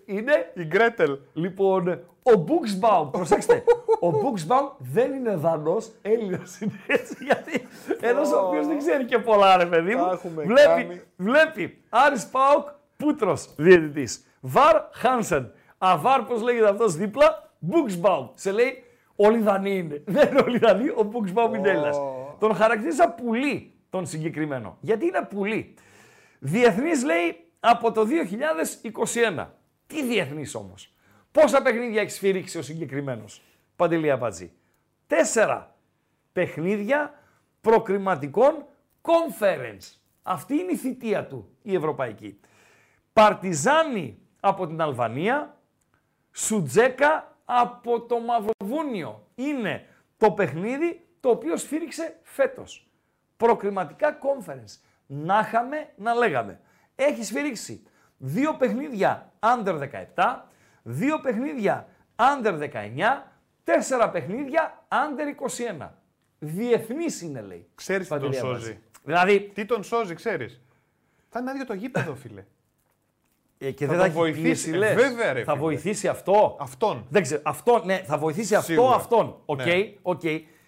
είναι η Γκρέτελ. Λοιπόν, ο Μπουξμπαουμ, προσέξτε, ο Μπουξμπαουμ δεν είναι Δανός, Έλληνας είναι έτσι, γιατί ένας ο οποίος δεν ξέρει και πολλά ρε παιδί μου, Τα έχουμε βλέπει, κάνει. βλέπει, Άρης Πάοκ, Πούτρος, διαιτητής, Βαρ Χάνσεν, Αβάρ πώς λέγεται αυτός δίπλα, Μπουξμπαουμ, σε λέει όλοι Δανείοι είναι, δεν είναι όλοι Δανείοι, ο Μπουξμπαουμ είναι Έλληνας. Τον χαρακτήρισα πουλί τον συγκεκριμένο, γιατί είναι πουλί. Διεθνής λέει από το 2021. Τι διεθνής όμως; Πόσα παιχνίδια έχεις σφυρίξει ο συγκεκριμένος Παντελή Αμπατζή. Τέσσερα παιχνίδια προκριματικών conference. Αυτή είναι η θητεία του, η ευρωπαϊκή. Παρτιζάνι από την Αλβανία, Σουτζέκα από το Μαυροβούνιο. Είναι το παιχνίδι το οποίο σφύριξε φέτος. Προκριματικά conference. Να είχαμε, να λέγαμε. Έχεις σφυρίξει δύο παιχνίδια under 17, δύο παιχνίδια under 19, τέσσερα παιχνίδια under 21. Διεθνής είναι λέει. Ξέρεις τι τον Παντελή σώζει. Αμπατζή. Δηλαδή, Τι τον σώζει, ξέρεις. Θα είναι άδειο το γήπεδο, φίλε. ε, και Θα δεν θα τον έχει βοηθήσει. πίεση, Ε, λες. βέβαια, ρε, Θα φίλε. βοηθήσει αυτό; Αυτόν. Δεν ξέρω. Αυτό, ναι, θα βοηθήσει αυτό Σίγουρα. αυτόν. Οκ, Ναι. οκ.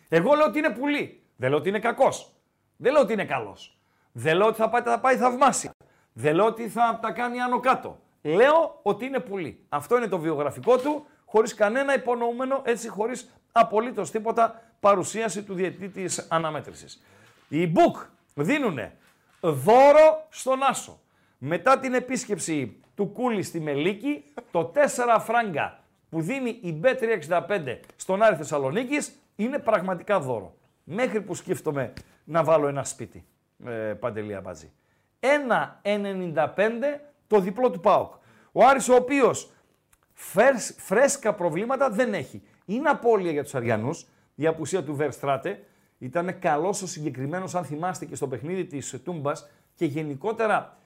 Εγώ λέω ότι είναι πουλί. Δεν λέω ότι είναι κακός. Δεν λέω ότι είναι καλός. Δεν λέω ότι θα πάει, θα πάει θαυμάσια. Δεν λέω ότι θα τα κάνει άνω κάτω. Λέω ότι είναι πουλί. Αυτό είναι το βιογραφικό του, χωρίς κανένα υπονοούμενο, έτσι χωρίς απολύτως τίποτα παρουσίαση του διαιτητή της αναμέτρησης. Οι Μπουκ δίνουν δώρο στον Άσο. Μετά την επίσκεψη του Κούλη στη Μελίκη, το 4 φράγκα που δίνει η B365 στον Άρη Θεσσαλονίκης είναι πραγματικά δώρο. Μέχρι που σκέφτομαι να βάλω ένα σπίτι, ε, Παντελή Αμπατζή. 1,95 το διπλό του ΠΑΟΚ. Ο Άρης ο οποίος φρέσ- φρέσκα προβλήματα δεν έχει. Είναι απώλεια για τους Αριανούς, η απουσία του Βερστράτε. Ήταν καλός ο συγκεκριμένος, αν θυμάστε και στο παιχνίδι της Τούμπας και γενικότερα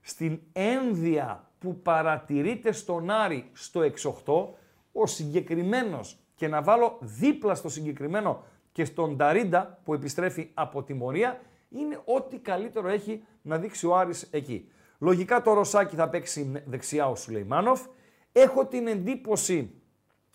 στην ένδια που παρατηρείται στον Άρη στο 6-8, ο συγκεκριμένος και να βάλω δίπλα στο συγκεκριμένο και στον Ταρίντα που επιστρέφει από τιμωρία, είναι ό,τι καλύτερο έχει να δείξει ο Άρης εκεί. Λογικά το Ρωσάκι θα παίξει δεξιά ο Σουλεϊμάνοφ. Έχω την εντύπωση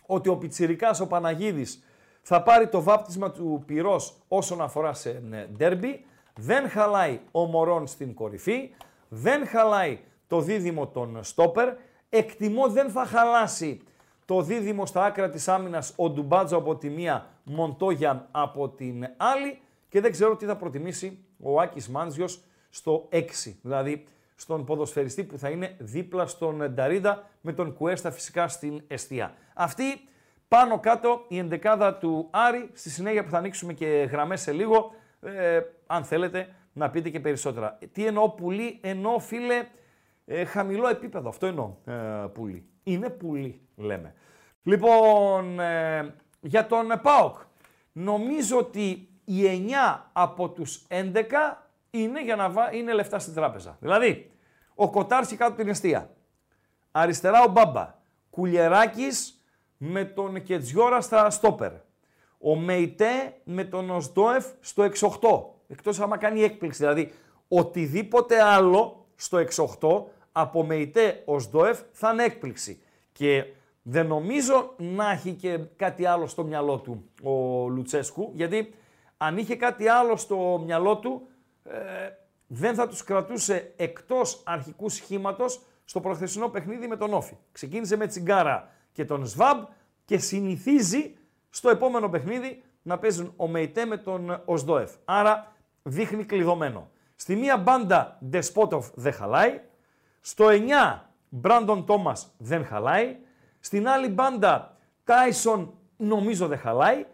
ότι ο Πιτσιρικάς ο Παναγίδης θα πάρει το βάπτισμα του πυρός όσον αφορά σε ε, ντέρμπι. Δεν χαλάει ο Μωρόν στην κορυφή. Δεν χαλάει το δίδυμο των στόπερ. Εκτιμώ δεν θα χαλάσει το δίδυμο στα άκρα της άμυνας ο Ντουμπάτζο από τη μία, Μοντόγια από την άλλη και δεν ξέρω τι θα προτιμήσει ο Άκης Μάντζιος στο 6, δηλαδή στον ποδοσφαιριστή που θα είναι δίπλα στον Νταρίδα με τον Κουέστα φυσικά στην εστία. Αυτή πάνω κάτω η ενδεκάδα του Άρη, στη συνέχεια που θα ανοίξουμε και γραμμές σε λίγο, ε, αν θέλετε να πείτε και περισσότερα. Τι εννοώ πουλί, εννοώ φίλε ε, χαμηλό επίπεδο, αυτό εννοώ ε, πουλί. Είναι πουλί λέμε. Λοιπόν, ε, για τον ΠΑΟΚ, νομίζω ότι οι 9 από τους 11 είναι, για να βά... είναι λεφτά στην τράπεζα. Δηλαδή, ο Κοτάρση κάτω την αιστεία. Αριστερά ο Μπάμπα. Κουλιεράκης με τον Κετζιόρα στα στόπερ. Ο Μεϊτέ με τον Οσδόεφ στο 6-8. Εκτός άμα κάνει έκπληξη. Δηλαδή, οτιδήποτε άλλο στο 6-8 από ΜΕΙΤΕ ως ΔΟΕΦ θα είναι έκπληξη. Και δεν νομίζω να έχει και κάτι άλλο στο μυαλό του ο Λουτσέσκου, γιατί αν είχε κάτι άλλο στο μυαλό του, ε, δεν θα τους κρατούσε εκτός αρχικού σχήματος στο προχθεσινό παιχνίδι με τον Όφη. Ξεκίνησε με Τσιγκάρα και τον Σβάμπ και συνηθίζει στο επόμενο παιχνίδι να παίζουν ο Μεϊτέ με τον Οσδόεφ. Άρα δείχνει κλειδωμένο. Στη μία μπάντα Ντεσπότοφ δεν χαλάει. Στο 9 Μπράντον Τόμας δεν χαλάει. Στην άλλη μπάντα Κάισον νομίζω δεν χαλάει.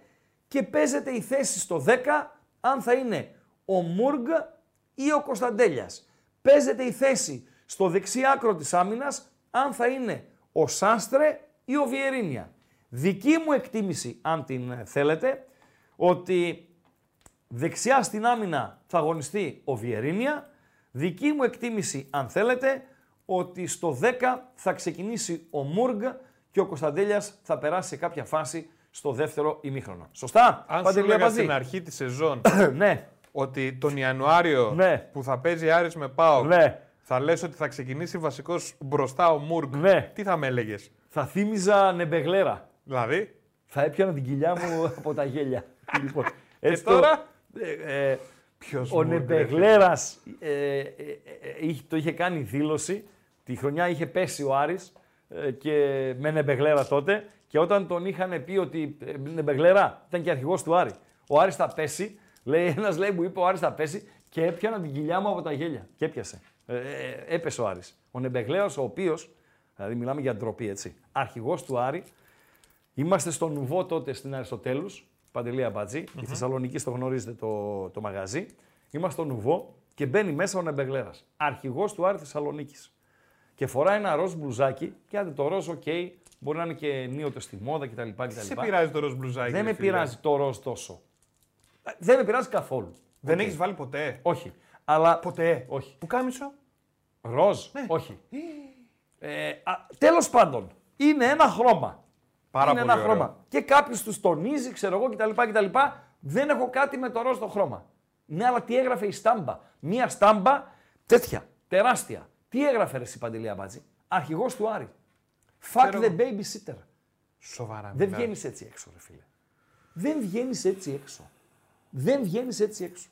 Και παίζεται η θέση στο 10 αν θα είναι ο Μούργ ή ο Κωνσταντέλιας. Παίζεται η θέση στο δεξί άκρο της άμυνας αν θα είναι ο Σάστρε ή ο Βιερίνια. Δική μου εκτίμηση, αν την θέλετε, ότι δεξιά στην άμυνα θα αγωνιστεί ο Βιερίνια. Δική μου εκτίμηση, αν θέλετε, ότι στο 10 θα ξεκινήσει ο Μούργ και ο Κωνσταντέλιας θα περάσει σε κάποια φάση στο δεύτερο ημίχρονο. Σωστά, Αν σου Παντελή έλεγα Αμπατζή; στην αρχή της σεζόν ναι, ότι τον Ιανουάριο Ναι. που θα παίζει Άρης με ΠΑΟΚ ναι, θα λες ότι θα ξεκινήσει βασικός μπροστά ο Μουργκ. Ναι. Τι θα με έλεγες; θα θύμιζα νεμπεγλέρα. Δηλαδή; Θα έπιανα την κοιλιά μου από τα γέλια. λοιπόν, έτσι το- τώρα; ε, ε, Ποιος ο Μουργκ, ρε Νεμπεγλέρας ε, ε, ε, ε, είχε- το είχε κάνει δήλωση. Τη χρονιά είχε πέσει ο Άρης ε, και με Νεμπεγλέρα τότε. Και όταν τον είχαν πει ότι ε, Νεμπεγλέρα ήταν και αρχηγός του Άρη. Ο Άρης θα πέσει. Λέει, ένας λέει μου είπε ο Άρης θα πέσει και έπιανα την κοιλιά μου από τα γέλια. Και έπιασε. Ε, ε, έπεσε ο Άρης. Ο Νεμπεγλέρας ο οποίος, δηλαδή μιλάμε για ντροπή έτσι, αρχηγός του Άρη, Είμαστε στο Νουβό τότε στην Αριστοτέλους, Παντελή Αμπατζή. Η Θεσσαλονίκη το γνωρίζετε το, το μαγαζί. Είμαστε στο Νουβό και μπαίνει μέσα ο Νεμπεγλέρας. Αρχηγός του Άρη Θεσσαλονίκης. Και φοράει ένα ροζ μπλουζάκι. Και άντε το ροζ, οκ, μπορεί να είναι και ενίοτε στη μόδα κτλ. κτλ. Σε πειράζει το ροζ μπλουζάκι. Δεν ρε με φίλε. πειράζει το ροζ τόσο. Ε, Δεν με πειράζει καθόλου. Δεν Οκ. έχεις βάλει ποτέ; Όχι. Αλλά. Ποτέ; Όχι. Πουκάμισο. Ροζ. Όχι. Ε, Τέλος πάντων, είναι ένα χρώμα. Πάρα είναι πολύ ένα ωραίο. χρώμα. Και κάποιος τους τονίζει, ξέρω εγώ κτλ, κτλ. Δεν έχω κάτι με το ροζ το χρώμα. Ναι, αλλά τι έγραφε η στάμπα; Μία στάμπα τέτοια, τεράστια. Τι έγραφε ρε εσύ Παντελή Αμπάτζη; Αρχηγός του Άρη. Fuck Ξέρω the εγώ. babysitter. Σοβαρά. Δεν μιλάς. βγαίνεις έτσι έξω, ρε φίλε. Δεν βγαίνεις έτσι έξω. Δεν βγαίνεις έτσι έξω.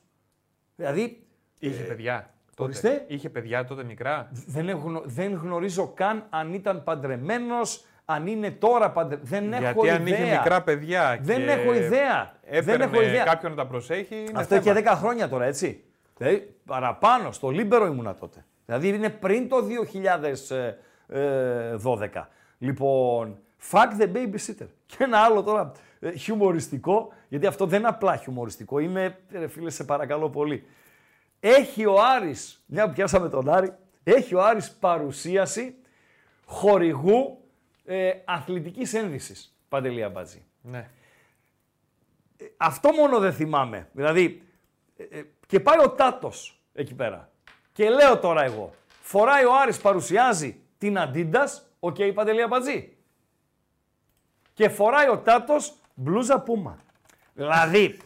Δηλαδή, Είχε παιδιά. Τότε. ορίστε. Είχε παιδιά τότε μικρά. δεν, έχω, δεν γνωρίζω καν αν ήταν παντρεμένος, αν είναι τώρα παντρεμένος. Δεν έχω Γιατί ιδέα. αν είχε μικρά παιδιά. Δεν και έχω ιδέα. Δεν Έπαιρνε έχω ιδέα. κάποιον να τα προσέχει. Είναι Αυτό θέμα. και 10 χρόνια τώρα, έτσι. Δηλαδή, παραπάνω, στο Λίμπερο ήμουνα τότε. Δηλαδή, είναι πριν το 2012. Λοιπόν, fuck the babysitter. Και ένα άλλο τώρα ε, χιουμοριστικό, γιατί αυτό δεν είναι απλά χιουμοριστικό, είναι, ρε φίλε, σε παρακαλώ πολύ. Έχει ο Άρης, μια που πιάσαμε τον Άρη, έχει ο Άρης παρουσίαση χορηγού ε, αθλητικής ένδυσης, Παντελή Αμπατζή. Ναι. Αυτό μόνο δεν θυμάμαι. Δηλαδή, ε, ε, και πάει ο Τάτος εκεί πέρα. Και λέω τώρα εγώ, φοράει ο Άρης, παρουσιάζει την Adidas, OK, okay, Παντελή Αμπατζή. Και φοράει ο Τάτος μπλούζα Πούμα. Δηλαδή,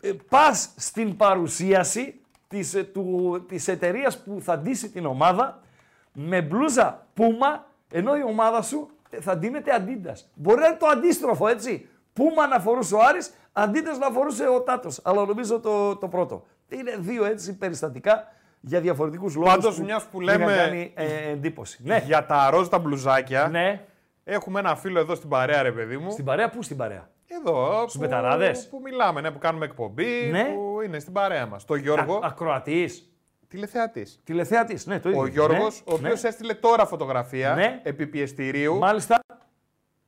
ε, πας στην παρουσίαση της, ε, του, της εταιρείας που θα ντύσει την ομάδα με μπλούζα Πούμα, ενώ η ομάδα σου ε, θα ντύνεται Adidas. Μπορεί να είναι το αντίστροφο, έτσι. Πούμα να φορούσε ο Άρης, Adidas να φορούσε ο Τάτος. Αλλά νομίζω το, το πρώτο. Είναι δύο έτσι περιστατικά για διαφορετικούς λόγους Πάντως, μιας που λέμε- είχαν κάνει ε, εντύπωση. Ναι, Για τα ροζ τα μπλουζάκια. ναι. Έχουμε ένα φίλο εδώ στην παρέα, ρε παιδί μου. Στην παρέα, πού στην παρέα; Εδώ. Στους που- μπεταράδες; Που μιλάμε, ναι, που κάνουμε εκπομπή. Ναι. Που είναι στην παρέα μας. Το Γιώργο. Α, ακροατής. Τηλεθεατής. Τηλεθεατής, ναι, το ίδιο. Ο Γιώργος, Ναι, ο οποίος ναι. έστειλε τώρα φωτογραφία Ναι. επί πιεστηρίου. Μάλιστα.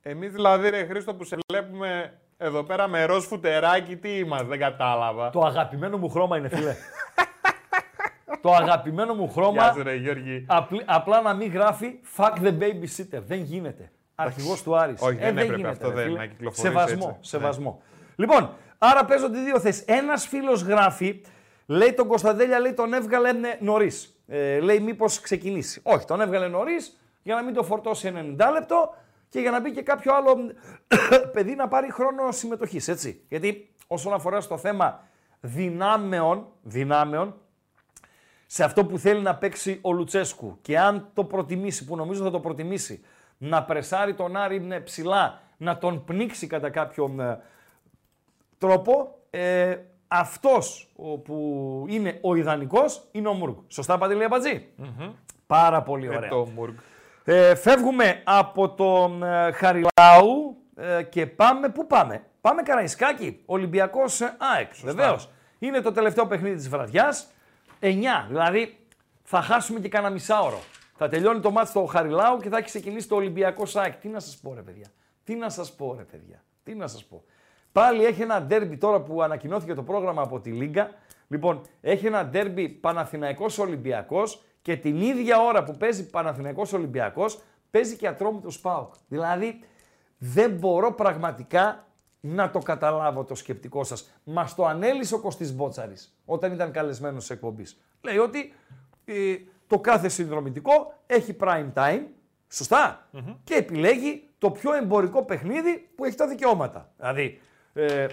Εμείς δηλαδή, ρε Χρήστο, που σε βλέπουμε εδώ πέρα με ροζ φουτεράκι, τι είμαστε, δεν κατάλαβα. Το αγαπημένο μου χρώμα είναι, φίλε. το αγαπημένο μου Γεια χρώμα, σου, ρε Γιώργη. απλ- απλά να μην γράφει fuck the babysitter. Δεν γίνεται. Αρχηγός του Άρης. Όχι, δεν έπρεπε γίνεται, αυτό, ρε δεν, φίλε. να κυκλοφορήσει Σεβασμό, έτσι. σεβασμό. Λοιπόν, άρα παίζονται δύο θέσεις. Ένας φίλος γράφει, λέει τον Κωνσταντέλια, λέει τον έβγαλε νωρίς. Ε, λέει μήπως ξεκινήσει. Όχι, τον έβγαλε νωρίς για να μην το φορτώσει 90 λεπτό και για να μπει και κάποιο άλλο παιδί να πάρει χρόνο συμμετοχής. Έτσι. Γιατί όσον αφορά στο θέμα δυνάμεων, δυνάμεων σε αυτό που θέλει να παίξει ο Λουτσέσκου και αν το προτιμήσει, που νομίζω θα το προτιμήσει, να πρεσάρει τον Άρη είναι ψηλά, να τον πνίξει κατά κάποιον ε, τρόπο, ε, αυτός ο, που είναι ο ιδανικός είναι ο Μούργκ. Σωστά Παντελή Αμπατζή; Πάρα πολύ Ε, ωραία. το Μουργκ. Ε, φεύγουμε από τον ε, Χαριλάου ε, και πάμε. Πού πάμε, Πάμε Καραϊσκάκι, Ολυμπιακός ε, ΑΕΚ. Βεβαίως. Είναι το τελευταίο παιχνίδι της βραδιάς. 9, δηλαδή θα χάσουμε και κανένα μισάωρο. Θα τελειώνει το μάτι στο Χαριλάου και θα έχει ξεκινήσει το Ολυμπιακό ΑΕΚ. Τι να σας πω ρε παιδιά, τι να σας πω ρε παιδιά, τι να σας πω. Πάλι έχει ένα ντέρμπι τώρα που ανακοινώθηκε το πρόγραμμα από τη Λίγκα. Λοιπόν, έχει ένα ντέρμπι Παναθηναϊκός Ολυμπιακός και την ίδια ώρα που παίζει Παναθηναϊκός Ολυμπιακός παίζει και Ατρόμητος ΠΑΟΚ. Δηλαδή, δεν μπορώ πραγματικά να το καταλάβω το σκεπτικό σας. Μας το ανέλησε ο Κωστής Μπότσαρης όταν ήταν καλεσμένος σε εκπομπής. Λέει ότι ε, το κάθε συνδρομητικό έχει prime time, σωστα και επιλέγει το πιο εμπορικό παιχνίδι που έχει τα δικαιώματα. Δηλαδή, ε,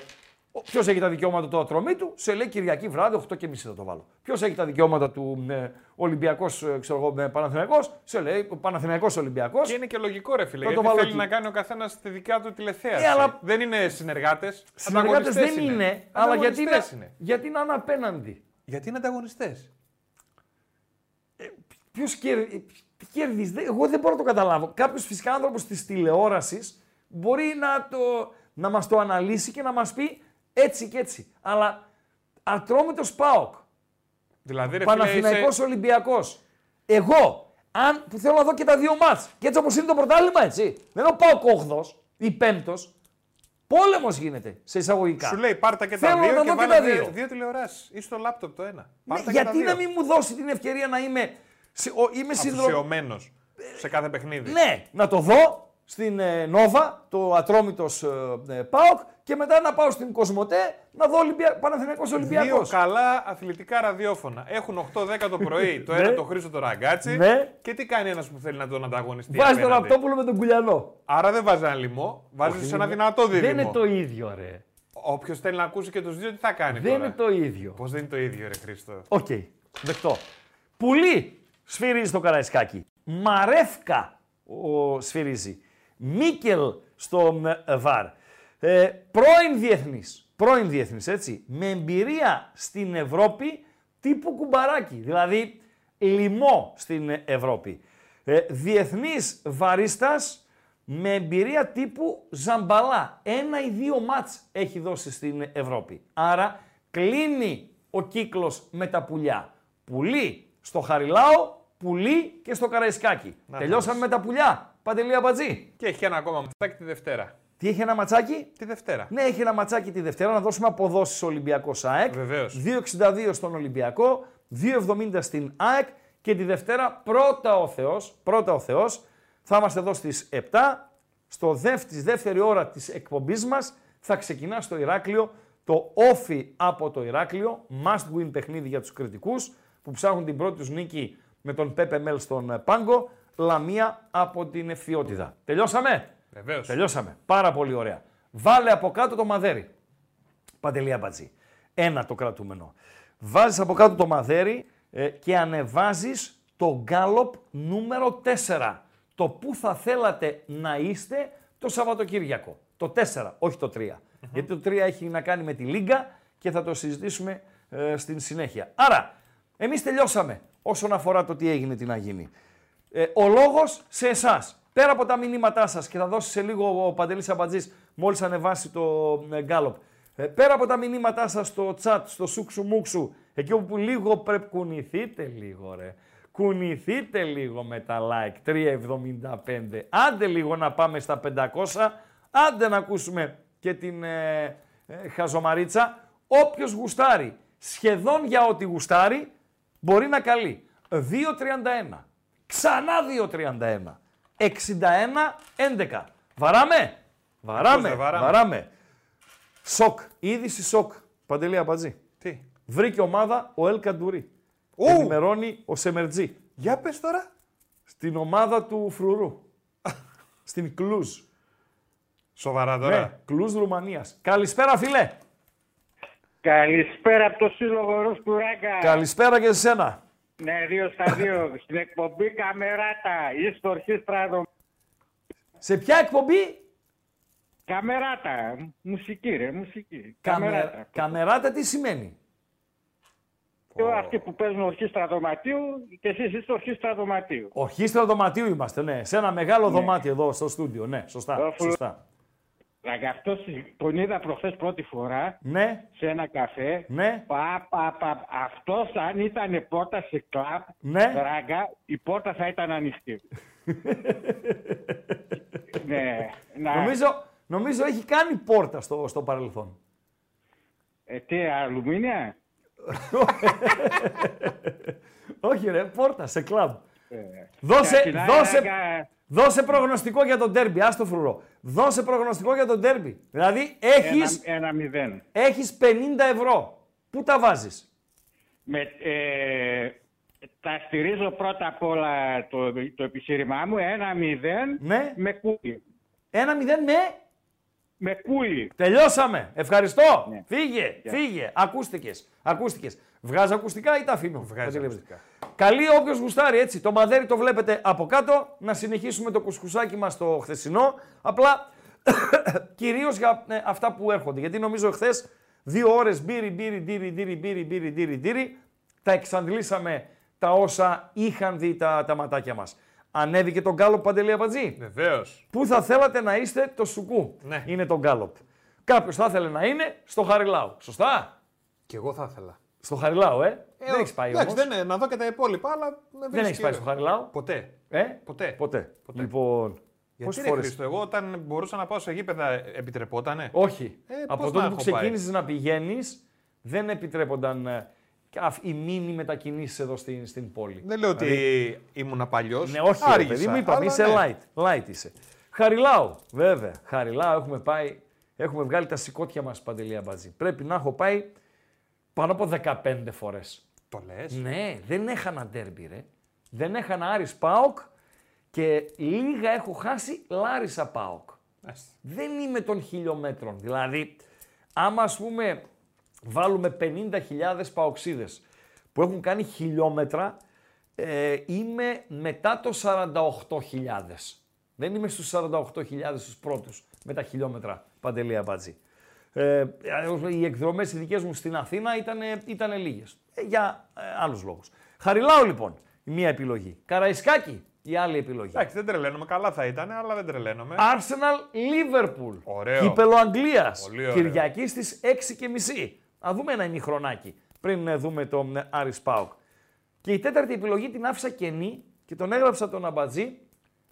Ποιος έχει τα δικαιώματα του ατρωμί του, σε λέει Κυριακή βράδυ, 8 και μισή θα το βάλω. Ποιος έχει τα δικαιώματα του ε, Ολυμπιακός, ξέρω εγώ, με Παναθηναϊκός, σε λέει Παναθηναϊκός Ολυμπιακός. Και είναι και λογικό, ρε φίλε. Θα το Γιατί βάλω θέλει εκεί. να κάνει ο καθένας τη δικιά του τηλεθέαση. Ε, αλλά- Δεν είναι συνεργάτες. Συνεργάτες δεν είναι, αλλά γιατί να, είναι. γιατί να είναι απέναντι. Γιατί είναι ανταγωνιστές. Ποιος κερδίζει, δεν- εγώ δεν μπορώ να το καταλάβω. Κάποιος φυσικά άνθρωπος της τηλεόρασης μπορεί να, το, να μας το αναλύσει και να μας πει έτσι και έτσι. Αλλά ατρόμητος ΠΑΟΚ, Δηλαδή, ρε φίλε, Παναθηναϊκός είσαι... Ολυμπιακός. Εγώ, αν, που θέλω να δω και τα δύο μάτς, και έτσι όπως είναι το πρωτάθλημα, έτσι, δεν είναι ο ΠΑΟΚ 8 ή 5 πόλεμος γίνεται σε εισαγωγικά. Σου λέει πάρτα και τα Θέλω να δύο τα και δω και βάλε τα δύο, δύο. δύο τηλεοράσεις ή στο λάπτοπ το ένα. Ναι, Πάρτα και τα γιατί δύο. να μην μου δώσει την ευκαιρία να είμαι, σε- ο- είμαι συνδρο... Αφοσιωμένος σε κάθε παιχνίδι. Ναι, να το δω στην ε, Νόβα, το Ατρόμητος ε, ε, ΠΑΟΚ και μετά να πάω στην Κοσμοτέ να δω Ολυμπια... Παναθηναϊκός Δύο Ολυμπιακός. καλά αθλητικά ραδιόφωνα. Έχουν 8-10 το πρωί το Ναι. ένα το Χρήστο το ραγκάτσι. Ναι. Και τι κάνει ένας που θέλει να τον ανταγωνιστεί. Βάζει τον απέναντι; Ραπτόπουλο με τον Κουλιανό. Άρα δεν βάζει ένα λιμό, βάζει σε ένα δυνατό δίδυμο. Δεν είναι το ίδιο, ρε. Όποιος θέλει να ακούσει και τους δύο, τι θα κάνει Δεν τώρα; είναι το ίδιο. Πώς δεν είναι το ίδιο, ρε Χρήστο; Οκ, δεκτό. Πουλί σφυρίζει το Καραϊσκάκι. Μαρεύκα ο, σφυρίζει. Μίκελ στο ε, βαρ. Ε, πρώην διεθνής, πρώην διεθνής έτσι, με εμπειρία στην Ευρώπη τύπου κουμπαράκι, δηλαδή λοιμό στην Ευρώπη. Ε, διεθνής βαρίστας με εμπειρία τύπου Ζαμπαλά. Ένα ή δύο μάτς έχει δώσει στην Ευρώπη. Άρα κλείνει ο κύκλος με τα πουλιά. Πουλί στο Χαριλάο, πουλί και στο Καραϊσκάκι. Να Τελειώσαμε με τα πουλιά. Παντελή Αμπατζή. Και έχει ένα ακόμα ματσάκι τη Δευτέρα. Τι έχει ένα ματσάκι; Τη Δευτέρα. Ναι, έχει ένα ματσάκι τη Δευτέρα να δώσουμε αποδόσεις Ολυμπιακό ΑΕΚ. Βεβαίως. 2,62 στον Ολυμπιακό, 2,70 στην ΑΕΚ και τη Δευτέρα πρώτα ο Θεός, πρώτα ο Θεός, θα είμαστε εδώ στις 7, στο δεύ, της δεύτερη ώρα της εκπομπής μας θα ξεκινά στο Ηράκλειο το όφι από το Ηράκλειο, must win παιχνίδι για τους κριτικούς που ψάχνουν την πρώτη τους νίκη με τον Πέπε Μέλ στον ε, Πάγκο, Λαμία από την Ευθυότητα. Τελειώσαμε; Βεβαίως. Τελειώσαμε. Πάρα πολύ ωραία. Βάλε από κάτω το μαδέρι. Παντελία Μπατζή. Ένα το κρατούμενο. Βάζεις από κάτω το μαδέρι ε, και ανεβάζεις το γκάλοπ νούμερο 4. Το που θα θέλατε να είστε το Σαββατοκύριακο. Το 4, όχι το 3. Γιατί το 3 έχει να κάνει με τη Λίγκα και θα το συζητήσουμε ε, στην συνέχεια. Άρα, εμείς τελειώσαμε όσον αφορά το τι έγινε, τι να γίνει. Ε, ο λόγος σε εσάς. Πέρα από τα μηνύματά σας και θα δώσει σε λίγο ο Παντελής Αμπατζής μόλις ανεβάσει το ε, γκάλοπ. Ε, πέρα από τα μηνύματά σας στο chat, στο σούξου μουξου, εκεί όπου λίγο πρέπει κουνηθείτε λίγο ρε. Κουνηθείτε λίγο με τα like, 3,75. Άντε λίγο να πάμε στα 500, άντε να ακούσουμε και την ε, ε, χαζομαρίτσα. Όποιος γουστάρει, σχεδόν για ό,τι γουστάρει, μπορεί να καλεί. 2,31. Ξανά 2,31. 61-11. Βαράμε. Βαράμε. δεν βαράμε; Βαράμε. Σοκ. Είδηση σοκ. Παντελή Αμπατζή. Τι; Βρήκε ομάδα ο Ελ Καντουρί. Ου! Ενημερώνει ο Σεμερτζή. Για πες τώρα. Στην ομάδα του Φρουρού. Στην Κλούζ. Σοβαρά τώρα. Ναι, Κλούζ Ρουμανίας. Καλησπέρα φίλε. Καλησπέρα από το Σύλλογο Ρος του Ράγκα. Καλησπέρα και σε σένα. Ναι, δύο στα δύο. Στην εκπομπή Καμεράτα. Είστε ορχήστρα εδώ. Σε ποια εκπομπή; Καμεράτα. Μουσική ρε, μουσική. Καμε... Καμεράτα. Καμεράτα τι σημαίνει; Και αυτοί που παίζουν ορχήστρα δωματίου και εσείς είστε ορχήστρα δωματίου. Ορχήστρα δωματίου είμαστε, ναι. Σε ένα μεγάλο Ναι. δωμάτιο εδώ στο στούντιο. Ναι, σωστά. Αφού- σωστά. Ράγκα, αυτός τον είδα προχθές πρώτη φορά Ναι, σε ένα καφέ. ναι. Πα, πα, πα. Αυτός αν ήταν πόρτα σε κλαμπ, Ναι. ράγκα, η πόρτα θα ήταν ανοιχτή. ναι. Να... Νομίζω, νομίζω έχει κάνει πόρτα στο, στο παρελθόν. Ε, τι, αλουμίνια; Όχι ρε, πόρτα σε κλαμπ. Ε, Δώσε, Κατσινά, δώσε, ράγκα, δώσε προγνωστικό για τον τέρμπι, άστο φρουρό. Δώσε προγνωστικό για τον τέρμπι. Δηλαδή έχεις, Ένα, ένα μηδέν. έχεις 50 ευρώ. Πού τα βάζεις; Με, ε, τα στηρίζω πρώτα απ' όλα το, το επιχείρημά μου. Ένα μηδέν Ναι. με κούλι. Ένα μηδέν με... Με κούλι. Τελειώσαμε. Ευχαριστώ. Ναι. Φύγε, Γεια. φύγε. Ακούστηκες. Ακούστηκες. Βγάζω ακουστικά ή τα αφήνω; Βγάζει Παντελή. ακουστικά. Καλή όποιος γουστάρει έτσι. Το μαδέρι το βλέπετε από κάτω. Να συνεχίσουμε το κουσκουσάκι μας το χθεσινό. Απλά κυρίως για ε, αυτά που έρχονται. Γιατί νομίζω χθες δύο ώρες μπίρι, μπίρι, μπίρι, μπίρι, μπίρι, μπίρι, μπίρι, μπίρι. Τα εξαντλήσαμε τα όσα είχαν δει τα, τα ματάκια μας. Ανέβηκε το γκάλοπ, Παντελή Αμπατζή. Βεβαίως. Πού θα θέλατε να είστε το σουκού; Ναι. Είναι το γκάλοπ. Κάποιος θα ήθελε να είναι στο Χαριλάου. Σωστά; Κι εγώ θα ήθελα. Στο Χαριλάου, ε. Δεν έχεις πάει Εντάξει, όμως. δεν είναι, να δω και τα υπόλοιπα, αλλά με Δεν βρίσκει- έχεις πάει στο Χαριλάου; Ποτέ. Ε; Ποτέ. Ποτέ. Ποτέ. Λοιπόν. Γιατί Πόσε ρε φορέ. Χρήστο, εγώ όταν μπορούσα να πάω σε γήπεδα επιτρεπότανε; Όχι. Ε, Από πώς τότε να που έχω πάει; ξεκίνησε να πηγαίνεις, δεν επιτρέπονταν ε, και αυ- οι μήνυ μετακινήσεις εδώ στην, στην πόλη. Δεν λέω ότι Δηλαδή, ήμουν παλιός. Ναι, όχι, ρε παιδί μου, είπαμε, είσαι light. Light είσαι. Χαριλάου, βέβαια. Χαριλάου, έχουμε πάει, έχουμε βγάλει τα σηκώτια μας παντελή αμπατζή. Πρέπει να έχω πάει πάνω από 15 φορές. Το λες; Ναι, δεν έχανα ντέρμπι, ρε. Δεν έχανα Άρης Πάοκ και λίγα έχω χάσει Λάρισα Πάοκ. Δεν είμαι των χιλιόμετρων. Δηλαδή, άμα ας πούμε βάλουμε 50.000 παοξίδες που έχουν κάνει χιλιόμετρα, ε, είμαι μετά το 48.000. Δεν είμαι στους 48.000 τους πρώτους με τα χιλιόμετρα, Παντελή Αμπατζή. Ε, οι εκδρομές οι δικές μου στην Αθήνα ήταν, ήτανε λίγες. Ε, για ε, άλλους λόγους. Χαριλάω λοιπόν, η μία επιλογή. Καραϊσκάκη, η άλλη επιλογή. Εντάξει, δεν τρελαίνομαι. Καλά θα ήταν, αλλά δεν τρελαίνομαι. Arsenal Liverpool. Ωραίο. Κύπελο Αγγλίας. Πολύ ωραίο. Κυριακή στις 6.30. Να δούμε ένα ημιχρονάκι πριν ε, δούμε τον ε, Άρης Πάουκ. Και η τέταρτη επιλογή την άφησα κενή και τον έγραψα τον Αμπατζή.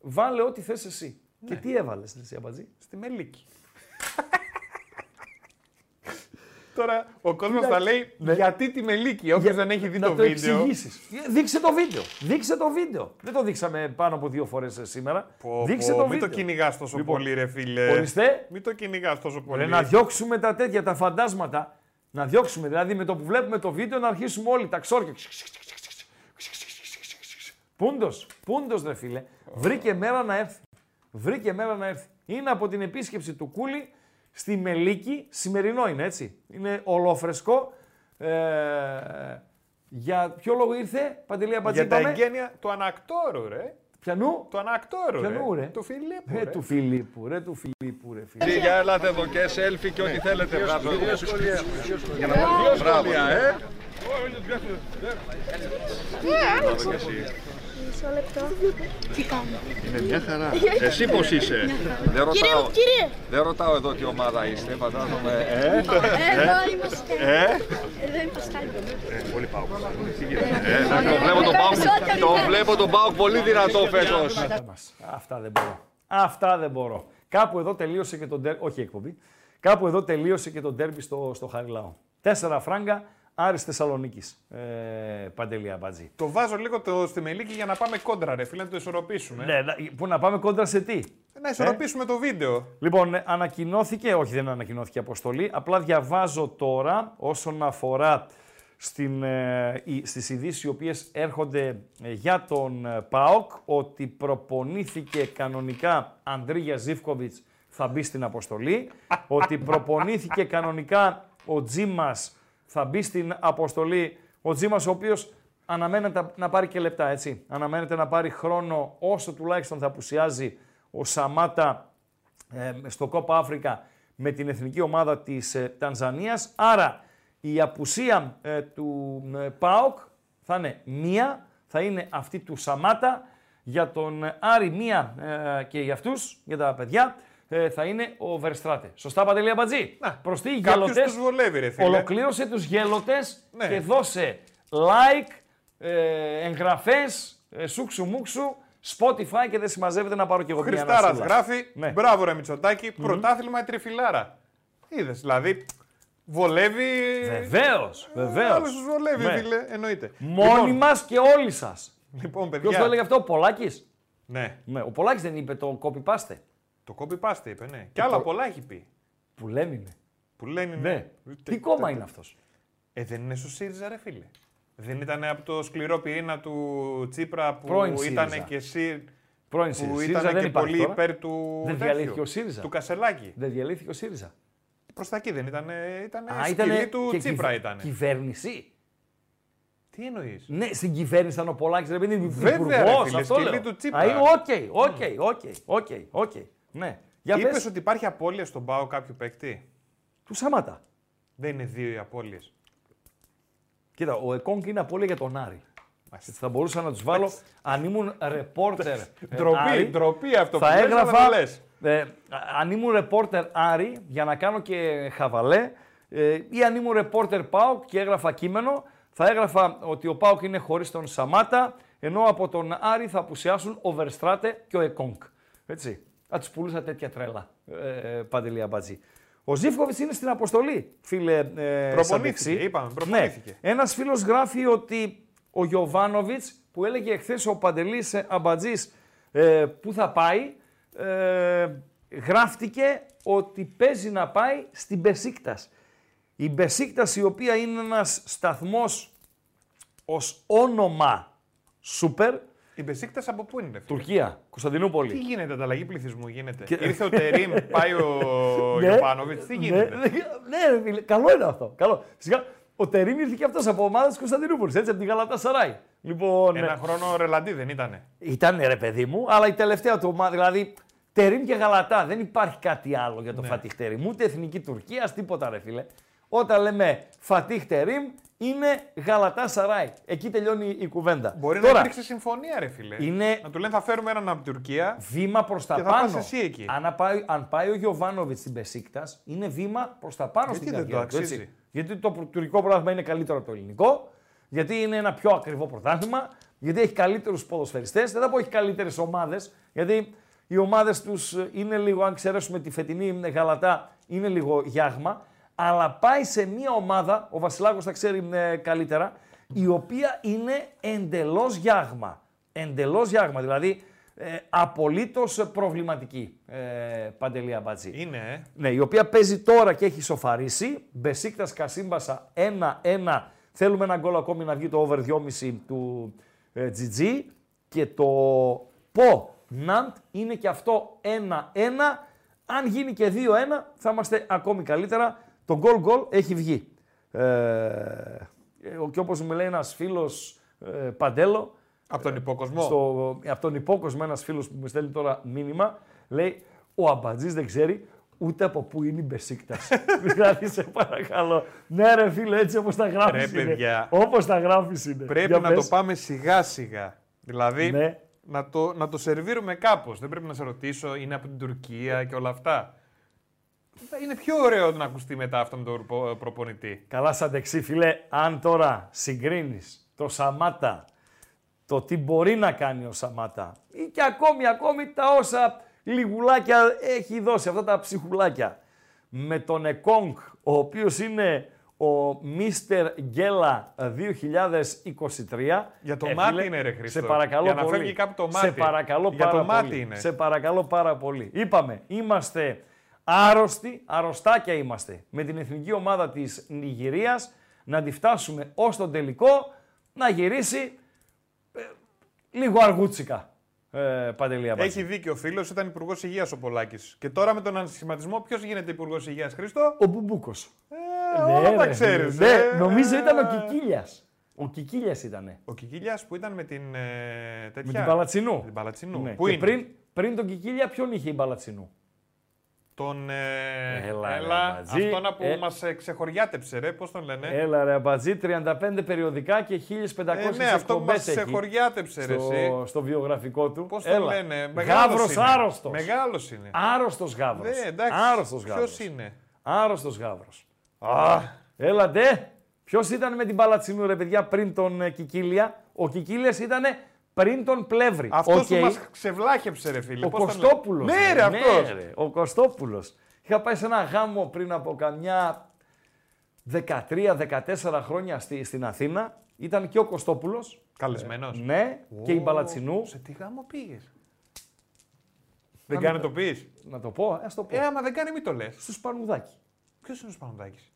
Βάλε ό,τι θες εσύ. Και τι έβαλες εσύ Αμπατζή; Στη Μελίκη. Τώρα ο κόσμο Κοίτα, θα λέει ναι. γιατί τη Μελίκη, όποιο δεν έχει δει να το, το βίντεο. εξηγήσεις. Δείξε το βίντεο. Δείξε το βίντεο. Δεν το δείξαμε πάνω από δύο φορές ε, σήμερα. Πω, Δείξε πω, το μην βίντεο. το κυνηγά τόσο Λοιπόν, πολύ, ρε φίλε. ορίστε. Μην το κυνηγά τόσο πολύ. Ρε, να διώξουμε τα τέτοια, τα φαντάσματα. Να διώξουμε, δηλαδή με το που βλέπουμε το βίντεο να αρχίσουμε όλοι τα ξόρκια. Πούντος, πούντος ρε φίλε. Βρήκε μέρα να έρθει. Βρήκε μέρα να έρθει. Είναι από την επίσκεψη του Κούλη στη Μελίκη. Σημερινό είναι έτσι. Είναι ολόφρεσκο. Ε, για ποιο λόγο ήρθε, Παντελή Αμπατζή, Για τα είπαμε; εγγένεια του ανακτόρου, ρε. Πιανού; Του ανακτόρου, Πιανού, ρε. Του Φιλίππου. Ε, ρε. του Φιλίππου, ρε, του Φιλίππου, ρε, φίλε. Για ελάτε εδώ και selfie και ό,τι θέλετε. Μπράβο. Για να Δύο σχόλια, ε. Ναι, Μισό λεπτό. Τι κάνω. Είναι μια χαρά. Εσύ πώς είσαι. Δεν Κύριε, ρωτάω, κύριε. δεν ρωτάω εδώ τι ομάδα είστε, φαντάζομαι. Ε, Εδώ είμαστε. ε, Εδώ είμαστε. Πολύ πάω. ε, να το βλέπω τον Πάουκ, το βλέπω τον Πάουκ πολύ δυνατό φέτος. μας. Αυτά δεν μπορώ. Αυτά δεν μπορώ. Κάπου εδώ τελείωσε και το ντέρμπι. Όχι η εκπομπή. Κάπου εδώ τελείωσε και το ντέρμπι στο, στο Χαριλάο. Τέσσερα φράγκα Άρης Θεσσαλονίκης. Ε, Παντελή Αμπατζή. Το βάζω λίγο το, στη Μελίκη για να πάμε κόντρα, ρε φίλε, να το ισορροπήσουμε. Ναι, να- που να πάμε κόντρα σε τι; Να ισορροπήσουμε το βίντεο. Λοιπόν, ε, ανακοινώθηκε, όχι δεν ανακοινώθηκε αποστολή, απλά διαβάζω τώρα όσον αφορά στην, ε, οι- στις ειδήσεις οι οποίες έρχονται ε, για τον ε, ΠΑΟΚ, ότι προπονήθηκε κανονικά Ανδρίγια Ζίβκοβιτς θα μπει στην αποστολή, ότι προπονήθηκε κανονικά ο Τζίμας θα μπει στην αποστολή ο Τζίμας, ο οποίος αναμένεται να πάρει και λεπτά, έτσι. Αναμένεται να πάρει χρόνο όσο τουλάχιστον θα απουσιάζει ο Σαμάτα ε, στο Κόπα Αφρικα με την εθνική ομάδα της ε, Τανζανίας. Άρα η απουσία ε, του ε, ΠΑΟΚ θα είναι μία, θα είναι αυτή του Σαμάτα. Για τον ε, Άρη μία ε, και για αυτούς, για τα παιδιά, ε, θα είναι ο Βερστράτε. Σωστά, Παντελία Μπατζή; Προς τι οι Κάποιους γελωτές, τους βολεύει, ρε φίλε. Ολοκλήρωσε τους γελωτές Ναι. και δώσε like, ε, εγγραφές, ε, σούξου μουξου, Spotify και δεν συμμαζεύεται να πάρω κι εγώ μια Χριστάρας αναστήλα. γράφει. Ναι. Μπράβο, ρε Μητσοτάκη. Πρωτάθλημα η τριφυλάρα. Είδες, δηλαδή. Βολεύει. Βεβαίως, βεβαίως. Άλλος τους βολεύει, Ναι. φίλε. Εννοείται. Μόνοι Λοιπόν, μας και όλοι σας. Λοιπόν, Ποιος παιδιά. το έλεγε αυτό, ο Πολάκης; Ναι. Ναι, ο Πολάκης δεν είπε το copy paste. Το copy paste είπε, ναι. Και άλλα το- πολλά έχει πει. Που λένε είναι. Που λένε Ναι. Τε- Τι κόμμα τε- είναι αυτός; Ε, δεν είναι στο ΣΥΡΙΖΑ, ρε φίλε. Δεν ήταν από το σκληρό πυρήνα του Τσίπρα που Πρώην ήταν ΣΥΡΙΖΑ. και εσύ. Πρώην που ΣΥΡΙΖΑ. ήταν ΣΥΡΙΖΑ δεν και υπάρχει πολύ τώρα. υπέρ του. Δεν τέτοιου, διαλύθηκε ο ΣΥΡΙΖΑ. Του Κασελάκη. Δεν διαλύθηκε ο ΣΥΡΙΖΑ. Προς τα εκεί δεν ήταν. Ήταν Α, σκυλί ήτανε του και Τσίπρα κυβε- ήταν. Κυβέρνηση. Τι εννοείς; Ναι, στην κυβέρνηση ήταν ο Πολάκης, ρε παιδί μου, Βέβαια, ρε υπουργός, φίλε, αυτό σκυλί λέω. του Τσίπρα. Α, είναι OK, OK, OK, OK, OK. Ναι. Για Είπες πες, ότι υπάρχει απώλεια στον Πάο κάποιου παίκτη; του Σαμάτα. Δεν είναι δύο οι απώλειες. Κοίτα, ο Εκόνγκ είναι απώλεια για τον Άρη. Έτσι, θα μπορούσα να τους βάλω, αν ήμουν ρεπόρτερ. ε, Ντροπή, Άρη, ντροπή αυτό θα που λες, αλλά έγραφα. το λες. ε, αν ήμουν ρεπόρτερ Άρη για να κάνω και χαβαλέ, ε, ή αν ήμουν ρεπόρτερ Πάουκ και έγραφα κείμενο, θα έγραφα ότι ο Πάουκ είναι χωρίς τον Σαμάτα, ενώ από τον Άρη θα απουσιάσουν ο Βερστράτε και ο Εκόνγκ. Έτσι. Θα τους πουλούσα τέτοια τρέλα. Ε, Παντελή Αμπατζή. Ο Ζήφκοβιτς είναι στην αποστολή, φίλε. Ε, Προπονήθηκε, Σαντεξή. είπαμε, προπονήθηκε. Ναι. Ένας φίλος γράφει ότι ο Γιωβάνοβιτς που έλεγε εχθές ο Παντελής Αμπατζής ε, που θα πάει, ε, γράφτηκε ότι παίζει να πάει στην Μπεσίκτας. Η Μπεσίκτας η οποία είναι ένας σταθμός ως όνομα σούπερ, Η Μπεσίκτα από πού είναι, ρε φίλε; Τουρκία, Κωνσταντινούπολη. Τι γίνεται, ανταλλαγή πληθυσμού γίνεται; Και- Ήρθε ο Τερήμ, πάει ο Ναι. Γιωβάνοβιτς, τι Ναι, γίνεται; ναι, ναι, ρε φίλε, καλό είναι αυτό. Καλό. Φυσικά, ο Τερήμ ήρθε και αυτός από ομάδα τη Κωνσταντινούπολης, έτσι, από την Γαλατά Σαράι. Λοιπόν, Ένα χρόνο ρελαντί δεν ήτανε. Ήταν ρε παιδί μου, αλλά η τελευταία του ομάδα, δηλαδή Τερήμ και Γαλατά. Δεν υπάρχει κάτι άλλο για το Ναι. Φατίχ Τερήμ. Ούτε εθνική Τουρκίας, τίποτα ρε φίλε. Όταν λέμε Φατίχ Τερήμ, είναι Γαλατά Σαράι. Εκεί τελειώνει η κουβέντα. Μπορεί Τώρα, να υπήρξε συμφωνία, ρε φίλε. Είναι- Να του λένε θα φέρουμε έναν από την Τουρκία. Βήμα προς τα Και θα πάνω. πας εσύ εκεί. Αν πάει, αν πάει ο Γιωβάνοβιτς στην Πεσίκτας, είναι βήμα προς τα πάνω Γιατί στην δεν το καριέρα του, έτσι. αξίζει; Γιατί το προ- τουρκικό πρωτάθλημα είναι καλύτερο από το ελληνικό, γιατί είναι ένα πιο ακριβό πρωτάθλημα, γιατί έχει καλύτερους ποδοσφαιριστές. Δεν θα πω έχει καλύτερες ομάδες, γιατί οι ομάδες τους είναι λίγο, αν εξαιρέσουμε τη φετινή γαλατά, είναι λίγο γιάγμα. Αλλά πάει σε μια ομάδα, ο Βασιλάκος θα ξέρει ε, καλύτερα, η οποία είναι εντελώς γιάγμα. Εντελώς γιάγμα, δηλαδή ε, απολύτως προβληματική, ε, Παντελή Αμπατζή. Είναι, ε. Ναι, η οποία παίζει τώρα και έχει σοφαρίσει. Μπεσίκτας Κασίμπασα 1-1. Θέλουμε ένα γκολ ακόμη να βγει το over 2,5 του ε, GG. Και το Πο Ναντ είναι και αυτό 1-1. Αν γίνει και 2-1 θα είμαστε ακόμη καλύτερα. Το γκολ γκολ έχει βγει. Ε, ε, και όπως μου λέει ένας φίλος ε, Παντέλο, Από τον υποκοσμό. στο, από τον υπόκοσμο ένας φίλος που μου στέλνει τώρα μήνυμα, λέει ο Αμπατζής δεν ξέρει ούτε από πού είναι η Μπεσίκτας. δηλαδή σε παρακαλώ. Ναι, ρε φίλε, έτσι όπως τα γράφεις. Ρε, παιδιά. Όπως τα γράφεις είναι. Πρέπει Για να πες. το πάμε σιγά σιγά. Δηλαδή Ναι. να, το, να το σερβίρουμε κάπως. Δεν πρέπει να σε ρωτήσω, είναι από την Τουρκία και όλα αυτά. Είναι πιο ωραίο να ακουστεί μετά αυτό με τον προπο- προπονητή. Καλά σαν δεξί, φίλε, αν τώρα συγκρίνεις το Σαμάτα, το τι μπορεί να κάνει ο Σαμάτα ή και ακόμη, ακόμη τα όσα λιγουλάκια έχει δώσει, αυτά τα ψυχουλάκια, με τον Εκόνγκ, ο οποίος είναι ο Μίστερ Γκέλα 2023. Για το Ε, μάτι φίλε, είναι, ρε Χριστό. Σε παρακαλώ Για να πολύ. φεύγει κάπου το Σε μάτι. παρακαλώ Για πάρα το μάτι πολύ. είναι. Σε παρακαλώ πάρα πολύ. Είπαμε, είμαστε άρρωστοι, αρρωστάκια είμαστε με την εθνική ομάδα της Νιγηρίας να τη φτάσουμε ως τον τελικό να γυρίσει ε, λίγο αργούτσικα. Ε, Παντελή Αμπάτζη. Έχει δίκιο ο φίλος, ήταν υπουργός υγείας ο Πολάκης. Και τώρα με τον ανασχηματισμό, ποιος γίνεται υπουργός υγείας, Χρήστο; Ο Μπουμπούκος. Ε, όλα Ναι, τα ρε, ξέρεις. Ναι, νομίζω ήταν ο Κικίλιας. Ο Κικίλιας ήταν. Ο Κικίλιας που ήταν με την. Ε, τέτοια, Με την Παλατσινού. Την Παλατσινού. Ναι. Πού και είναι; Πριν, πριν τον Κικίλια, ποιον είχε η Παλατσινού; Τον. Ε, Έλα, ρε, έλα, Αμπατζή. αυτόν που Ε. μας μα ξεχωριάτεψε, ρε. Πώς τον λένε; Έλα ρε Αμπατζή, 35 περιοδικά και 1500 Ε, ναι, αυτό που εκπομπές μας έχει ξεχωριάτεψε, ρε. στο, εσύ. στο βιογραφικό του. Πώς τον Έλα. λένε; Γάβρος άρρωστος. Μεγάλος είναι. Άρρωστος Γάβρος. Ναι, εντάξει. Άρρωστος Γάβρος. Ποιο είναι; Άρρωστος Γάβρος. Α, Έλατε. Ποιος ήταν με την Παλατσινού, ρε παιδιά, πριν τον ε, Κικίλια; Ο Κικίλιας ήταν πριν τον Πλεύρη. Αυτός Οκ. που μας ξεβλάχεψε, ρε φίλε. Ο Πώς τον λένε. Κωστόπουλος. Ναι, ρε, αυτός. ο Κωστόπουλος. Είχα πάει σε ένα γάμο πριν από καμιά 13-14 χρόνια στη, στην Αθήνα. Ήταν και ο Κωστόπουλος. Καλεσμένος. Ναι, και η Μπαλατσινού. Σε τι γάμο πήγες; Δεν κάνει το πεις. Να το πω, ας το πω. Ε, άμα δεν κάνει, μην το λες. Στου Σπανουδάκη. Ποιος είναι ο Σπανουδάκης;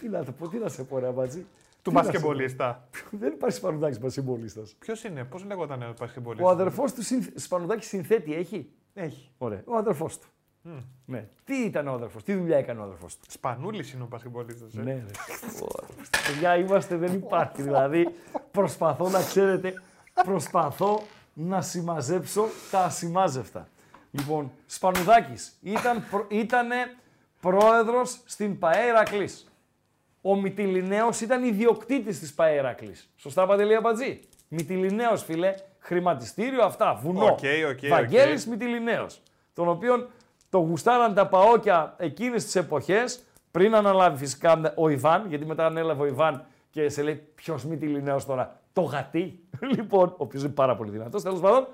τι να το πω, τι να σε πω, ρε Αμπατζή. Του Τι να σε μπασκεμπολίστα. πω. Δεν υπάρχει Σπανουδάκης μπασκεμπολίστας. Ποιος είναι, πώς λέγονταν ο μπασκεμπολίστας; Ο αδερφός του συνθ... Σπανουδάκη συνθέτη έχει; Έχει. Ωραία. Ο αδερφός του. Ναι. Τι ήταν ο αδερφός, τι δουλειά έκανε ο αδερφός του; Σπανούλης είναι ο μπασκεμπολίστας. Ναι, ρε. Παιδιά, είμαστε, δεν υπάρχει. Δηλαδή, προσπαθώ να ξέρετε, προσπαθώ να συμμαζέψω τα ασημάζευτα. Λοιπόν, Σπανουδάκης ήταν, προ- ήτανε πρόεδρος στην ΠαΕ Ηρακλής. Ο Μυτιλινέος ήταν ιδιοκτήτης της ΠαΕ Ηρακλής. Σωστά, Παντελή Αμπατζή. Μυτιλινέος, φίλε, χρηματιστήριο, αυτά, βουνό. OK, OK, OK. Βαγγέλης Μυτιλινέος, τον οποίον το γουστάραν τα παόκια εκείνες τις εποχές, πριν αναλάβει φυσικά ο Ιβάν, γιατί μετά ανέλαβε ο Ιβάν και σε λέει ποιος Μυτιλινέος τώρα, το γατί. λοιπόν, ο οποίος είναι πάρα πολύ δυνατός, τέλος πάντων,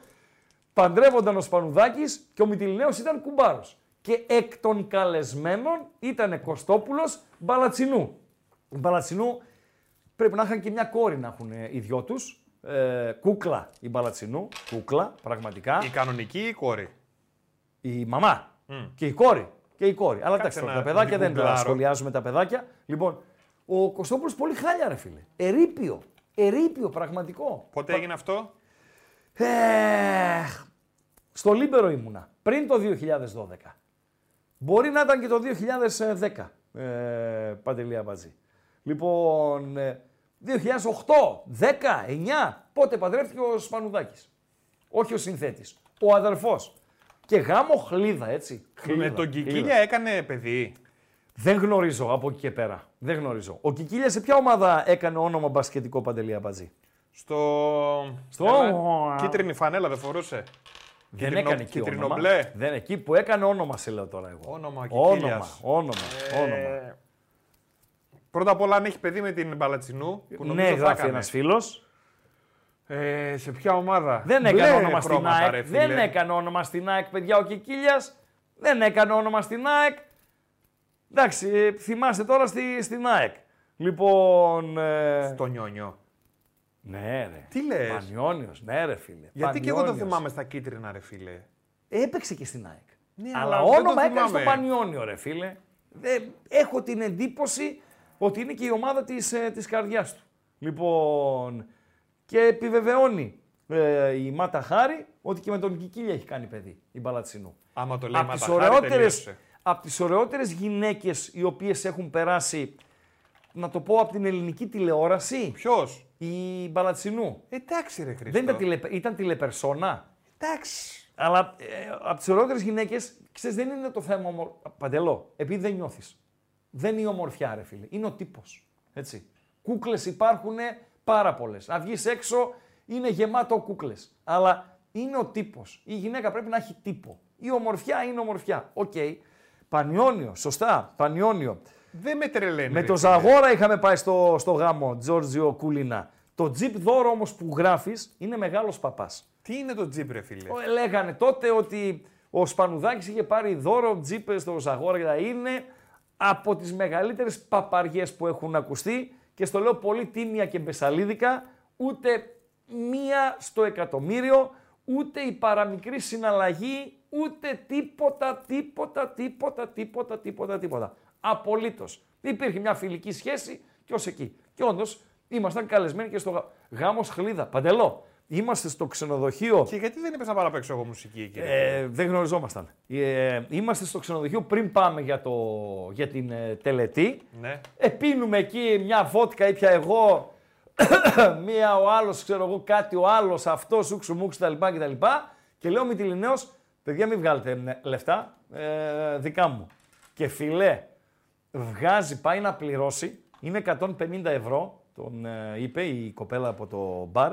παντρεύονταν ο Σπανουδάκης και ο Μυτιλινέος ήταν κουμπάρος. Και εκ των καλεσμένων ήταν Κωστόπουλος Μπαλατσινού. Μπαλατσινού πρέπει να είχαν και μια κόρη να έχουν ε, οι δυο τους. Ε, κούκλα η Μπαλατσινού, κούκλα, πραγματικά. Η κανονική ή η κόρη; Η μαμά και η κόρη. Και η κόρη. Αλλά εντάξει, Κάτσε τώρα, να- τα παιδάκια να δεν τα γκουγκλάρω. σχολιάζουμε τα παιδάκια. Λοιπόν, ο Κωστόπουλος πολύ χάλια ρε φίλε. Ερείπιο. Ερείπιο, πραγματικό. Πότε έγινε αυτό; Ε, στο Λίμπερο ήμουνα, πριν το 2012. Μπορεί να ήταν και το 2010, ε, Παντελή Αμπατζή. Λοιπόν, ε, 2008, 10, 9, πότε παντρεύτηκε ο Σπανουδάκης. Όχι ο συνθέτης, ο αδερφός. Και γάμο χλίδα, έτσι. Με Χλίδα, τον χλίδα. Κικίλια έκανε παιδί. Δεν γνωρίζω από εκεί και πέρα. Δεν γνωρίζω. Ο Κικίλια σε ποια ομάδα έκανε όνομα μπασκετικό Παντελή Αμπατζή; Στο. Στο- Έλα, Κίτρινη φανέλα δεν φορούσε. Δεν Κίτρινο- έκανε εκεί όνομα. κίτρινο-μπλε. Δεν εκεί που έκανε όνομα σε λέω τώρα εγώ. Όνομα Όνομα, Κικίλιας. όνομα, Ε, όνομα. Πρώτα απ' όλα, αν έχει παιδί με την Μπαλατσινού. Που Ναι, νομίζω θα γράφει έκανε. ένας φίλος. Ε, σε ποια ομάδα; Δεν Μπλε έκανε όνομα στην χρώματα, ΑΕΚ. ρε, φίλε. Δεν έκανε όνομα στην ΑΕΚ, παιδιά, ο Κικίλιας. Δεν έκανε όνομα στην ΑΕΚ. Εντάξει, ε, θυμάστε τώρα στη, στην ΑΕΚ. Λοιπόν. Ε... Στο νιόνιο. Ναι, ρε. Τι λες; Πανιόνιος, ναι, ρε φίλε. Γιατί και εγώ το Πανιόνιος. θυμάμαι στα κίτρινα, ρε φίλε. Έπαιξε και στην ΑΕΚ. Ναι, αλλά αλλά δεν το όνομα έκανε στο θυμάμαι. Πανιόνιο, ρε φίλε. Δεν, έχω την εντύπωση ότι είναι και η ομάδα της, ε, της καρδιάς του. Λοιπόν, και επιβεβαιώνει ε, η Μάτα Χάρη ότι και με τον Κικίλια έχει κάνει παιδί, η Μπαλατσινού. Άμα το λέει Από τις, Ματαχάρη, ωραιότερες, τελείωσε. απ' τις ωραιότερες γυναίκες οι οποίες έχουν περάσει, να το πω, από την ελληνική τηλεόραση. Ποιος; Η Μπαλατσινού. Εντάξει, ρε Χρήστο. Δεν ήταν, τηλε, ήταν τηλεπερσόνα. Εντάξει. Αλλά ε, από τις ωραιότερες γυναίκες, ξέρεις, δεν είναι το θέμα. Ομορ... Παντελώ, επειδή δεν νιώθεις. Δεν είναι η ομορφιά, ρε φίλε. Είναι ο τύπος. Έτσι. Κούκλες υπάρχουν πάρα πολλές. Να βγεις έξω είναι γεμάτο κούκλες. Αλλά είναι ο τύπος. Η γυναίκα πρέπει να έχει τύπο. Η ομορφιά είναι ομορφιά. Οκ. Πανιόνιο, σωστά. Πανιόνιο. Δεν με τρελαίνει. Με ρε το φίλε. Ζαγόρα είχαμε πάει στο, στο γάμο, Τζόρτζιο Κούλινα. Το τζιπ δώρο όμως που γράφεις είναι μεγάλος παπάς. Τι είναι το τζιπ, ρε φίλε; Ε, Λέγανε τότε ότι ο Σπανουδάκης είχε πάρει δώρο τζιπ στο Ζαγόρα και τα είναι από τις μεγαλύτερες παπαριές που έχουν ακουστεί και στο λέω πολύ τίμια και μπεσαλίδικα, ούτε μία στο εκατομμύριο, ούτε η παραμικρή συναλλαγή, ούτε τίποτα, τίποτα, τίποτα, τίποτα, τίποτα, τίποτα. Απολύτως. Υπήρχε μια φιλική σχέση και ως εκεί. Και όντως ήμασταν καλεσμένοι και στο γα- γάμος Χλίδα. Παντελό. Είμαστε στο ξενοδοχείο. Και γιατί δεν είπε να πάω να παίξω εγώ μουσική, κύριε. Ε, δεν γνωριζόμασταν. Ε, είμαστε στο ξενοδοχείο πριν πάμε για, το, για την ε, τελετή. Ναι. Ε, πίνουμε εκεί μια βότκα, ήπια εγώ, μία ο άλλος, ξέρω εγώ κάτι, ο άλλος αυτός, σούξου μουξου κτλ. κτλ. Και λέω Μητυλινέο, παιδιά, μην βγάλετε ε, λεφτά ε, δικά μου. Και φιλέ, βγάζει, πάει να πληρώσει, είναι 150 ευρώ, τον ε, είπε η κοπέλα από το μπαρ,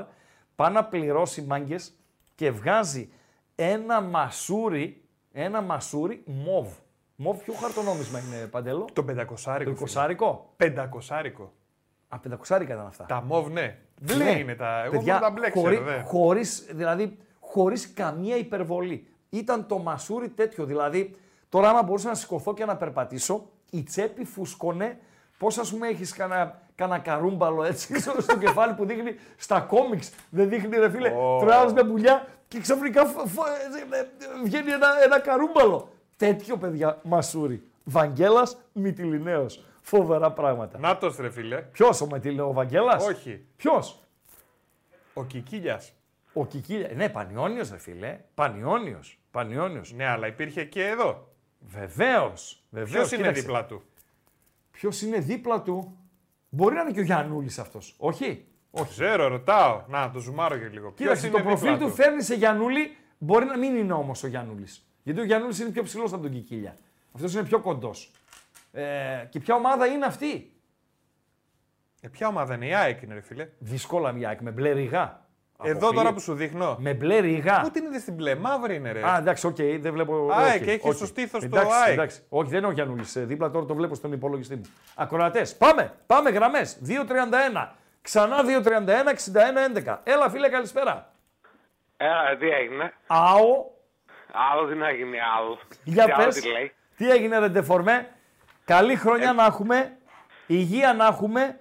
πάει να πληρώσει μάγκες και βγάζει ένα μασούρι, ένα μασούρι μοβ. Μοβ ποιο χαρτονόμισμα είναι, Παντέλο; Το πεντακοσάρικο. Το εικοσάρικο. Πεντακοσάρικο. Α, πεντακοσάρικα ήταν αυτά. Τα μοβ, ναι. Μπλε Ναι. είναι τα. Εγώ Παιδιά, μόνο τα μπλε χωρί- ξέρω, δε. χωρίς, δηλαδή, χωρίς καμία υπερβολή. Ήταν το μασούρι τέτοιο, δηλαδή, τώρα άμα μπορούσα να σηκωθώ και να περπατήσω, η τσέπη φουσκωνε, πώς ας πούμε έχεις κανένα, κανένα καρούμπαλο έτσι ξέρω, στο κεφάλι που δείχνει στα κόμιξ, δεν δείχνει ρε φίλε, Ω. oh. με πουλιά και ξαφνικά φ- φ- ε, ε, βγαίνει ένα, ένα καρούμπαλο. Τέτοιο παιδιά μασούρι. Βαγγέλας Μητυλινέος. Φοβερά πράγματα. Να το ρε φίλε. Ποιος ο Μητυλινέος, ο Βαγγέλας; Όχι. Ποιος; Ο Κικίλιας. Ο Κικίλια. Ναι, Πανιόνιος ρε φίλε. Πανιόνιος. Πανιόνιος. Ναι, αλλά υπήρχε και εδώ. Βεβαίως. Βεβαίως. Ποιος είναι δίπλα του; Ποιος είναι δίπλα του; Μπορεί να είναι και ο Γιαννούλη αυτός. Όχι; Όχι. Ξέρω, ρωτάω. Να, το ζουμάρω και λίγο. Ποιος Κοίταξε, είναι το προφίλ δίπλα του; φέρνει σε Γιαννούλη. Μπορεί να μην είναι όμως ο Γιαννούλη. Γιατί ο Γιαννούλη είναι πιο ψηλός από τον Κικίλια. Αυτός είναι πιο κοντός. Ε, και ποια ομάδα είναι αυτή; Ε, ποια ομάδα είναι η ΑΕΚ, είναι, ρε φίλε. Δύσκολα μια ΑΕΚ με μπλε ριγά. Εδώ Αποκλεί- τώρα που σου δείχνω. Με μπλε ριγά. Πού την είδες στην μπλε, μαύρη είναι, ρε. Α, εντάξει, οκ, δεν βλέπω. ΑΕΚ, οκ, έχεις οκ. στο στήθος το εντάξει, ΑΕΚ. Εντάξει, όχι, δεν είναι ο Γιαννούλη. Δίπλα τώρα το βλέπω στον υπολογιστή μου. Ακροατές, πάμε, πάμε γραμμές. 2.31. Ξανά 2.31, 61-11. Έλα, φίλε, καλησπέρα. Έλα, τι έγινε; Αο, Άλλο τι να γίνει, άλλο. για Τι άλλο πες. τι λέει; Τι έγινε, ρε Ντεφορμέ; Καλή χρονιά να έχουμε, υγεία να έχουμε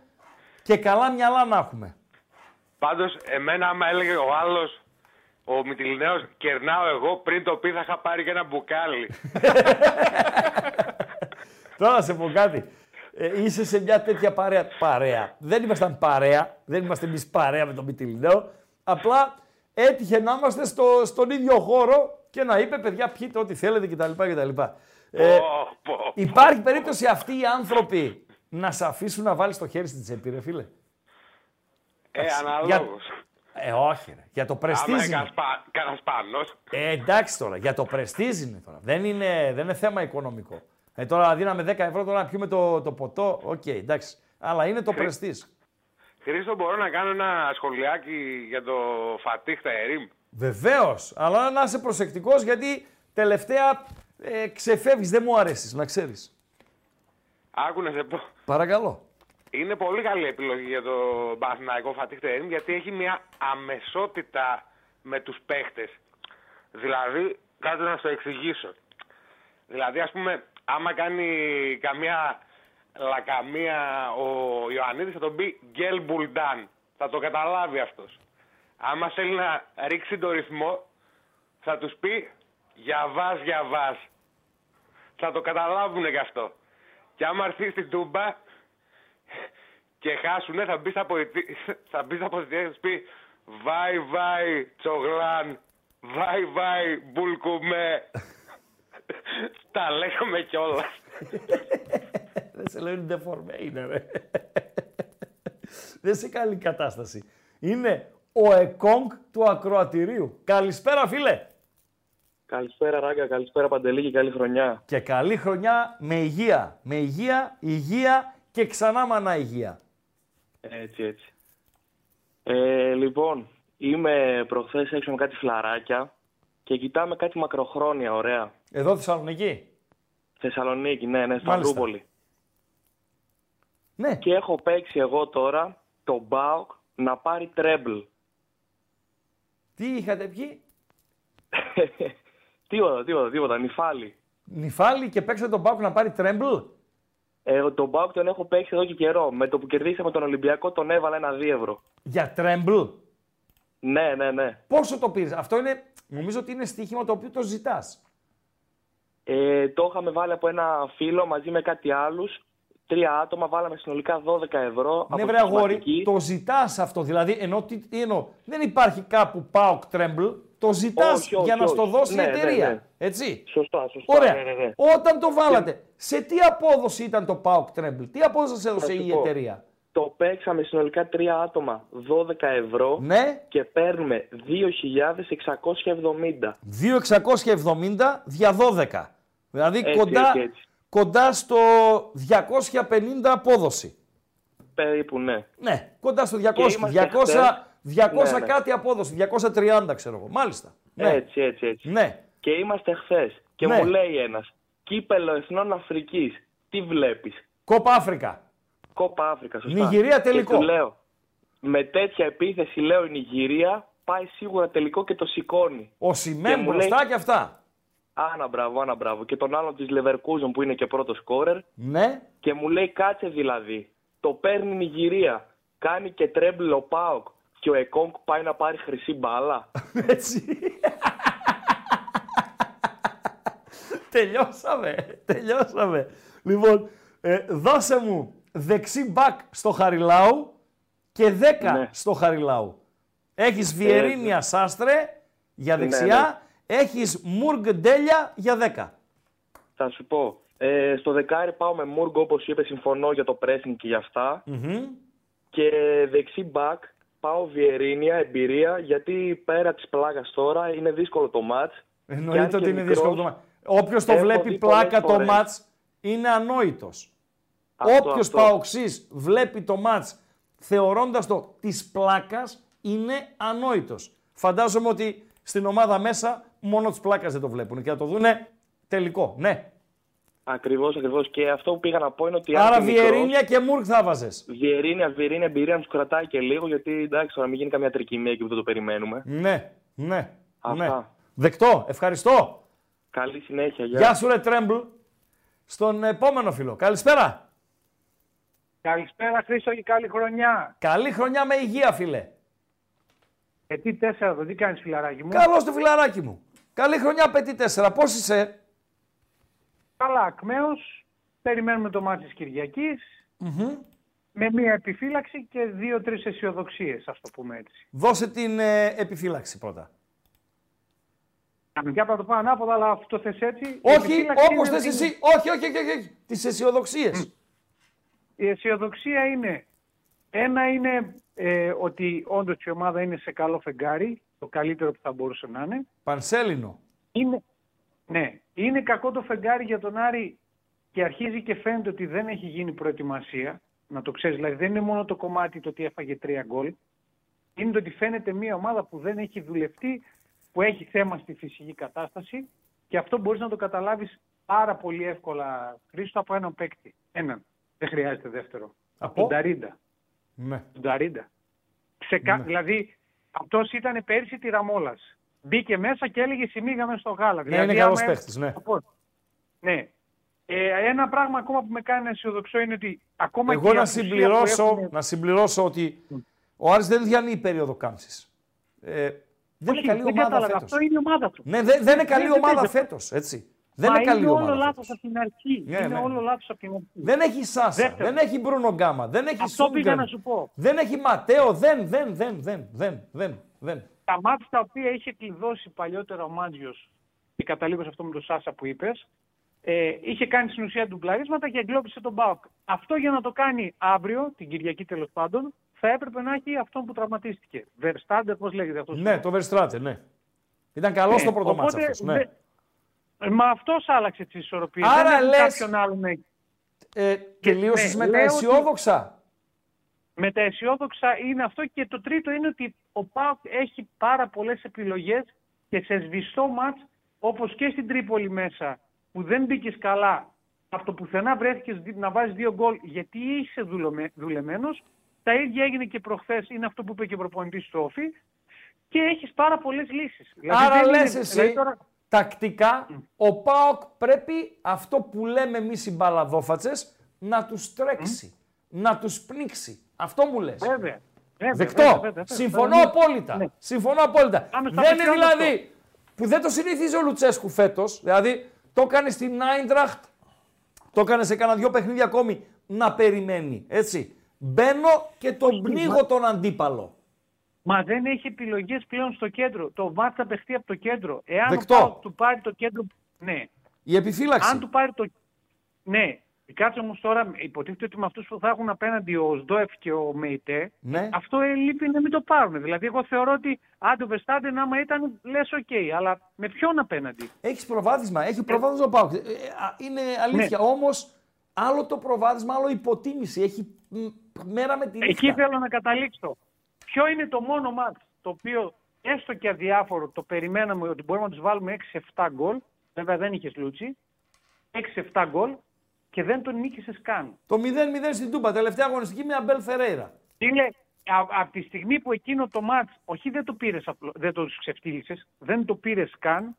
και καλά μυαλά να έχουμε. Πάντως, εμένα άμα έλεγε ο άλλος, ο Μητυλινέος, κερνάω εγώ, πριν το πει θα είχα πάρει και ένα μπουκάλι. Τώρα να σε πω κάτι. Ε, είσαι σε μια τέτοια παρέα. Παρέα. Δεν ήμασταν παρέα. Δεν είμαστε εμείς παρέα με τον Μητυλινέο. Απλά έτυχε να είμαστε στο, στον ίδιο χώρο και να είπε παιδιά πιείτε ό,τι θέλετε κτλ. κτλ. Ε, υπάρχει περίπτωση αυτοί οι άνθρωποι να σε αφήσουν να βάλεις το χέρι στην τσέπη, ρε φίλε; Ε, Για- αναλόγως. Ε, όχι, ρε. Για το Άμα πρεστίζ είναι. έκανας πα- κάνας πάνος. Ε, εντάξει τώρα, για το πρεστίζ είναι τώρα. Δεν είναι, δεν είναι θέμα οικονομικό. Ε, τώρα δίναμε 10 ευρώ τώρα να πιούμε το, το ποτό, οκ, εντάξει. Αλλά είναι το πρεστίζ. Χρήστο, μπορώ να κάνω ένα σχολιάκι για το Φατίχ Τερίμ. Βεβαίως, αλλά να είσαι προσεκτικός γιατί τελευταία ε, ξεφεύγεις, δεν μου αρέσεις, να ξέρεις. Άκου να σε πω. Παρακαλώ. Είναι πολύ καλή επιλογή για το Παναθηναϊκό Φατίχ Τερίμ γιατί έχει μια αμεσότητα με τους παίχτες. Δηλαδή, κάτι να στο εξηγήσω. Δηλαδή, ας πούμε, άμα κάνει καμία λακαμία ο Ιωαννίδης θα τον πει Γκέλ Μπουλντάν. Θα το καταλάβει αυτός. Άμα θέλει να ρίξει το ρυθμό θα τους πει για βάς, για βάς. Θα το καταλάβουν κι αυτό. Και άμα έρθει στην Τούμπα και χάσουνε θα μπεις στα πολιτι- θα μπεις στα πολιτεία και θα τους πεις Βάι βάι τσογλάν, βάι βάι μπουλκουμέ. Τα λέγαμε κιόλας. Δεν σε λένε ντεφορμέ είναι, ρε. Δεν σε καλή κατάσταση. Είναι ο εκόγκ του ακροατηρίου. Καλησπέρα, φίλε. Καλησπέρα Ράγκα, καλησπέρα Παντελή και καλή χρονιά. Και καλή χρονιά με υγεία. Με υγεία, υγεία και ξανά μανά υγεία. Έτσι, έτσι. Ε, λοιπόν, είμαι προχθές έξω με κάτι φλαράκια και κοιτάμε κάτι μακροχρόνια, ωραία. Εδώ Θεσσαλονίκη; Θεσσαλονίκη, ναι, ναι, στα Μάλιστα. Ανδρούπολη. Ναι. Και έχω παίξει εγώ τώρα τον ΠΑΟΚ να πάρει τρέμπλ. Τι είχατε πει, τίποτα, τίποτα, τίποτα, νυφάλι. Νυφάλι και παίξατε τον ΠΑΟΚ να πάρει τρέμπλ; Ε, τον Μπάουκ τον έχω παίξει εδώ και καιρό. Με το που κερδίσαμε τον Ολυμπιακό τον έβαλα ένα 2 ευρώ. Για τρέμπλ. Ναι, ναι, ναι. Πόσο το πήρες; Αυτό είναι, νομίζω ότι είναι στοίχημα το οποίο το ζητάς. Ε, το είχαμε βάλει από ένα φίλο μαζί με κάτι άλλους. Τρία άτομα, βάλαμε συνολικά 12 ευρώ. Ναι, από βρε αγόρι, συστηματική. το ζητάς αυτό. Δηλαδή, ενώ, τι, τι εννοώ, δεν υπάρχει κάπου ΠΑΟΚ Τρέμπλ, το ζητάς Όχι, όχι, για να στο όχι. δώσει Ναι, η ναι, εταιρεία. ναι. Έτσι; Σωστά, σωστά. Ωραία. Ναι, ναι, ναι. Όταν το βάλατε, σε τι απόδοση ήταν το ΠΑΟΚ Τρέμπλ, τι απόδοση σας έδωσε Θα σου η πω. εταιρεία; Το παίξαμε συνολικά τρία άτομα 12 ευρώ Ναι. και παίρνουμε 2.670. 2.670 δια 12. Δηλαδή Έτσι, κοντά, έτσι, έτσι. κοντά στο 250 απόδοση. Περίπου, ναι. Ναι, κοντά στο 200, Και είμαστε 200, χθες. 200 Ναι, ναι. κάτι απόδοση, 230 ξέρω εγώ. Μάλιστα. Ναι. Έτσι, έτσι, έτσι. Ναι. Και είμαστε χθες. Και Ναι. μου λέει ένας, κύπελο Εθνών Αφρικής, τι βλέπεις; Κόπα Αφρικα. Κόπα Αφρικα, σωστά. Νιγηρία τελικό. Και του λέω, με τέτοια επίθεση, λέω η Νιγηρία πάει σίγουρα τελικό και το σηκώνει. Ο Και Σιμέν μου μπροστά λέει- και αυτά. Άνα μπράβο, άνα μπράβο. Και τον άλλον της Leverkusen που είναι και πρώτος σκόρερ. Ναι. Και μου λέει κάτσε δηλαδή. Το παίρνει η Νιγηρία. Κάνει και τρέμπλ ο Πάοκ. Και ο Εκόνγκ πάει να πάρει χρυσή μπάλα. Έτσι. τελειώσαμε. Τελειώσαμε. Λοιπόν, ε, δώσε μου δεξί μπακ στο Χαριλάου και 10 Ναι. στο Χαριλάου. Έχεις Βιερίνια Σάστρε για Ναι, δεξιά, έχεις Μουργκ Ντέλια για 10. Θα σου πω. Ε, στο δεκάρι πάω με Μούργκο όπως είπες. Συμφωνώ για το pressing και για αυτά. Μμμ. Και δεξί μπακ πάω Βιερίνια, εμπειρία. Γιατί πέρα της πλάκας τώρα είναι δύσκολο το ματ. Εννοείται ότι είναι δύσκολο το μάτς. Όποιος το έχω βλέπει δει πλάκα πολλές το φορές. μάτς είναι ανόητος. Αυτό, Όποιος αυτό. παοξής βλέπει το μάτς θεωρώντας το της πλάκας είναι ανόητος. Φαντάζομαι ότι στην ομάδα μέσα μόνο της πλάκας δεν το βλέπουν και θα το δούνε τελικό. Ναι. Ακριβώς, ακριβώς. Και αυτό που πήγα να πω είναι ότι. αν Άρα και μικρός, Βιερίνια και Μουρκ θα βάζες. Βιερίνια, Βιερίνια, εμπειρία να τους κρατάει και λίγο. Γιατί εντάξει, τώρα μην γίνει καμιά τρικυμία εκεί που δεν το περιμένουμε. Ναι, ναι, ναι. Αυτά. Δεκτό, ευχαριστώ. Καλή συνέχεια. Γεια, Γεια σου ρε Τρέμπλ. Στον επόμενο φίλο. Καλησπέρα. Καλησπέρα Χρήστο και καλή χρονιά. Καλή χρονιά με υγεία φίλε. Ε, τι τέσσερα εδώ, τι κάνεις φιλαράκι μου; Καλώς το φιλαράκι μου. Καλή χρονιά πετή 4. Πώς είσαι; Καλά, ακμαίος. Περιμένουμε το μάτι της Κυριακής. Με μία επιφύλαξη και δύο-τρεις αισιοδοξίες, ας το πούμε έτσι. Δώσε την ε, επιφύλαξη πρώτα. Κανονικά πρέπει να το πάω ανάποδα, αλλά αυτό θες έτσι. Η Όχι, επιφύλαξη όπως είναι θες ότι εσύ. Όχι, όχι, όχι, όχι, όχι. Τις αισιοδοξίες. Η αισιοδοξία είναι, ένα είναι ε, ότι όντως η ομάδα είναι σε καλό φεγγάρι, το καλύτερο που θα μπορούσε να είναι. Πανσέλινο. Είναι, ναι, είναι κακό το φεγγάρι για τον Άρη και αρχίζει και φαίνεται ότι δεν έχει γίνει προετοιμασία. Να το ξέρεις, δηλαδή δεν είναι μόνο το κομμάτι το ότι έφαγε τρία γκολ. Είναι το ότι φαίνεται μια ομάδα που δεν έχει δουλευτεί, που έχει θέμα στη φυσική κατάσταση και αυτό μπορείς να το καταλάβεις πάρα πολύ εύκολα, Χρήστο, από έναν παίκτη. Έναν. Δεν χρειάζεται δεύτερο. Από; τον Ταρίντα. Ναι. Τον Ταρίντα. Ξεκα... Δηλαδή, αυτός ήταν πέρσι τη Ραμόλας. Μπήκε μέσα και έλεγε Σημήγαμε στο γάλα. Ναι, δηλαδή, είναι καλός άμα- παίχτης, ναι. Ναι. Ε, ένα πράγμα ακόμα που με κάνει αισιοδοξό είναι ότι ακόμα και Εγώ η να απουσία που συμπληρώσω, έχουμε- να συμπληρώσω ότι ο Άρης δεν διανύει περίοδο κάμψης. Ε, δεν Όχι, είναι καλή δεν ομάδα κατάλαβα. φέτος. Αυτό είναι η ομάδα του. Ναι, δεν, δεν είναι καλή Δεν- ομάδα δεν- φέτος, έτσι. Δεν Μα είναι καλή όλο ομάδα. λάθος φέτος. από την αρχή. Ναι, είναι ναι. όλο λάθος από την αρχή. Δεν έχει Σάσα, Δεύτερο. δεν έχει Μπρούνο Γκάμα, δεν έχει Αυτό πήγα Σούγκρεν, να σου πω. δεν έχει Ματέο, δεν, δεν, δεν, δεν, δεν, δεν, δεν. Τα μάτια τα οποία είχε κλειδώσει παλιότερα ο Μάντζιος και καταλήγω σε αυτό με τον Σάσα που είπες, ε, είχε κάνει στην ουσία ντουμπλαρίσματα και εγκλώβησε τον Μπάουκ. Αυτό για να το κάνει αύριο, την Κυριακή τέλος πάντων, θα έπρεπε να έχει αυτόν που τραυματίστηκε. Verstappen, πώς λέγεται αυτός; Ναι, το Verstraten, ναι. Ήταν καλό Ναι, στο πρώτο οπότε μάτς αυτός, ναι. δεν- Ε, Μα αυτός άλλαξε τις ισορροπίες. Άρα δεν έχει λες- κάποιον άλλον να- Ε, τελείωσες ναι, με τα λέω ότι- αισιόδοξα. Με τα αισιόδοξα είναι αυτό και το τρίτο είναι ότι ο ΠΑΟΚ έχει πάρα πολλές επιλογές και σε σβηστό μάτς όπως και στην Τρίπολη μέσα που δεν μπήκες καλά από το πουθενά βρέθηκες να βάζεις δύο γκολ γιατί είσαι δουλεμε, δουλεμένος τα ίδια έγινε και προχθές είναι αυτό που είπε και ο προπονητής του Όφη και έχεις πάρα πολλές λύσεις. Δηλαδή Άρα δεν λες είναι- εσύ, δηλαδή τώρα- τακτικά, ο ΠΑΟΚ πρέπει αυτό που λέμε εμείς οι μπαλαδόφατσες να τους τρέξει, να τους πνίξει. Αυτό μου λες. Βέβαια. Βέβαια, Δεκτό. βέβαια, βέβαια, βέβαια. Συμφωνώ Ναι. απόλυτα. Ναι. Συμφωνώ απόλυτα. Πάμε στα Δεν είναι παιδιά μας δηλαδή που δεν το συνηθίζει ο Λουτσέσκου φέτος. Δηλαδή το έκανε στην Άιντραχτ Το έκανε σε κανένα δυο παιχνίδια ακόμη να περιμένει. Έτσι. Μπαίνω και τον πνίγω τον αντίπαλο. Μα δεν έχει επιλογές πλέον στο κέντρο. Το μάτς θα παιχτεί από το κέντρο. Εάν Δεκτό. ο ΠΑΟΚ του πάρει το κέντρο. Ναι. Η επιφύλαξη. Αν του πάρει το. Ναι. Κάτσε όμως τώρα, υποτίθεται ότι με αυτούς που θα έχουν απέναντι ο Οζντόεφ και ο Μεϊτέ, Ναι. αυτό ε, λείπει να μην το πάρουν. Δηλαδή, εγώ θεωρώ ότι αν το Βεστάντεν άμα ήταν, λες, οκ, αλλά με ποιον απέναντι; Έχεις προβάδισμα. Έχει προβάδισμα ο ΠΑΟΚ. Ε, ε, α, Είναι αλήθεια. Όμως, άλλο το προβάδισμα, άλλο υποτίμηση. Έχει μ, μέρα με τη νύχτα. Εκεί θέλω να καταλήξω. Ποιο είναι το μόνο μάτς το οποίο έστω και αδιάφορο το περιμέναμε ότι μπορούμε να τους βάλουμε 6-7 γκολ. Βέβαια δεν είχες Λούτσι. 6-7 γκολ και δεν τον νίκησες καν. Το 0-0 στην Τούμπα, τελευταία αγωνιστική με Αμπέλ Φερέιρα. Είναι από τη στιγμή που εκείνο το μάτς, όχι δεν το πήρες, απλο- δεν το ξεφτύλισες, δεν το πήρες καν,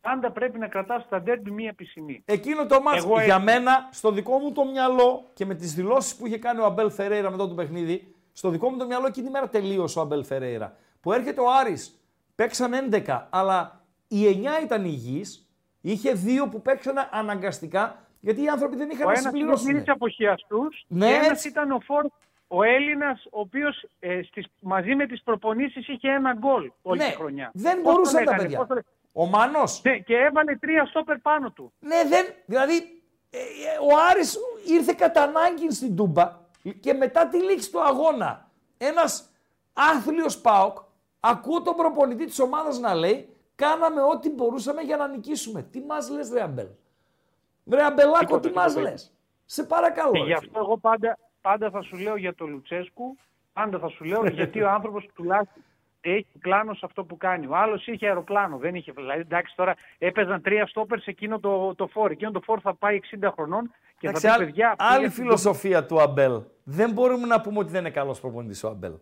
πάντα πρέπει να κρατάς τα ντέρμπι μία πισινή. Εκείνο το μάτς Εγώ για έτσι- μένα, στο δικό μου το μυαλό και με τις δηλώσεις που είχε κάνει ο Αμπέλ Φερέιρα μετά το παιχνίδι, στο δικό μου το μυαλό εκείνη η μέρα τελείωσε ο Αμπέλ Φερέιρα. Που έρχεται ο Άρης, παίξαν 11, αλλά οι 9 ήταν υγιείς, είχε δύο που παίξαν αναγκαστικά, γιατί οι άνθρωποι δεν είχαν Ο να ένας συμπληρώσουν. είναι αποχιαστούς Ναι, και ένας έτσι. ήταν ο Φόρ, ο Έλληνας, ο οποίος ε, στις, μαζί με τις προπονήσεις είχε ένα γκολ όλη Ναι, τη χρονιά. δεν Πώς το μπορούσαν τα λέγανε, παιδιά. πώς το λέ- Ο Μάνος, Ναι, και έβαλε τρία στόπερ πάνω του. Ναι, δεν. Δηλαδή, ε, ε, ο Άρης ήρθε κατά ανάγκη στην Τούμπα και μετά τη λήξη του αγώνα, ένας άθλιος ΠΑΟΚ, ακούω τον προπονητή της ομάδας να λέει, κάναμε ό,τι μπορούσαμε για να νικήσουμε. Τι μας λες, ρε Αμπέλ. Ρε Αμπελάκο, Τίποτα, τι μας τίποτα. λες; Σε παρακαλώ. Και ρε γι' φίλε. αυτό εγώ πάντα, πάντα θα σου λέω για τον Λουτσέσκου, πάντα θα σου λέω γιατί ο άνθρωπος τουλάχιστον έχει πλάνο σε αυτό που κάνει. Ο άλλος είχε αεροπλάνο, δεν είχε. Δηλαδή, εντάξει, τώρα έπαιζαν τρία στόπερ σε εκείνο το, το φόρ. Εκείνο το φόρ θα πάει 60 χρονών και Εντάξει, θα πει άλλη- παιδιά. άλλη πήγα στην φιλοσοφία του Αμπέλ. Δεν μπορούμε να πούμε ότι δεν είναι καλός προπονητής ο Αμπέλ.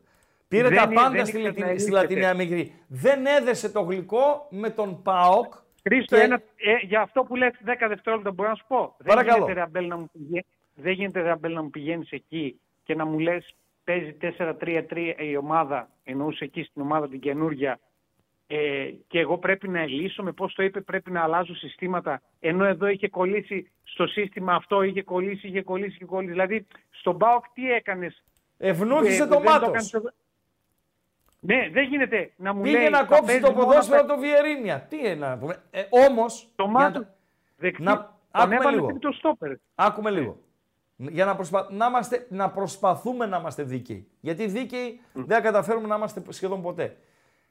Πήρε Δεν τα είναι- πάντα δεν στη, ήξερε Λατιν- να στη ελύσεται. Λατινική Αμερική. Δεν έδεσε το γλυκό με τον ΠΑΟΚ. Χρήστο, και- ένα, ε, για αυτό που λες 10 δευτερόλεπτα μπορώ να σου πω. Παρακαλώ. Δεν γίνεται, ρε Αμπέλ, να μου πηγαίνει, δεν γίνεται ρε Αμπέλ, να μου πηγαίνεις εκεί και να μου λες παίζει 4-3-3 η ομάδα, εννοούσε εκεί στην ομάδα την καινούργια ε, και εγώ πρέπει να ελύσω με πώς το είπε πρέπει να αλλάζω συστήματα ενώ εδώ είχε κολλήσει στο σύστημα αυτό, είχε κολλήσει, είχε κολλήσει, είχε κολλήσει. Δηλαδή στον ΠΑΟΚ τι έκανες; Ευνούχησε Ε, το δεν Μάτος. έκανες εδώ. Ναι, δεν γίνεται να μου Πήγε λέει... να θα κόψει παίζει το μόνο ποδόσφαιρο παι- το Βιερίνια. Τι είναι να πούμε. Ε, όμως, Το για Μάτος να- δεξί, να- τον άκουμε έβαλε λίγο. τρίτο στόπερ. Άκουμε λίγο. Για να, προσπα... να, είμαστε... να προσπαθούμε να είμαστε δίκαιοι. Γιατί δίκαιοι δεν καταφέρουμε να είμαστε σχεδόν ποτέ.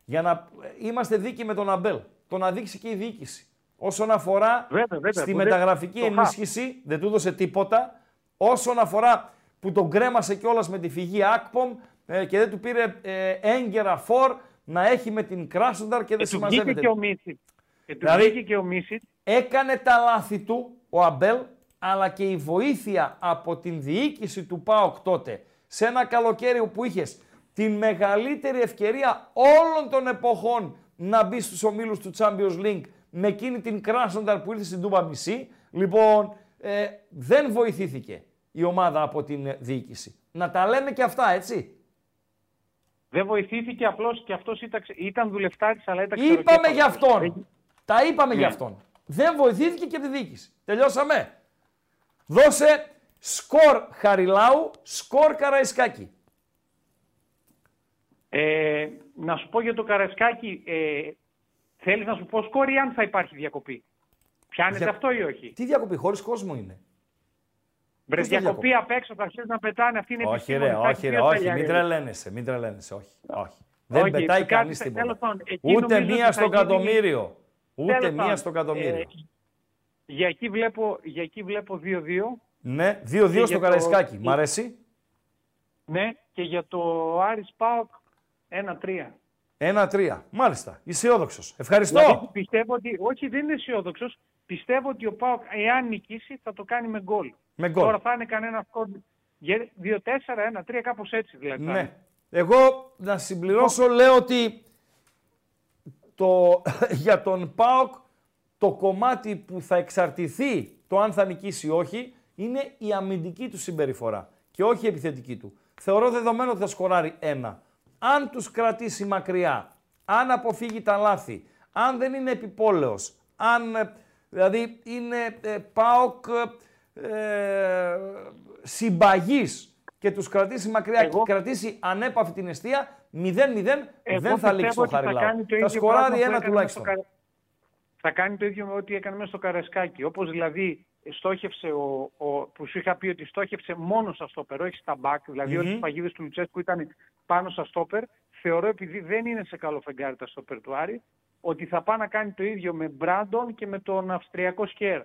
Για να ε, είμαστε δίκαιοι με τον Αμπέλ. Το να δείξει και η διοίκηση. Όσον αφορά Βέβαια, βέβαια, στη που δεν- μεταγραφική το χαφ. ενίσχυση, δεν του έδωσε τίποτα. Όσον αφορά που τον κρέμασε κιόλας με τη φυγή Ακπομ ε, και δεν του πήρε ε, έγκαιρα φορ να έχει με την Κράσονταρ και δεν Και του βγήκε συμμαζεύεται. και ο Μίσιτ. Και του Δηλαδή, βγήκε και ο Μίσιτ. Έκανε τα λάθη του ο Αμπέλ, αλλά και η βοήθεια από την διοίκηση του ΠΑΟΚ τότε, σε ένα καλοκαίρι όπου είχες την μεγαλύτερη ευκαιρία όλων των εποχών να μπει στους ομίλους του Champions League με εκείνη την Κράσονταρ που ήρθε στην Τούμπα μισή, λοιπόν, ε, δεν βοηθήθηκε η ομάδα από την ε, διοίκηση. Να τα λέμε και αυτά, έτσι. Δεν βοηθήθηκε απλώς και αυτός ήταν, ήταν δουλευτάρης, αλλά ήταν Είπαμε ξεροκέφαλος. για αυτόν. Δεν- Τα είπαμε Ναι. για αυτόν. Δεν βοηθήθηκε και από τη διοίκηση. Τελειώσαμε. Δώσε σκορ Χαριλάου, σκορ Καραϊσκάκη. Ε, να σου πω για το Καρασκάκι, ε, θέλεις να σου πω σκόρ ή αν θα υπάρχει διακοπή; Πιάνεται Δια- αυτό ή όχι; Τι διακοπή, χωρίς κόσμο είναι. Βρε Πώς το διακοπή απ' έξω, θα αρχίσουν να πετάνε. Αυτή είναι Όχι, επιστήμονες, ρε, θα όχι, έχει ρε, δύο όχι, παλιά, μην ρε. τρελαίνεσαι, μην τρελαίνεσαι, όχι. όχι. Δεν Όχι, πετάει κάτι- κανείς τέλος τίποτα. πάντων, εκεί Ούτε νομίζω μία ότι στο θα γίνει- εκατομμύριο. Ούτε Τέλος μία πάντων, στο εκατομμύριο. ε, για εκεί βλέπω, για εκεί βλέπω 2-2. Ναι, 2-2 και στο για το- Καραϊσκάκη. Μ' αρέσει; Ναι, και για το Άρης Πάοκ 1-3. 1-3. Μάλιστα. Αισιόδοξο. Ευχαριστώ. Δηλαδή, πιστεύω ότι, όχι δεν είναι αισιόδοξος, πιστεύω ότι ο Πάοκ, εάν νικήσει, θα το κάνει με γκολ. Με γκολ. Τώρα θα είναι κανένα σκορ 2-4, 1-3, κάπως έτσι δηλαδή. θα είναι. Ναι. Εγώ να συμπληρώσω λέω ότι το, για τον ΠΑΟΚ το κομμάτι που θα εξαρτηθεί το αν θα νικήσει ή όχι είναι η αμυντική του συμπεριφορά και όχι η επιθετική του. Θεωρώ δεδομένο ότι θα σκοράρει ένα. Αν τους κρατήσει μακριά, αν αποφύγει τα λάθη, αν δεν είναι επιπόλαιος, αν ε, δηλαδή είναι ε, ΠΑΟΚ ε, συμπαγής και τους κρατήσει μακριά και κρατήσει ανέπαφη την αιστεία, 0-0 Εγώ δεν θα λήξει πιστεύω το ότι θα Χαριλάου. κάνει το Θα ίδιο σκοράρει πράγμα που ένα έκανε τουλάχιστον. στο Κα- Θα κάνει το ίδιο με ό,τι έκανε μέσα στο Καρασκάκι. Όπως δηλαδή στόχευσε ο, ο, που σου είχα πει ότι στόχευσε μόνος στα στόπερ, όχι στα μπακ. Δηλαδή Μμμ. όλες οι παγίδες του Λουτσέσκου ήταν πάνω στα στόπερ. Θεωρώ επειδή δεν είναι σε καλό φεγγάρι τα στόπερ του Άρη, ότι θα πάει να κάνει το ίδιο με Μπράντον και με τον Αυστριακό Σκέρ.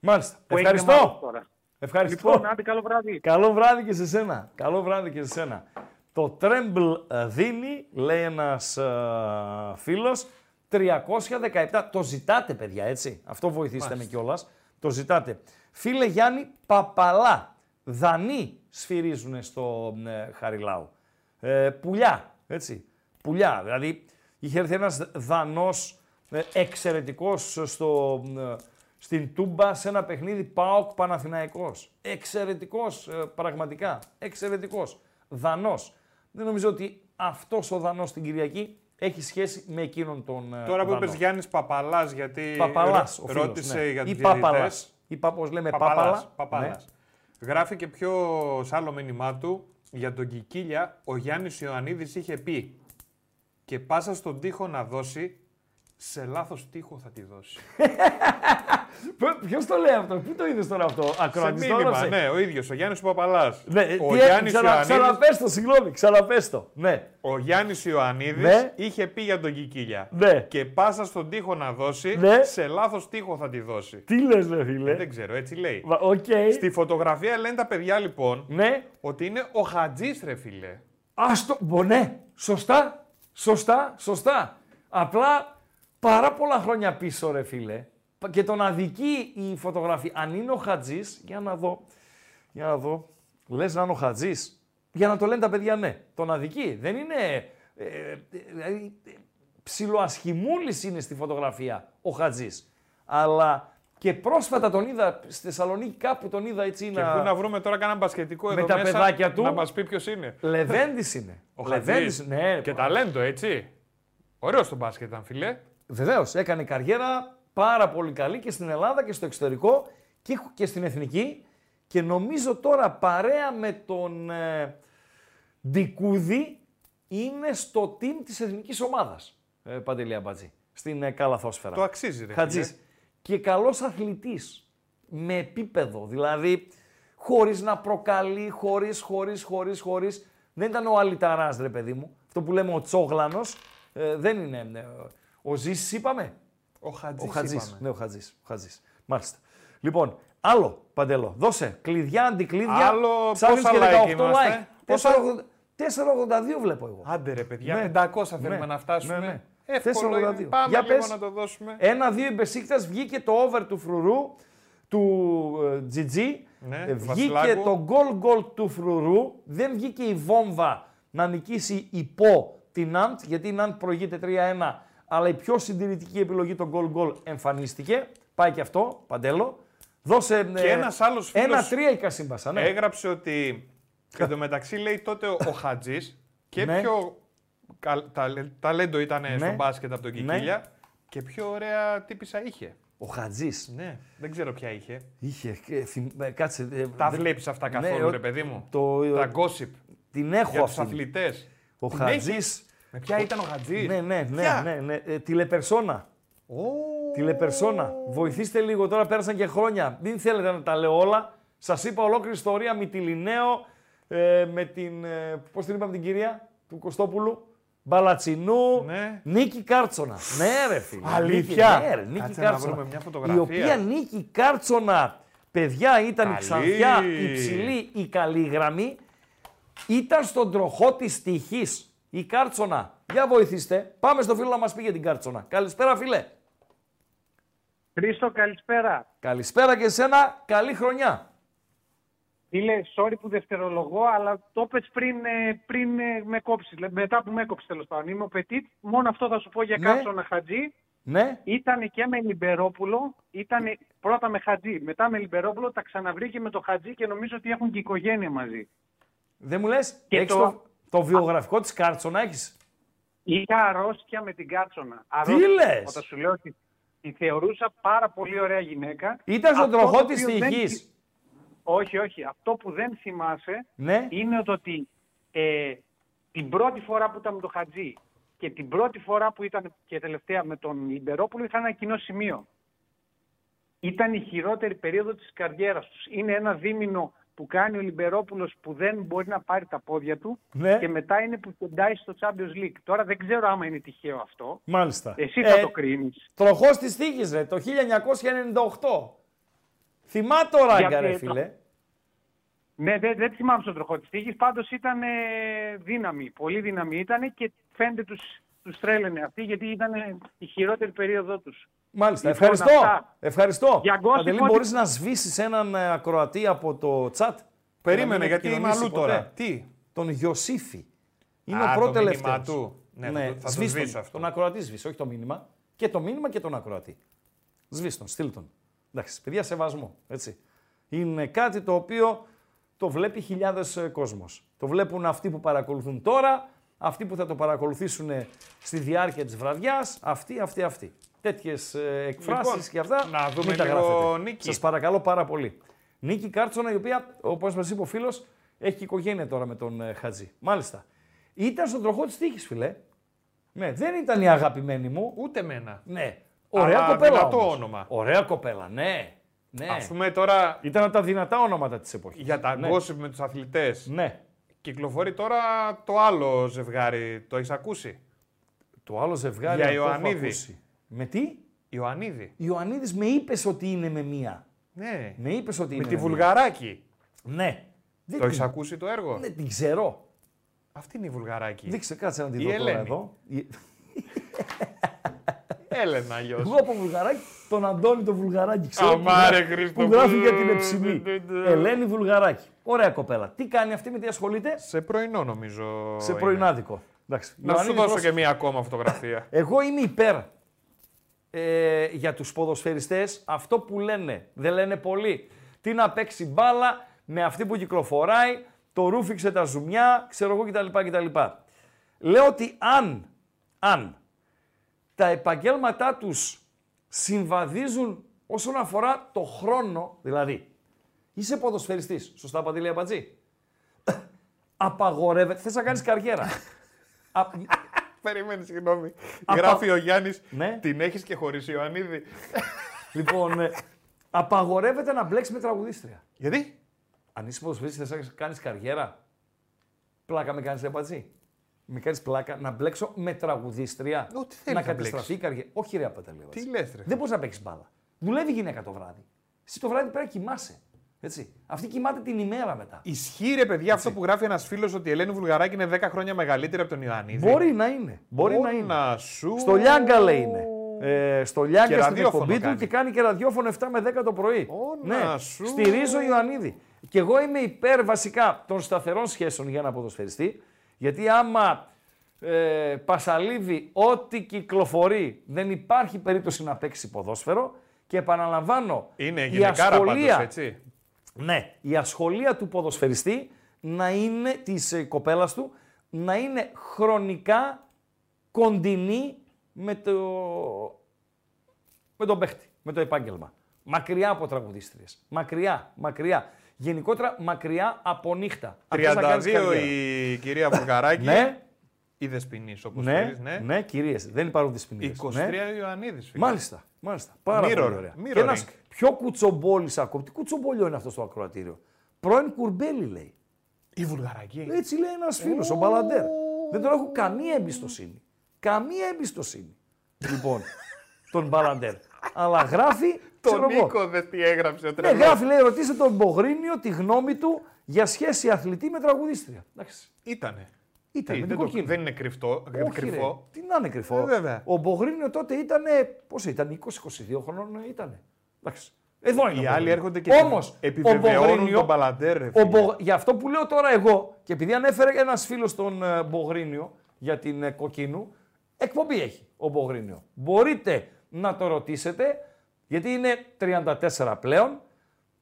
Μάλιστα. που έγινε μάλλον Ευχαριστώ. τώρα. Ευχαριστώ. Λοιπόν, άντε καλό βράδυ. Καλό βράδυ και σε σένα. Καλό βράδυ και σε σένα. Το τρέμπλ ε, δίνει, λέει ένας ε, φίλος, 317. Το ζητάτε, παιδιά, έτσι. Αυτό βοηθήστε με Μάλιστα. κιόλας. Το ζητάτε. Φίλε Γιάννη, παπαλά. Δανείοι σφυρίζουν στο ε, Χαριλάου. Ε, πουλιά, έτσι. Πουλιά. Δηλαδή, είχε έρθει ένας δανός ε, εξαιρετικός στο, ε, στην Τούμπα σε ένα παιχνίδι ΠΑΟΚ Παναθηναϊκός. Εξαιρετικός, ε, πραγματικά. Εξαιρετικός. Δανός. Δεν νομίζω ότι αυτός ο δανός στην Κυριακή έχει σχέση με εκείνον τον ε, Τώρα που Δανό. είπες Γιάννης Παπαλάς, γιατί Παπαλάς, ρω- ο φίλος, ρώτησε ναι. για Ή τους Παπαλάς. Ή πα- πώς λέμε, Πάπαλα. Παπαλάς. Γράφει και πιο σ' άλλο μήνυμά του για τον Κικίλια. Ο Γιάννης Ιωαννίδης είχε πει και πάσα στον τοίχο να δώσει, σε λάθος τοίχο θα τη δώσει. Ποιος το λέει αυτό, πού το είδες τώρα αυτό, σε ακροατής το μήνυμα, έγραψε. ναι, ο ίδιος, ο Γιάννης Παπαλάς. Ναι, ο τι Γιάννης ξανα, Ιωαννίδης, Ξαναπες το, συγγνώμη, ξαναπες το. Ναι. ο Γιάννης Ιωαννίδης Ναι. είχε πει για τον Κικίλια. Ναι. Και πάσα στον τοίχο να δώσει, Ναι. σε λάθος τοίχο θα τη δώσει. Τι λες, ρε φίλε; Δεν ξέρω, έτσι λέει. Μα, Οκ. Στη φωτογραφία λένε τα παιδιά λοιπόν Ναι. ότι είναι ο Χατζής ρε φίλε. Άστο, μπο, ναι, σωστά, σωστά, σωστά. Απλά πάρα πολλά χρόνια πίσω, ρε φίλε, και τον αδικεί η φωτογραφία. Αν είναι ο Χατζής, για να δω, για να δω, λες να είναι ο Χατζής, για να το λένε τα παιδιά ναι, τον αδικεί. Δεν είναι, ε, ε, δηλαδή, ε, ψιλοασχημούλης είναι στη φωτογραφία ο Χατζής. Αλλά και πρόσφατα τον είδα στη Θεσσαλονίκη, κάπου τον είδα έτσι Και να... πού να βρούμε τώρα κανένα μπασκετικό Με εδώ τα μέσα παιδάκια του. να μας πει ποιος είναι. Λεβέντης είναι. Ο Λεβέντης, Χατζής. ναι. Και ταλέντο έτσι. Ωραίος στο μπάσκετ ήταν φίλε. Βεβαίως, έκανε καριέρα πάρα πολύ καλή και στην Ελλάδα και στο εξωτερικό και, και στην εθνική. Και νομίζω τώρα παρέα με τον ε, Ντικούδη είναι στο team της εθνικής ομάδας. Ε, Παντελή Αμπατζή, στην ε, καλαθόσφαιρα. Το αξίζει ρε Χατζής. Φίλε. Και καλός αθλητής, με επίπεδο, δηλαδή χωρίς να προκαλεί, χωρίς, χωρίς, χωρίς, χωρίς. Δεν ήταν ο Αλιταράς, ρε παιδί μου. Αυτό που λέμε ο Τσόγλανος, ε, δεν είναι. ε, ο Ζήσης είπαμε. Ο Χατζής, Ο Χατζής, είπαμε. ναι, ο Χατζής, ο Χατζής. Μάλιστα. Λοιπόν, άλλο, Παντελό, δώσε, κλειδιά, αντικλείδια, Άλλο, ψάχνεις πόσα και like 18 είμαστε; like. Πόσα- 4,80 4,82 βλέπω εγώ. Άντε ρε παιδιά, Ναι. 500 θέλουμε Ναι, να φτάσουμε. ναι, ναι. Εύκολο 4,82. είναι. Πάμε Για λίγο πες. να το δώσουμε. Ένα-δύο η Μπεσίκτας βγήκε το over του Φρουρού, του ε, Τζιτζί. Ναι, Ε, του βγήκε Βασιλάκου. το γκολ γκολ του Φρουρού. Δεν βγήκε η βόμβα να νικήσει υπό την Ναντ, γιατί η Ναντ προηγείται 3-1, αλλά η πιο συντηρητική επιλογή το γκολ γκολ εμφανίστηκε. Πάει και αυτό, Παντέλο. Δώσε Και ένας άλλος φίλος Ένα-τρία η Κασίμπασα, ναι. Έγραψε ότι Εν τω μεταξύ λέει τότε ο, ο Χατζής και Ναι. πιο καλ- ταλε- ταλέντο ήταν Ναι. στο μπάσκετ από τον Ναι. Κικίλια και πιο ωραία τύπησα είχε. Ο Χατζής. Ναι, δεν ξέρω ποια είχε. Είχε, ε, θυμ- ε, κάτσε. ε, Τα δεν- βλέπεις αυτά Ναι, καθόλου, ο- ρε παιδί μου; Το, Τα gossip. Την έχω Για τους αυτή. αθλητές. Ο Την Χατζής. έχεις; Με ποια ήταν ο Χατζής; Ναι, ναι, ναι. Ποια; ναι, ναι. Ε, τηλεπερσόνα. Τηλεπερσόνα. Βοηθήστε λίγο, τώρα πέρασαν και χρόνια. Μην θέλετε να τα λέω όλα. Σας είπα ολόκληρη ιστορία Μυτιλινέο ε, με την. Ε, Πώς την είπαμε την κυρία; Του Κωστόπουλου. Μπαλατσινού. Νίκη Κάρτσονα. Ναι, ρε φίλε. Αλήθεια; Νίκη, ναι, ρε, Νίκη Κάτσε να Κάρτσονα. βρούμε μια φωτογραφία. Η οποία Νίκη Κάρτσονα, παιδιά, ήταν η Καλή. ξανθιά, υψηλή, η καλή γραμμή. Ήταν στον τροχό της τυχής. Η Κάρτσονα. Για βοηθήστε. Πάμε στο φίλο να μας πει για την Κάρτσονα. Καλησπέρα, φίλε. Χρήστο, καλησπέρα. Καλησπέρα και εσένα. Καλή χρονιά. Φίλε, sorry που δευτερολογώ, αλλά το πες πριν, ε, πριν ε, με κόψεις. Δηλαδή, μετά που με έκοψες τέλος πάντων. Είμαι ο Πετίτ. Μόνο αυτό θα σου πω για Ναι. Κάρτσονα Χατζή. Ναι. Ήταν και με Λιμπερόπουλο. Ήταν πρώτα με Χατζή, μετά με Λιμπερόπουλο. Τα ξαναβρήκε με το Χατζή και νομίζω ότι έχουν και οικογένεια μαζί. Δεν μου λες; Και Έχεις το... το- Το, βιογραφικό της Κάρτσονα έχεις; Είχα αρρώστια με την Κάρτσονα. Τι Αρρώστια. λες; Όταν σου λέω ότι τη θεωρούσα πάρα πολύ ωραία γυναίκα. Ήταν στον Αυτό τροχό το της οποίο δεν- τυχή. Όχι, όχι. Αυτό που δεν θυμάσαι Ναι. είναι το ότι ε, την πρώτη φορά που ήταν με τον Χατζή και την πρώτη φορά που ήταν και τελευταία με τον Λιμπερόπουλο είχαν ένα κοινό σημείο. Ήταν η χειρότερη περίοδο της καριέρας τους. Είναι ένα δίμηνο που κάνει ο Λιμπερόπουλος που δεν μπορεί να πάρει τα πόδια του Ναι. και μετά είναι που κοντάει στο Champions League. Τώρα δεν ξέρω άμα είναι τυχαίο αυτό. Μάλιστα. Εσύ θα Ε, το κρίνεις. Τροχός της τύχης, ρε, το 1998. Θυμάται ο Ράγκα, Γιατί ρε το- φίλε. Ναι, δεν, δεν θυμάμαι στον τροχό της τύχης. Πάντως ήταν ε, δύναμη. Πολύ δύναμη ήταν και φαίνεται τους, τους τρέλαινε αυτοί γιατί ήταν ε, η χειρότερη περίοδό τους. Μάλιστα. Λοιπόν, Ευχαριστώ. αυτά. Ευχαριστώ. Για gossip Αντελή, ότι- μπορείς να σβήσεις έναν ε, ακροατή από το chat; Περίμενε, Να μην γιατί είμαι επικοινωνήσει αλλού ποτέ. τώρα. Τι; Τον Ιωσήφη. Είναι Α, ο το πρώτο μήνυμά τελευταίο. του. Ναι, θα το- θα το σβήσ' σβήσω τον. αυτό. Τον ακροατή σβήσει, όχι το μήνυμα. Και το μήνυμα και τον ακροατή. Σβήσ' τον, στείλ τον. Εντάξει, παιδιά, σεβασμό. Έτσι. Είναι κάτι το οποίο το βλέπει χιλιάδες ε, κόσμος. Το βλέπουν αυτοί που παρακολουθούν τώρα, αυτοί που θα το παρακολουθήσουν ε, στη διάρκεια της βραδιάς, αυτοί, αυτοί, αυτοί. Τέτοιες ε, εκφράσεις Λοιπόν, και αυτά να δούμε μην τα λίγο γράφετε. Νίκη. Σας παρακαλώ πάρα πολύ. Νίκη Κάρτσονα, η οποία, όπως μας είπε ο φίλος, έχει και οικογένεια τώρα με τον ε, Χατζή. Μάλιστα. Ήταν στον τροχό της τύχης, φιλέ. Ναι, δεν ήταν η αγαπημένη μου. Ούτε μένα. Ναι. Ωραία Αλλά κοπέλα δυνατό όμως. όνομα. Ωραία κοπέλα, ναι. ναι. Ας πούμε τώρα Ήταν από τα δυνατά ονόματα της εποχής. για τα ναι. gossip με τους αθλητές. Ναι. Κυκλοφορεί τώρα το άλλο ζευγάρι. Το έχεις ακούσει; Το άλλο ζευγάρι Για αυτό έχω Ιωαννίδη. ακούσει. Με τι; Ιωαννίδη. Ιωαννίδης με είπες ότι είναι με μία. Ναι. Με είπες ότι είναι Με τη μία. Βουλγαράκη. Ναι. Δεν Το έχεις την- ακούσει το έργο; Ναι, την ξέρω. Αυτή είναι η Βουλγαράκη. Δείξε, κάτσε να τη Η δω τώρα Ελένη. εδώ. Η- Έλενα, αλλιώς. Εγώ από Βουλγαράκι, τον Αντώνη τον Βουλγαράκι ξέρω. που Αμάρε, γράφει- Χριστό Που γράφει μου. για την εψημή. Ελένη Βουλγαράκι. Ωραία κοπέλα. Τι κάνει αυτή, με τι ασχολείται; Σε πρωινό νομίζω. Σε είναι. πρωινάδικο. Εντάξει. Να σου Ιωαννίδης, δώσω πρόσεχε. και μία ακόμα φωτογραφία. Εγώ είμαι υπέρ ε, για τους ποδοσφαιριστές αυτό που λένε. Δεν λένε πολύ. Τι να παίξει μπάλα με αυτή που κυκλοφοράει, το ρούφιξε τα ζουμιά, ξέρω εγώ κτλ. κτλ. Λέω ότι αν, αν τα επαγγέλματά τους συμβαδίζουν όσον αφορά το χρόνο, δηλαδή είσαι ποδοσφαιριστής, σωστά Παντελή Αμπατζή, απαγορεύεται, θες να κάνεις καριέρα. Α- Περίμενε, συγγνώμη. Απα- Γράφει ο Γιάννης. Ναι. Την έχεις και χωρίς Ιωαννίδη. Λοιπόν, ε, απαγορεύεται να μπλέξεις με τραγουδίστρια. Γιατί; Αν είσαι ποδοσφαιριστής θες να κάνεις καριέρα, πλάκα με κάνεις εμπατζή. Με κάνεις πλάκα να μπλέξω με τραγουδίστρια. Ό,τι θέλεις να να καταστραφεί η καριέρα. Όχι ρε Απαταλή. Τι λες, ρε. Δεν μπορείς να παίξεις μπάλα. Δουλεύει η γυναίκα το βράδυ. Εσύ το βράδυ πρέπει να κοιμάσαι. Έτσι. Αυτή κοιμάται την ημέρα μετά. Ισχύει ρε παιδιά αυτό που γράφει ένας φίλος ότι η Ελένη Βουλγαράκη είναι 10 χρόνια μεγαλύτερη από τον Ιωαννίδη. Μπορεί να είναι. Μπορεί να είναι. Να σου. Στο Λιάγκα λέει είναι. Ε, στο Λιάγκα Και στην ραδιόφωνο εκπομπή του κάνει. και κάνει και ραδιόφωνο 7 με 10 το πρωί. ναι, να σου. στηρίζω Ιωαννίδη. Και εγώ είμαι υπέρ βασικά των σταθερών σχέσεων για ένα ποδοσφαιριστή. Γιατί άμα ε, πασαλίβει ό,τι κυκλοφορεί, δεν υπάρχει περίπτωση να παίξει ποδόσφαιρο. Και επαναλαμβάνω, Είναι η γυναικάρα πάντως, ασχολία, έτσι. ναι, η ασχολία του ποδοσφαιριστή να είναι, της ε, κοπέλας του, να είναι χρονικά κοντινή με, το, με τον παίχτη, με το επάγγελμα. Μακριά από τραγουδίστριες. Μακριά, μακριά. Γενικότερα μακριά από νύχτα. Αν θες να κάνεις 32 καριέρα. η κυρία Βουλγαράκη. Ναι. Η Δεσποινή, όπως Ναι, θέλεις. Ναι. ναι, κυρίες. Δεν υπάρχουν δυσποινίες. 23 Ναι. Ιωαννίδης. Μάλιστα, μάλιστα. Πάρα Mirror, πολύ ωραία. mirroring. Και ένας πιο κουτσομπόλης ακόμα. Τι κουτσομπόλιο είναι αυτός στο ακροατήριο; Πρώην κουρμπέλι λέει. Η Βουλγαράκη. Έτσι λέει ένας φίλος, ο Μπαλαντέρ. Δεν τον έχω καμία εμπιστοσύνη. Καμία εμπιστοσύνη. λοιπόν, τον Μπαλαντέρ. Αλλά γράφει. Τον ξέρω εγώ. Νίκο δες τι έγραψε ο Ναι, τρελός. γράφει, λέει, ρωτήστε τον Μπογρίνιο τη γνώμη του για σχέση αθλητή με τραγουδίστρια. Εντάξει. Ήτανε. Ήταν, Τι, με δεν, την το- κοκκίνη. δεν είναι κρυφτό. Όχι, κρυφό. Ρε, τι να είναι κρυφό. Ε, βέβαια. Ο Μπογρίνιο τότε ήταν. Πόσο ήταν, 20-22 χρονών ήταν. Εντάξει. Εδώ είναι. Οι ο άλλοι Μπογρίνιο. έρχονται και Όμως, επιβεβαιώνουν ο Μπογρίνιο- τον Μπαλαντέρ, ρε ο φίλε. Μπο- Γι' αυτό που λέω τώρα εγώ, και επειδή ανέφερε ένας φίλος τον ε, Μπογρίνιο για την ε, κοκκίνου, εκπομπή έχει ο Μπογρίνιο. Μπορείτε να το ρωτήσετε, γιατί είναι 34 πλέον,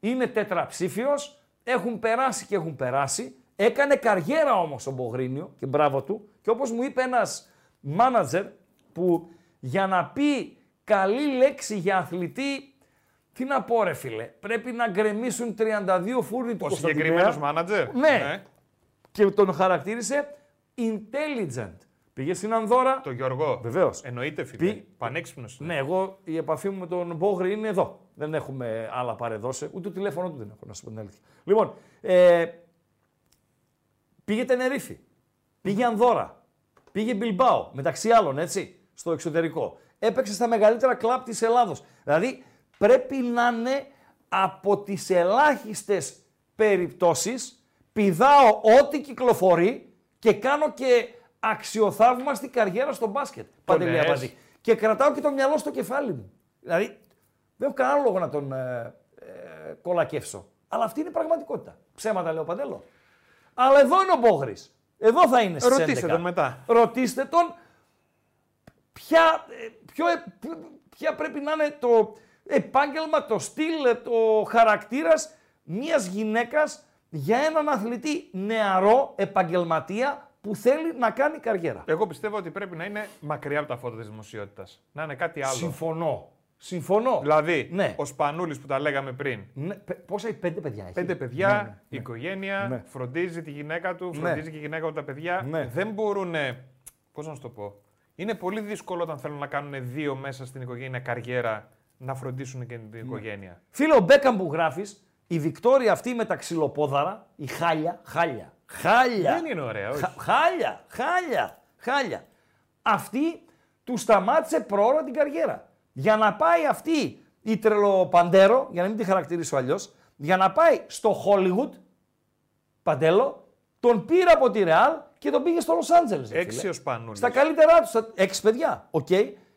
είναι τετραψήφιος, έχουν περάσει και έχουν περάσει. Έκανε καριέρα όμως ο Μπογρίνιο και μπράβο του. Και όπως μου είπε ένας μάνατζερ που για να πει καλή λέξη για αθλητή Τι να πω, ρε φίλε. Πρέπει να γκρεμίσουν 32 φούρνοι του Ο Κωνσταντινέα. συγκεκριμένος μάνατζερ. Ναι. Και τον χαρακτήρισε intelligent. Πήγες στην Ανδώρα. Το Γιώργο. Βεβαίως. Εννοείται, φίλε. Πη- Πανέξυπνος. Ναι, εγώ η επαφή μου με τον Μπόγρη είναι εδώ. Δεν έχουμε άλλα παρεδώσει. Ούτε το τηλέφωνο του δεν έχω, να σου πω την αλήθεια. Λοιπόν, ε, πήγε Τενερίφη. Πήγε Ανδώρα. Πήγε Μπιλμπάο. Μεταξύ άλλων, έτσι, στο εξωτερικό. Έπαιξε στα μεγαλύτερα κλαμπ της Ελλάδος. Δηλαδή, πρέπει να είναι από τις ελάχιστες περιπτώσεις πηδάω ό,τι κυκλοφορεί και κάνω και αξιοθαύμαστη καριέρα στο μπάσκετ. Παντελή λες. Απαντή. Και κρατάω και το μυαλό στο κεφάλι μου. Δηλαδή, δεν έχω κανένα λόγο να τον ε, ε, κολακεύσω. Αλλά αυτή είναι η πραγματικότητα. Ψέματα λέω Παντέλο. Αλλά εδώ είναι ο Μπόγρης. Εδώ θα είναι στις Ρωτήστε 11. τον μετά. Ρωτήστε τον ποια, ε, ποιο, ε, ποιο- ποια πρέπει να είναι το επάγγελμα, το στυλ, ε, το χαρακτήρας μιας γυναίκας για έναν αθλητή νεαρό επαγγελματία που θέλει να κάνει καριέρα. Εγώ πιστεύω ότι πρέπει να είναι μακριά από τα φώτα της δημοσιότητας. Να είναι κάτι άλλο. Συμφωνώ. Συμφωνώ. Δηλαδή, Ναι. ο Σπανούλης που τα λέγαμε πριν. Ναι, πε- πόσα έχει, πέντε παιδιά έχει; Πέντε παιδιά, Ναι, ναι, ναι. οικογένεια, Ναι. φροντίζει τη γυναίκα του, Ναι. φροντίζει και η γυναίκα του τα παιδιά. Ναι. Δεν μπορούν. Πώς να σου το πω. Είναι πολύ δύσκολο όταν θέλουν να κάνουν δύο μέσα στην οικογένεια καριέρα να φροντίσουν και Ναι. την οικογένεια. Φίλε, ο Μπέκαμ που γράφεις, η Βικτόρια αυτή με τα ξυλοπόδαρα, η χάλια, χάλια, χάλια. Δεν είναι ωραία, όχι. Χα- χάλια, χάλια, χάλια. Αυτή του σταμάτησε πρόωρα την καριέρα. Για να πάει αυτή η τρελοπαντέρο, για να μην τη χαρακτηρίσω αλλιώς, για να πάει στο Hollywood, Παντέλο, τον πήρε από τη Ρεάλ και τον πήγε στο Λος Άντζελες. ρε Έξι φίλε. ο Σπανούλης. Στα καλύτερά τους. Στα... Έξι παιδιά. Οκ.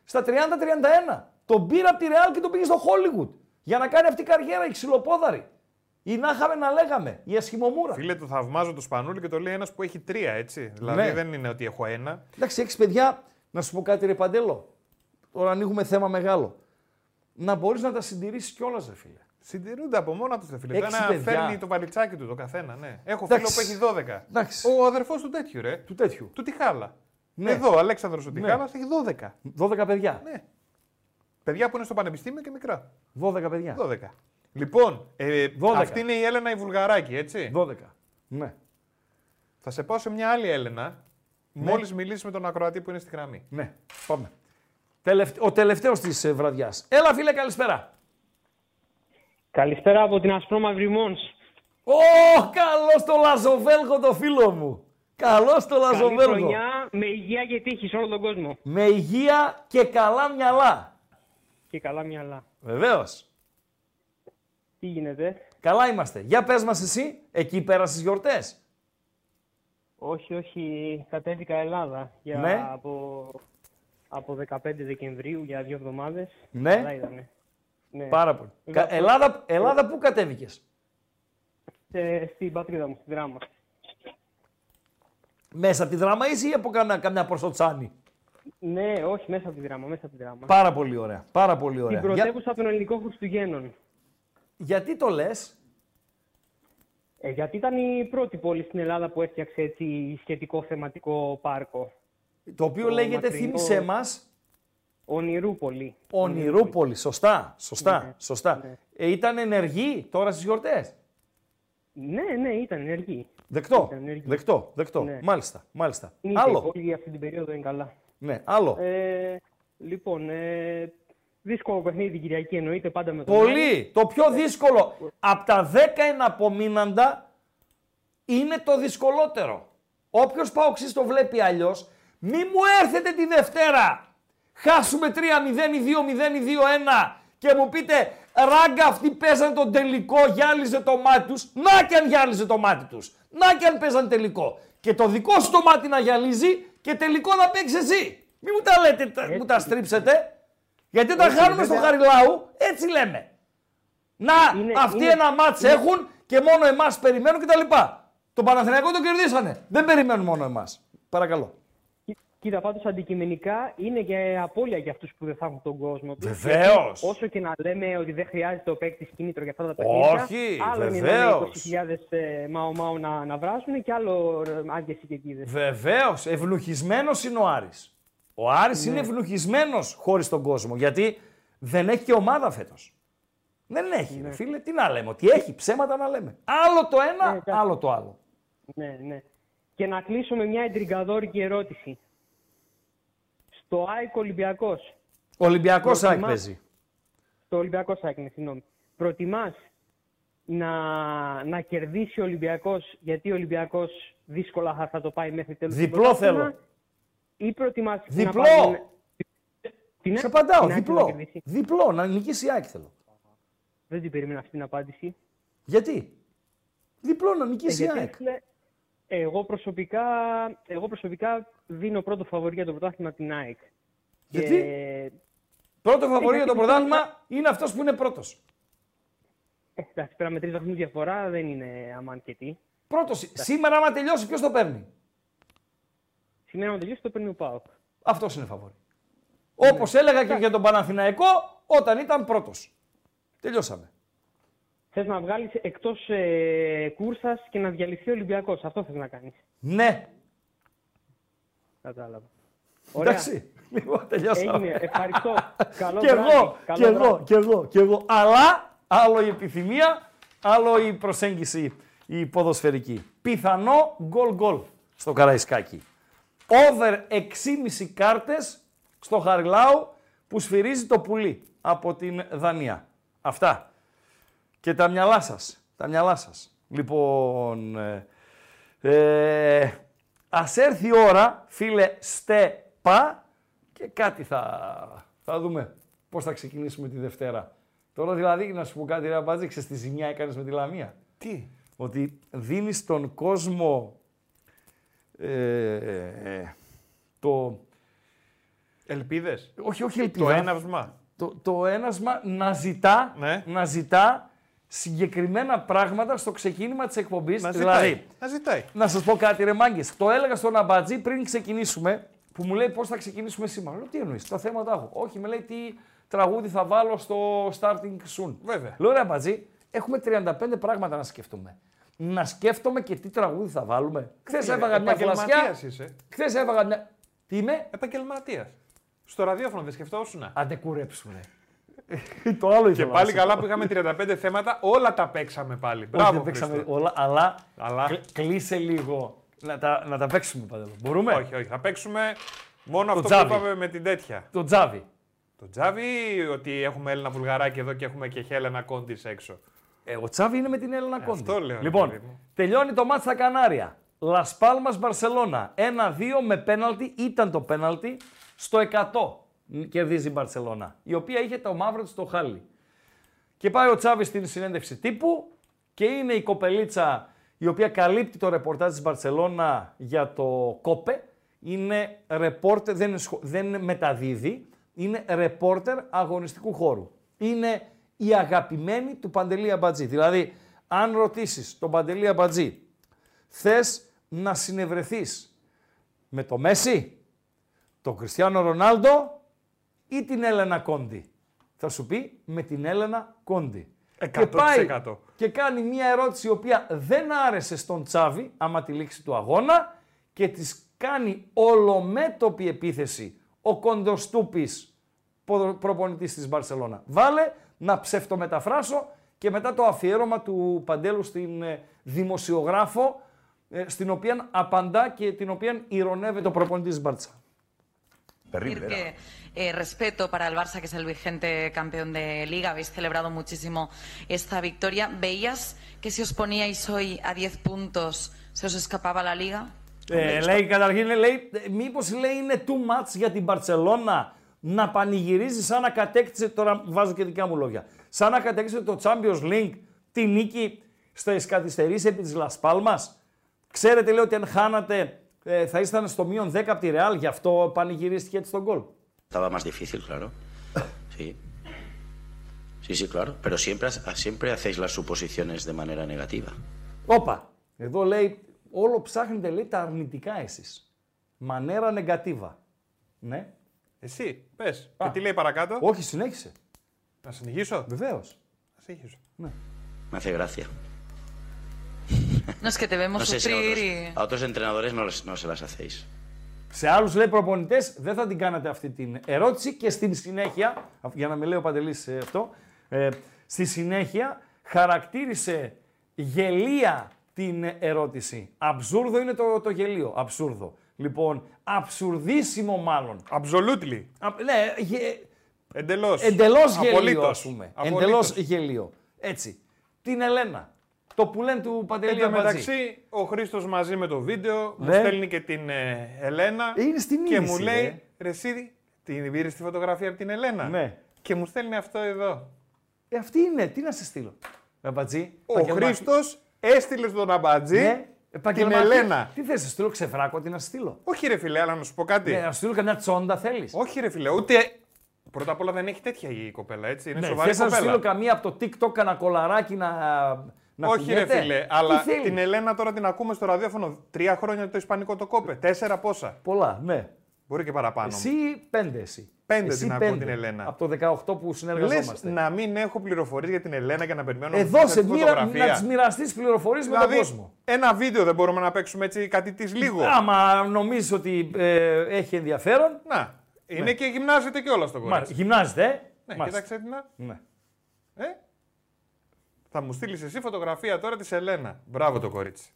Στα 30-31. Τον πήρε από τη Ρεάλ και τον πήγε στο Hollywood. Για να κάνει αυτή η καριέρα, η ξυλοπόδαρη. Ή να είχαμε να λέγαμε. Η ασχημομούρα. Φίλε, το θαυμάζω το Σπανούλη και το λέει ένας που έχει τρία, έτσι. Δηλαδή Ναι. δεν είναι ότι έχω ένα. Εντάξει, έξι παιδιά, να σου πω κάτι ρε Παντέλο. Τώρα ανοίγουμε θέμα μεγάλο. Να μπορείς να τα συντηρήσεις κιόλας, ρε φίλε. Συντηρούνται από μόνα τους, φίλε. Έξι Ένα παιδιά. φέρνει το βαλιτσάκι του το καθένα, ναι. Έχω Εντάξει. φίλο που έχει 12. Εντάξει. Ο αδερφός του τέτοιου, ρε. Του τέτοιου. Του Τιχάλα. Ναι. Εδώ, ο Αλέξανδρος ο Ναι. Τιχάλας έχει 12. 12 παιδιά. Ναι. Παιδιά που είναι στο πανεπιστήμιο και μικρά. 12 παιδιά. 12. Λοιπόν, ε, 12. αυτή είναι η Έλενα η Βουλγαράκη, έτσι; 12. Ναι. Θα σε πάω σε μια άλλη Έλενα, Ναι. μόλις μιλήσεις με τον ακροατή που είναι στη γραμμή. Ναι, πάμε. Τελευ... Ο τελευταίος της ε, βραδιάς. Έλα φίλε, καλησπέρα. Καλησπέρα από την Ασπρόμαυρη Μόνς. Ω, καλώς το Λαζοβέλγο το φίλο μου. Καλώς το Καλή Λαζοβέλγο. χρονιά με υγεία και τύχη σε όλο τον κόσμο. Με υγεία και καλά μυαλά. Και καλά μυαλά. Βεβαίως. Τι γίνεται; Καλά είμαστε. Για πες μας εσύ, εκεί πέρασες γιορτές. Όχι, όχι, κατέβηκα Ελλάδα για Ναι. από, από 15 Δεκεμβρίου για δύο εβδομάδες. Ναι. Καλά ήτανε. Ναι. Πάρα πολύ. Βέβαια, Κα- Ελλάδα, Ελλάδα πού κατέβηκες; σε- στην πατρίδα μου, στη Δράμα. Μέσα από τη δράμα είσαι ή από καμιά, καμιά προσωτσάνη; Ναι, όχι, μέσα από τη Δράμα, μέσα από τη Δράμα. Πάρα πολύ ωραία. Πάρα πολύ ωραία. Την Για- πρωτεύουσα των ελληνικών Χριστουγέννων. Γιατί το λες; Ε, γιατί ήταν η πρώτη πόλη στην Ελλάδα που έφτιαξε έτσι σχετικό θεματικό πάρκο. Το οποίο Το λέγεται, μακρινό- θύμισέ μας, Ονειρούπολη. Ονειρούπολη. Σωστά, σωστά, Ναι, σωστά. ναι. Ε, ήταν ενεργή τώρα στις γιορτές; Ναι, ναι, ήταν ενεργή. Δεκτό, Ήταν ενεργή. δεκτό, δεκτό. Ναι. Μάλιστα, μάλιστα. Είναι Άλλο. Όλη αυτή την περίοδο είναι καλά. Ναι, άλλο. Ε, λοιπόν, ε, δύσκολο παιχνίδι την Κυριακή εννοείται πάντα με τον Άρη. Πολύ. Το πιο δύσκολο. Από τα 10 εναπομείναντα είναι το δυσκολότερο. Όποιος παοξής το βλέπει αλλιώς, μη μου έρθετε τη Δευτέρα. Χάσουμε 3-0 ή 2-0 ή 2-1 και μου πείτε ράγκα αυτοί παίζαν τον τελικό, γυάλιζε το μάτι τους. Να και αν γυάλιζε το μάτι τους. Να και αν παίζαν τελικό. Και το δικό σου το μάτι να γυαλίζει και τελικό να παίξεις εσύ. Μη μου τα λέτε, τα- μου τα στρίψετε. Γιατί όταν Έτσι, χάνουμε στο βέβαια. Χαριλάου, έτσι λέμε. Να, Είναι- αυτοί είναι- ένα μάτς είναι- έχουν και μόνο εμάς περιμένουν κτλ. Το Παναθηναϊκό το κερδίσανε. Δεν περιμένουν μόνο εμάς. Παρακαλώ. Κοί- Κοίτα, πάντως αντικειμενικά είναι και απώλεια για αυτούς που δεν θα έχουν τον κόσμο τους. Βεβαίως. Γιατί Όσο και να λέμε ότι δεν χρειάζεται ο παίκτης κίνητρο για αυτά τα παιχνίδια. Όχι, άλλο είναι να βεβαίως. είναι 20.000 ε, μάο-μάο να, να βράσουν και άλλο ε, άδειε οι κερκίδε. Βεβαίως, ευνοχισμένο είναι ο Άρης. Ο Άρης Ναι. είναι ευνοχισμένος χωρίς τον κόσμο γιατί δεν έχει και ομάδα φέτος. Δεν έχει, ρε φίλε. Τι να λέμε, ότι έχει ψέματα να λέμε. Άλλο το ένα, άλλο το άλλο. Ναι, ναι. Και να κλείσω με μια εντριγκαδόρικη ερώτηση. Στο ΑΕΚ Ολυμπιακός. Ολυμπιακός ΑΕΚ Προτιμάς- παίζει. Στο Ολυμπιακός ΑΕΚ, ναι, συγγνώμη. Προτιμάς να, να κερδίσει ο Ολυμπιακός, γιατί ο Ολυμπιακός δύσκολα θα, θα το πάει μέχρι τέλους. του Διπλό πρωτάθλημα, θέλω. Ή προτιμάς να Διπλό. πάρει- Τι Σε απαντάω, την ΑΕΚ να διπλό. κερδίσει; Διπλό, να νικήσει η ΑΕΚ θέλω. Δεν την περίμενα αυτή την απάντηση. Γιατί; Διπλό να Ε, νικήσει η γιατί, ΑΕΚ. φίλε, εγώ, προσωπικά, εγώ προσωπικά δίνω πρώτο φαβορή για το πρωτάθλημα την ΑΕΚ. Γιατί; Και- Πρώτο φαβορή Ε, για το γιατί πρωτάθλημα είναι αυτός που είναι πρώτος. Ε, εντάξει, πέρα με τρεις βαθμούς διαφορά δεν είναι αμάν και τι. Πρώτος. Σήμερα, άμα τελειώσει, ποιος το παίρνει; Σήμερα με τελειώσει το παίρνει ο Πάοκ. Αυτός είναι φαβορή. Όπως έλεγα και για τον Παναθηναϊκό όταν ήταν πρώτος. Τελειώσαμε. Θες να βγάλεις εκτός ε, κούρσας και να διαλυθεί ο Ολυμπιακός. Αυτό θες να κάνεις. Ναι. Κατάλαβα. Ωραία. Εντάξει. Λοιπόν, τελειώσαμε. Έγινε. Ευχαριστώ. Καλό και βράδυ. εγώ, Καλό και εγώ, βράδυ. και εγώ, και εγώ. Αλλά άλλο η επιθυμία, άλλο η προσέγγιση η ποδοσφαιρική. Πιθανό γκολ γκολ στο Καραϊσκάκι. Over 6,5 κάρτες στο Χαριλάου που σφυρίζει το πουλί από την Δανία. Αυτά. Και τα μυαλά σας. Τα μυαλά σας. Λοιπόν, ε, ε, ας έρθει η ώρα, φίλε Στεπα, και κάτι θα, θα δούμε πώς θα ξεκινήσουμε τη Δευτέρα. Τώρα δηλαδή, να σου πω κάτι ρε Αμπάτζη, ξέρεις τι ζημιά έκανες με τη Λαμία; Τι; Ότι δίνεις τον κόσμο ε, ε, το... Ελπίδες. Όχι, όχι ελπίδα. Το έναυσμα. Το, το ένασμα να ζητά, Ναι. να ζητά συγκεκριμένα πράγματα στο ξεκίνημα της εκπομπής. Να δηλαδή, ζητάει. Να ζητάει. να σας πω κάτι ρε μάγκες. Το έλεγα στον Αμπατζή πριν ξεκινήσουμε, που μου λέει πώς θα ξεκινήσουμε σήμερα. Λέω, τι εννοείς, τα θέματα έχω. Όχι, με λέει τι τραγούδι θα βάλω στο starting soon. Βέβαια. Λέω ρε Αμπατζή, έχουμε 35 πράγματα να σκεφτούμε. Να σκέφτομαι και τι τραγούδι θα βάλουμε. Χθες Ε, έβαγα μια φλασιά. επαγγελματίας είσαι. Χθες έβαγα μια. Τι είμαι; Επαγγελματίας. Στο ραδιόφωνο δεν σκεφτόσουν. Αντεκουρέψουμε. το άλλο Και ήθελα να πάλι σου καλά πω. που είχαμε 35 θέματα, όλα τα παίξαμε πάλι. Όχι, Μπράβο, δεν παίξαμε Χρήστο. όλα, αλλά, Αλλά- κλ- κλείσε λίγο να τα, να τα παίξουμε παντελώ. Μπορούμε; Όχι, όχι. Θα παίξουμε μόνο Το αυτό τζάβι. που είπαμε με την τέτοια. Το τζάβι. Το τζάβι ή ότι έχουμε Έλληνα βουλγαράκι εδώ και έχουμε και Χέλενα Κόντις έξω. Ε, ο Τσάβι είναι με την Έλληνα Κόντι. αυτό λέω, ρε Λοιπόν, παιδί μου. τελειώνει το μάτς στα Κανάρια. Λας Πάλμας Μπαρσελώνα. 1-2 με πέναλτι. Ήταν το πέναλτι στο 100. Κερδίζει η Μπαρσελώνα. Η οποία είχε το μαύρο της στο χάλι. Και πάει ο Τσάβης στην συνέντευξη τύπου και είναι η κοπελίτσα η οποία καλύπτει το ρεπορτάζ της Μπαρσελώνα για το κόπε. Είναι ρεπόρτερ, δεν, είναι σχο- δεν μεταδίδει, είναι ρεπόρτερ αγωνιστικού χώρου. Είναι η αγαπημένη του Παντελή Αμπατζή. Δηλαδή, αν ρωτήσεις τον Παντελή Αμπατζή, θες να συνευρεθείς με το Μέση, τον Κριστιανό Ρονάλντο ή την Έλενα Κόντι; Θα σου πει με την Έλενα Κόντι. Και πάει 100%. και κάνει μια ερώτηση η οποία δεν άρεσε στον Τσάβη, άμα τη λήξη του αγώνα, και της κάνει ολομέτωπη επίθεση ο Κοντοστούπης, ποδο- προπονητής της Μπαρσελώνα. Βάλε να ψευτομεταφράσω και μετά το αφιέρωμα του Παντέλου στην ε, δημοσιογράφο, ε, στην οποία απαντά και την οποία ηρωνεύεται ο προπονητής της Μπάρτσα. decir que eh, respeto para el Barça, que es el vigente campeón de Liga. Habéis celebrado muchísimo esta victoria. ¿Veías que si os poníais hoy a 10 puntos se os escapaba la Liga? Ε, λέει καταρχήν, λέει, ε, μήπως λέει είναι too much για την Μπαρτσελώνα να πανηγυρίζει σαν να κατέκτησε, τώρα βάζω και δικά μου λόγια, σαν να κατέκτησε το Champions League τη νίκη στις καθυστερήσεις επί της Λασπάλμας. Ξέρετε, λέει, ότι αν χάνατε ε, θα ήσταν στο μείον 10 από τη Ρεάλ, γι' αυτό πανηγυρίστηκε έτσι τον γκολ. Estaba más difícil, claro. Sí. Sí, sí, claro. Pero siempre, siempre hacéis las suposiciones de manera negativa. Όπα, εδώ λέει, όλο ψάχνετε, λέει, τα αρνητικά εσείς. Μανέρα νεγκατίβα. Ναι. Εσύ, πες. Και τι λέει παρακάτω; Όχι, συνέχισε. Να συνεχίσω; Βεβαίως. Να συνεχίσω. Ναι. Me hace gracia. No es que te vemos No sé si a sufrir otros, y... a otros entrenadores no, les- no se las hacéis. Σε άλλους λέει προπονητές δεν θα την κάνατε αυτή την ερώτηση και στην συνέχεια, για να με λέει ο Παντελής αυτό, ε, Στη συνέχεια χαρακτήρισε γελία την ερώτηση. Αψούρδο είναι το, το γελίο. Αψούρδο. Λοιπόν, αψουρδίσιμο μάλλον. Absolutely. Α, ναι, γε, Εντελώς. εντελώς γελίο Απολύτως. ας πούμε. Απολύτως. Εντελώς γελίο. Έτσι. Την Ελένα. Το που λένε του Παντελή Εν τω Αμπατζή. μεταξύ, ο Χρήστος μαζί με το βίντεο μου Ναι. στέλνει και την ε, Ελένα. Είναι στην Και είδηση, μου λέει, ρε. ρε εσύ, την πήρες τη φωτογραφία από την Ελένα. Ναι. Και μου στέλνει αυτό εδώ. Ε, αυτή είναι. Τι να σε στείλω. Αμπατζή. Ο επαγγελματι- Χρήστος έστειλε στον Αμπατζή Ναι, την επαγγελματι- Ελένα. Τι θες, να στείλω ξεφράκο, τι να σε στείλω; Όχι ρε φιλέ, αλλά να σου πω κάτι. Ναι, να σου στείλω καμιά τσόντα θέλεις; Όχι ρε φιλέ, ούτε... Πρώτα απ' όλα δεν έχει τέτοια η κοπέλα, έτσι. Είναι Ναι, σοβαρή θες να σου κοπέλα. στείλω καμία από το TikTok, κανένα κολαράκι να. να Όχι ρε κουνιέται. φίλε, Τι αλλά θέλεις; την Ελένα τώρα την ακούμε στο ραδιόφωνο. Τρία χρόνια το Ισπανικό το κόπε. Τέσσερα πόσα. Πολλά, ναι. Μπορεί και παραπάνω. Εσύ πέντε εσύ. Πέντε Εσύ την ακούω την Ελένα. Από το 18 που Λες συνεργαζόμαστε. να μην έχω πληροφορίες για την Ελένα και να περιμένω Εδώ να σε τη μοίρα, φωτογραφία. να τις μοιραστείς πληροφορίες με τον Δηλαδή, κόσμο. ένα βίντεο δεν μπορούμε να παίξουμε έτσι κάτι της λίγο. Άμα νομίζεις ότι ε, έχει ενδιαφέρον. Να. Είναι Ναι. και γυμνάζεται και όλα στο Μάλιστα. κορίτσι. Γυμνάζεται, ε. Ναι, Μάλιστα. κοίταξε την. να. Ναι. Ε; Θα μου στείλεις εσύ φωτογραφία τώρα της Ελένα. Μπράβο το κορίτσι.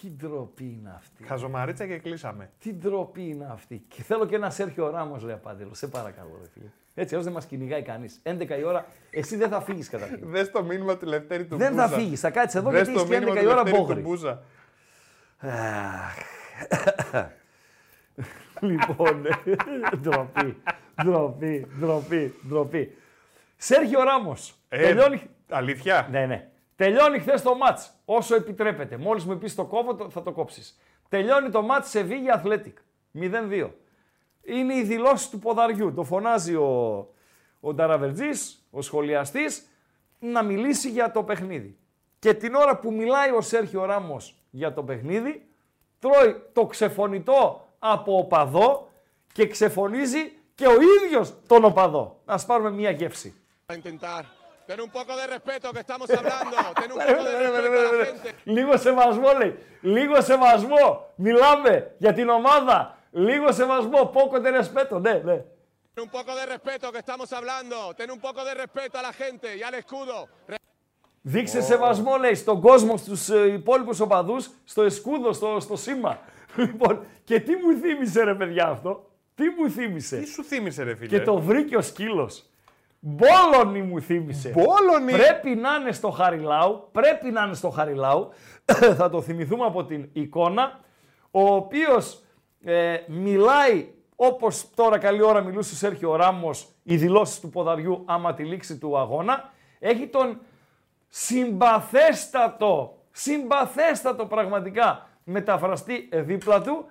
Τι ντροπή είναι αυτή. Χαζομαρίτσα και κλείσαμε. Τι ντροπή είναι αυτή. Και θέλω και ένα Σέρχιο Ράμος, λέει Απάντελο. Σε παρακαλώ, ρε φίλε. Έτσι, όσο δεν μας κυνηγάει κανείς. 11 η ώρα, εσύ δεν θα φύγεις καταρχήν. Δες το μήνυμα του Λευτέρη του Δεν Μπούζα. θα φύγεις. Θα κάτσεις εδώ Δες γιατί το έχει και μήνυμα 11 του η ώρα Λευτέρη του μπόγρι. Μπούζα. λοιπόν, ντροπή, ντροπή, ντροπή, ντροπή. Σέρχιο Ράμος. Ε, τελειώνει. Αλήθεια; Ναι, ναι. Τελειώνει χθες το μάτς. Όσο επιτρέπεται. Μόλις μου πεις το κόβω, το- θα το κόψεις. Τελειώνει το μάτς σε Βίγια Αθλέτικ. 0-2. Είναι η δηλώση του ποδαριού. Το φωνάζει ο, ο Νταραβερτζής, ο σχολιαστής, να μιλήσει για το παιχνίδι. Και την ώρα που μιλάει ο Σέρχιο Ράμος για το παιχνίδι, τρώει το ξεφωνητό από οπαδό και ξεφωνίζει και ο ίδιος τον οπαδό. Ας πάρουμε μία γεύση. A intentar. Ten un poco de respeto que estamos hablando. Ten un poco de respeto a la gente. Λίγο σεβασμό λέει. Λίγο σεβασμό. Μιλάμε για την ομάδα. Λίγο σεβασμό. Poco de respeto. Ναι, ναι. Ten un poco de respeto que estamos hablando. Ten un poco de respeto a la gente y al escudo. Δείξε σεβασμό λέει στον κόσμο, στους ε, υπόλοιπους οπαδούς, στο εσκούδο, στο, στο σήμα. Λοιπόν, και τι μου θύμισε ρε παιδιά αυτό; Τι μου θύμισε; Τι σου θύμισε ρε φίλε; Και το βρήκε ο σκύλος. Μπόλονι μου θύμισε. Μπόλονι. Πρέπει να είναι στο Χαριλάου. Πρέπει να είναι στο Χαριλάου. Θα το θυμηθούμε από την εικόνα. Ο οποίος ε, μιλάει όπως τώρα καλή ώρα μιλούσε ο Σέρχιο Ράμος οι δηλώσεις του ποδαριού άμα τη λήξη του αγώνα. Έχει τον συμπαθέστατο, συμπαθέστατο πραγματικά μεταφραστή δίπλα του.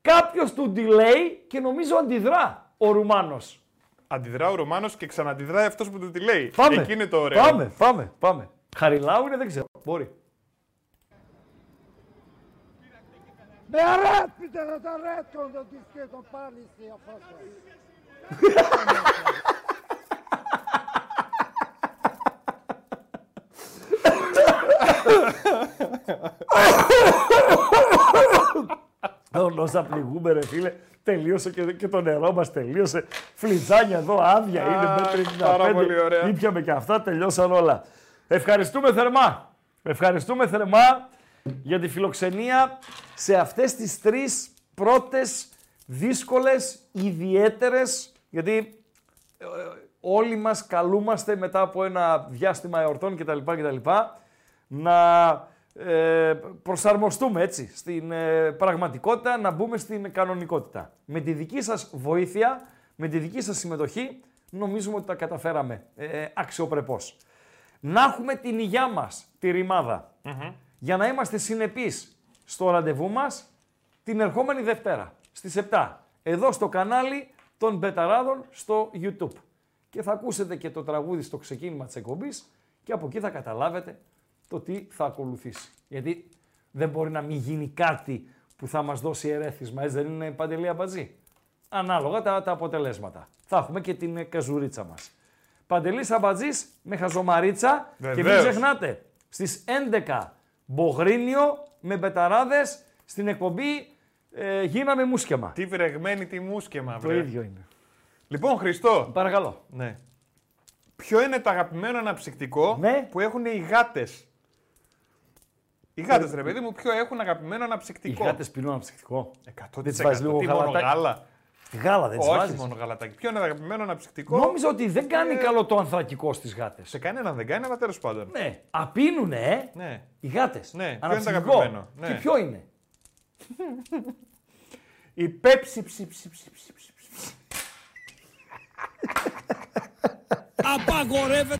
Κάποιος του delay και νομίζω αντιδρά ο Ρουμάνος. Αντιδρά ο Ρωμάνος και ξαναντιδράει αυτός που του τη λέει. Πάμε. Εκεί είναι το ωραίο. Πάμε, πάμε, πάμε. Χαριλάου είναι, δεν ξέρω. Μπορεί. Με αρέσπιτε να τα ρέσκονται το δισκέτο πάλι στη αφάσα. Όσα πληγούμε ρε φίλε, τελείωσε και, και το νερό μας τελείωσε. Φλιτζάνια εδώ άδεια είναι Α, μέτρη πάρα πολύ ωραία. Ήπιαμε και αυτά, τελειώσαν όλα. Ευχαριστούμε θερμά. Ευχαριστούμε θερμά για τη φιλοξενία σε αυτές τις τρεις πρώτες δύσκολες, ιδιαίτερες, γιατί ε, όλοι μας καλούμαστε μετά από ένα διάστημα εορτών κτλ. κτλ να ε, προσαρμοστούμε έτσι στην ε, πραγματικότητα, να μπούμε στην κανονικότητα. Με τη δική σας βοήθεια, με τη δική σας συμμετοχή, νομίζουμε ότι τα καταφέραμε ε, αξιοπρεπώς. Να έχουμε την υγειά μας, τη ρημάδα, για να είμαστε συνεπείς στο ραντεβού μας την ερχόμενη Δευτέρα, στις 7, εδώ στο κανάλι των Μπεταράδων στο YouTube. Και θα ακούσετε και το τραγούδι στο ξεκίνημα της εκπομπής και από εκεί θα καταλάβετε το τι θα ακολουθήσει. Γιατί δεν μπορεί να μην γίνει κάτι που θα μας δώσει ερέθισμα, έτσι δεν είναι παντελή αμπατζή; Ανάλογα τα, τα αποτελέσματα. Θα έχουμε και την ε, καζουρίτσα μας. Παντελής Αμπατζής με χαζομαρίτσα και μην Βεβαίως. ξεχνάτε, στις 11 Μπογρίνιο με μπεταράδες στην εκπομπή ε, γίναμε μουσκεμα. Τι βρεγμένη, τι μουσκεμα, Το βρε. ίδιο είναι. Λοιπόν, Χριστό. Παρακαλώ. Ναι. Ποιο είναι το αγαπημένο αναψυκτικό Ναι. που έχουν οι γάτες; Οι γάτες, ρε παιδί μου, ποιο έχουν αγαπημένο Οι αναψυκτικό. γάτες πίνουν αναψυκτικό. 100%. Δεν τις βάζεις λίγο Τι, μόνο γαλατάκι; γάλα; Γάλα δεν τις Όχι βάζεις. μόνο γαλατάκι. Ποιο είναι το αγαπημένο αναψυκτικό; Νόμιζα ότι δεν κάνει Ε, καλό το ανθρακικό στις γάτες. Σε κανέναν δεν κάνει, αλλά τέλος πάντων. Ναι. Απίνουνε, ε. Ναι. Οι γάτες. Ναι, ποιο είναι το Αναψυκτικό. αγαπημένο; Ναι. Και ποιο είναι; Η πέψη ψι, ψι, ψι, ψι, ψι, ψι. Απαγορεύεται,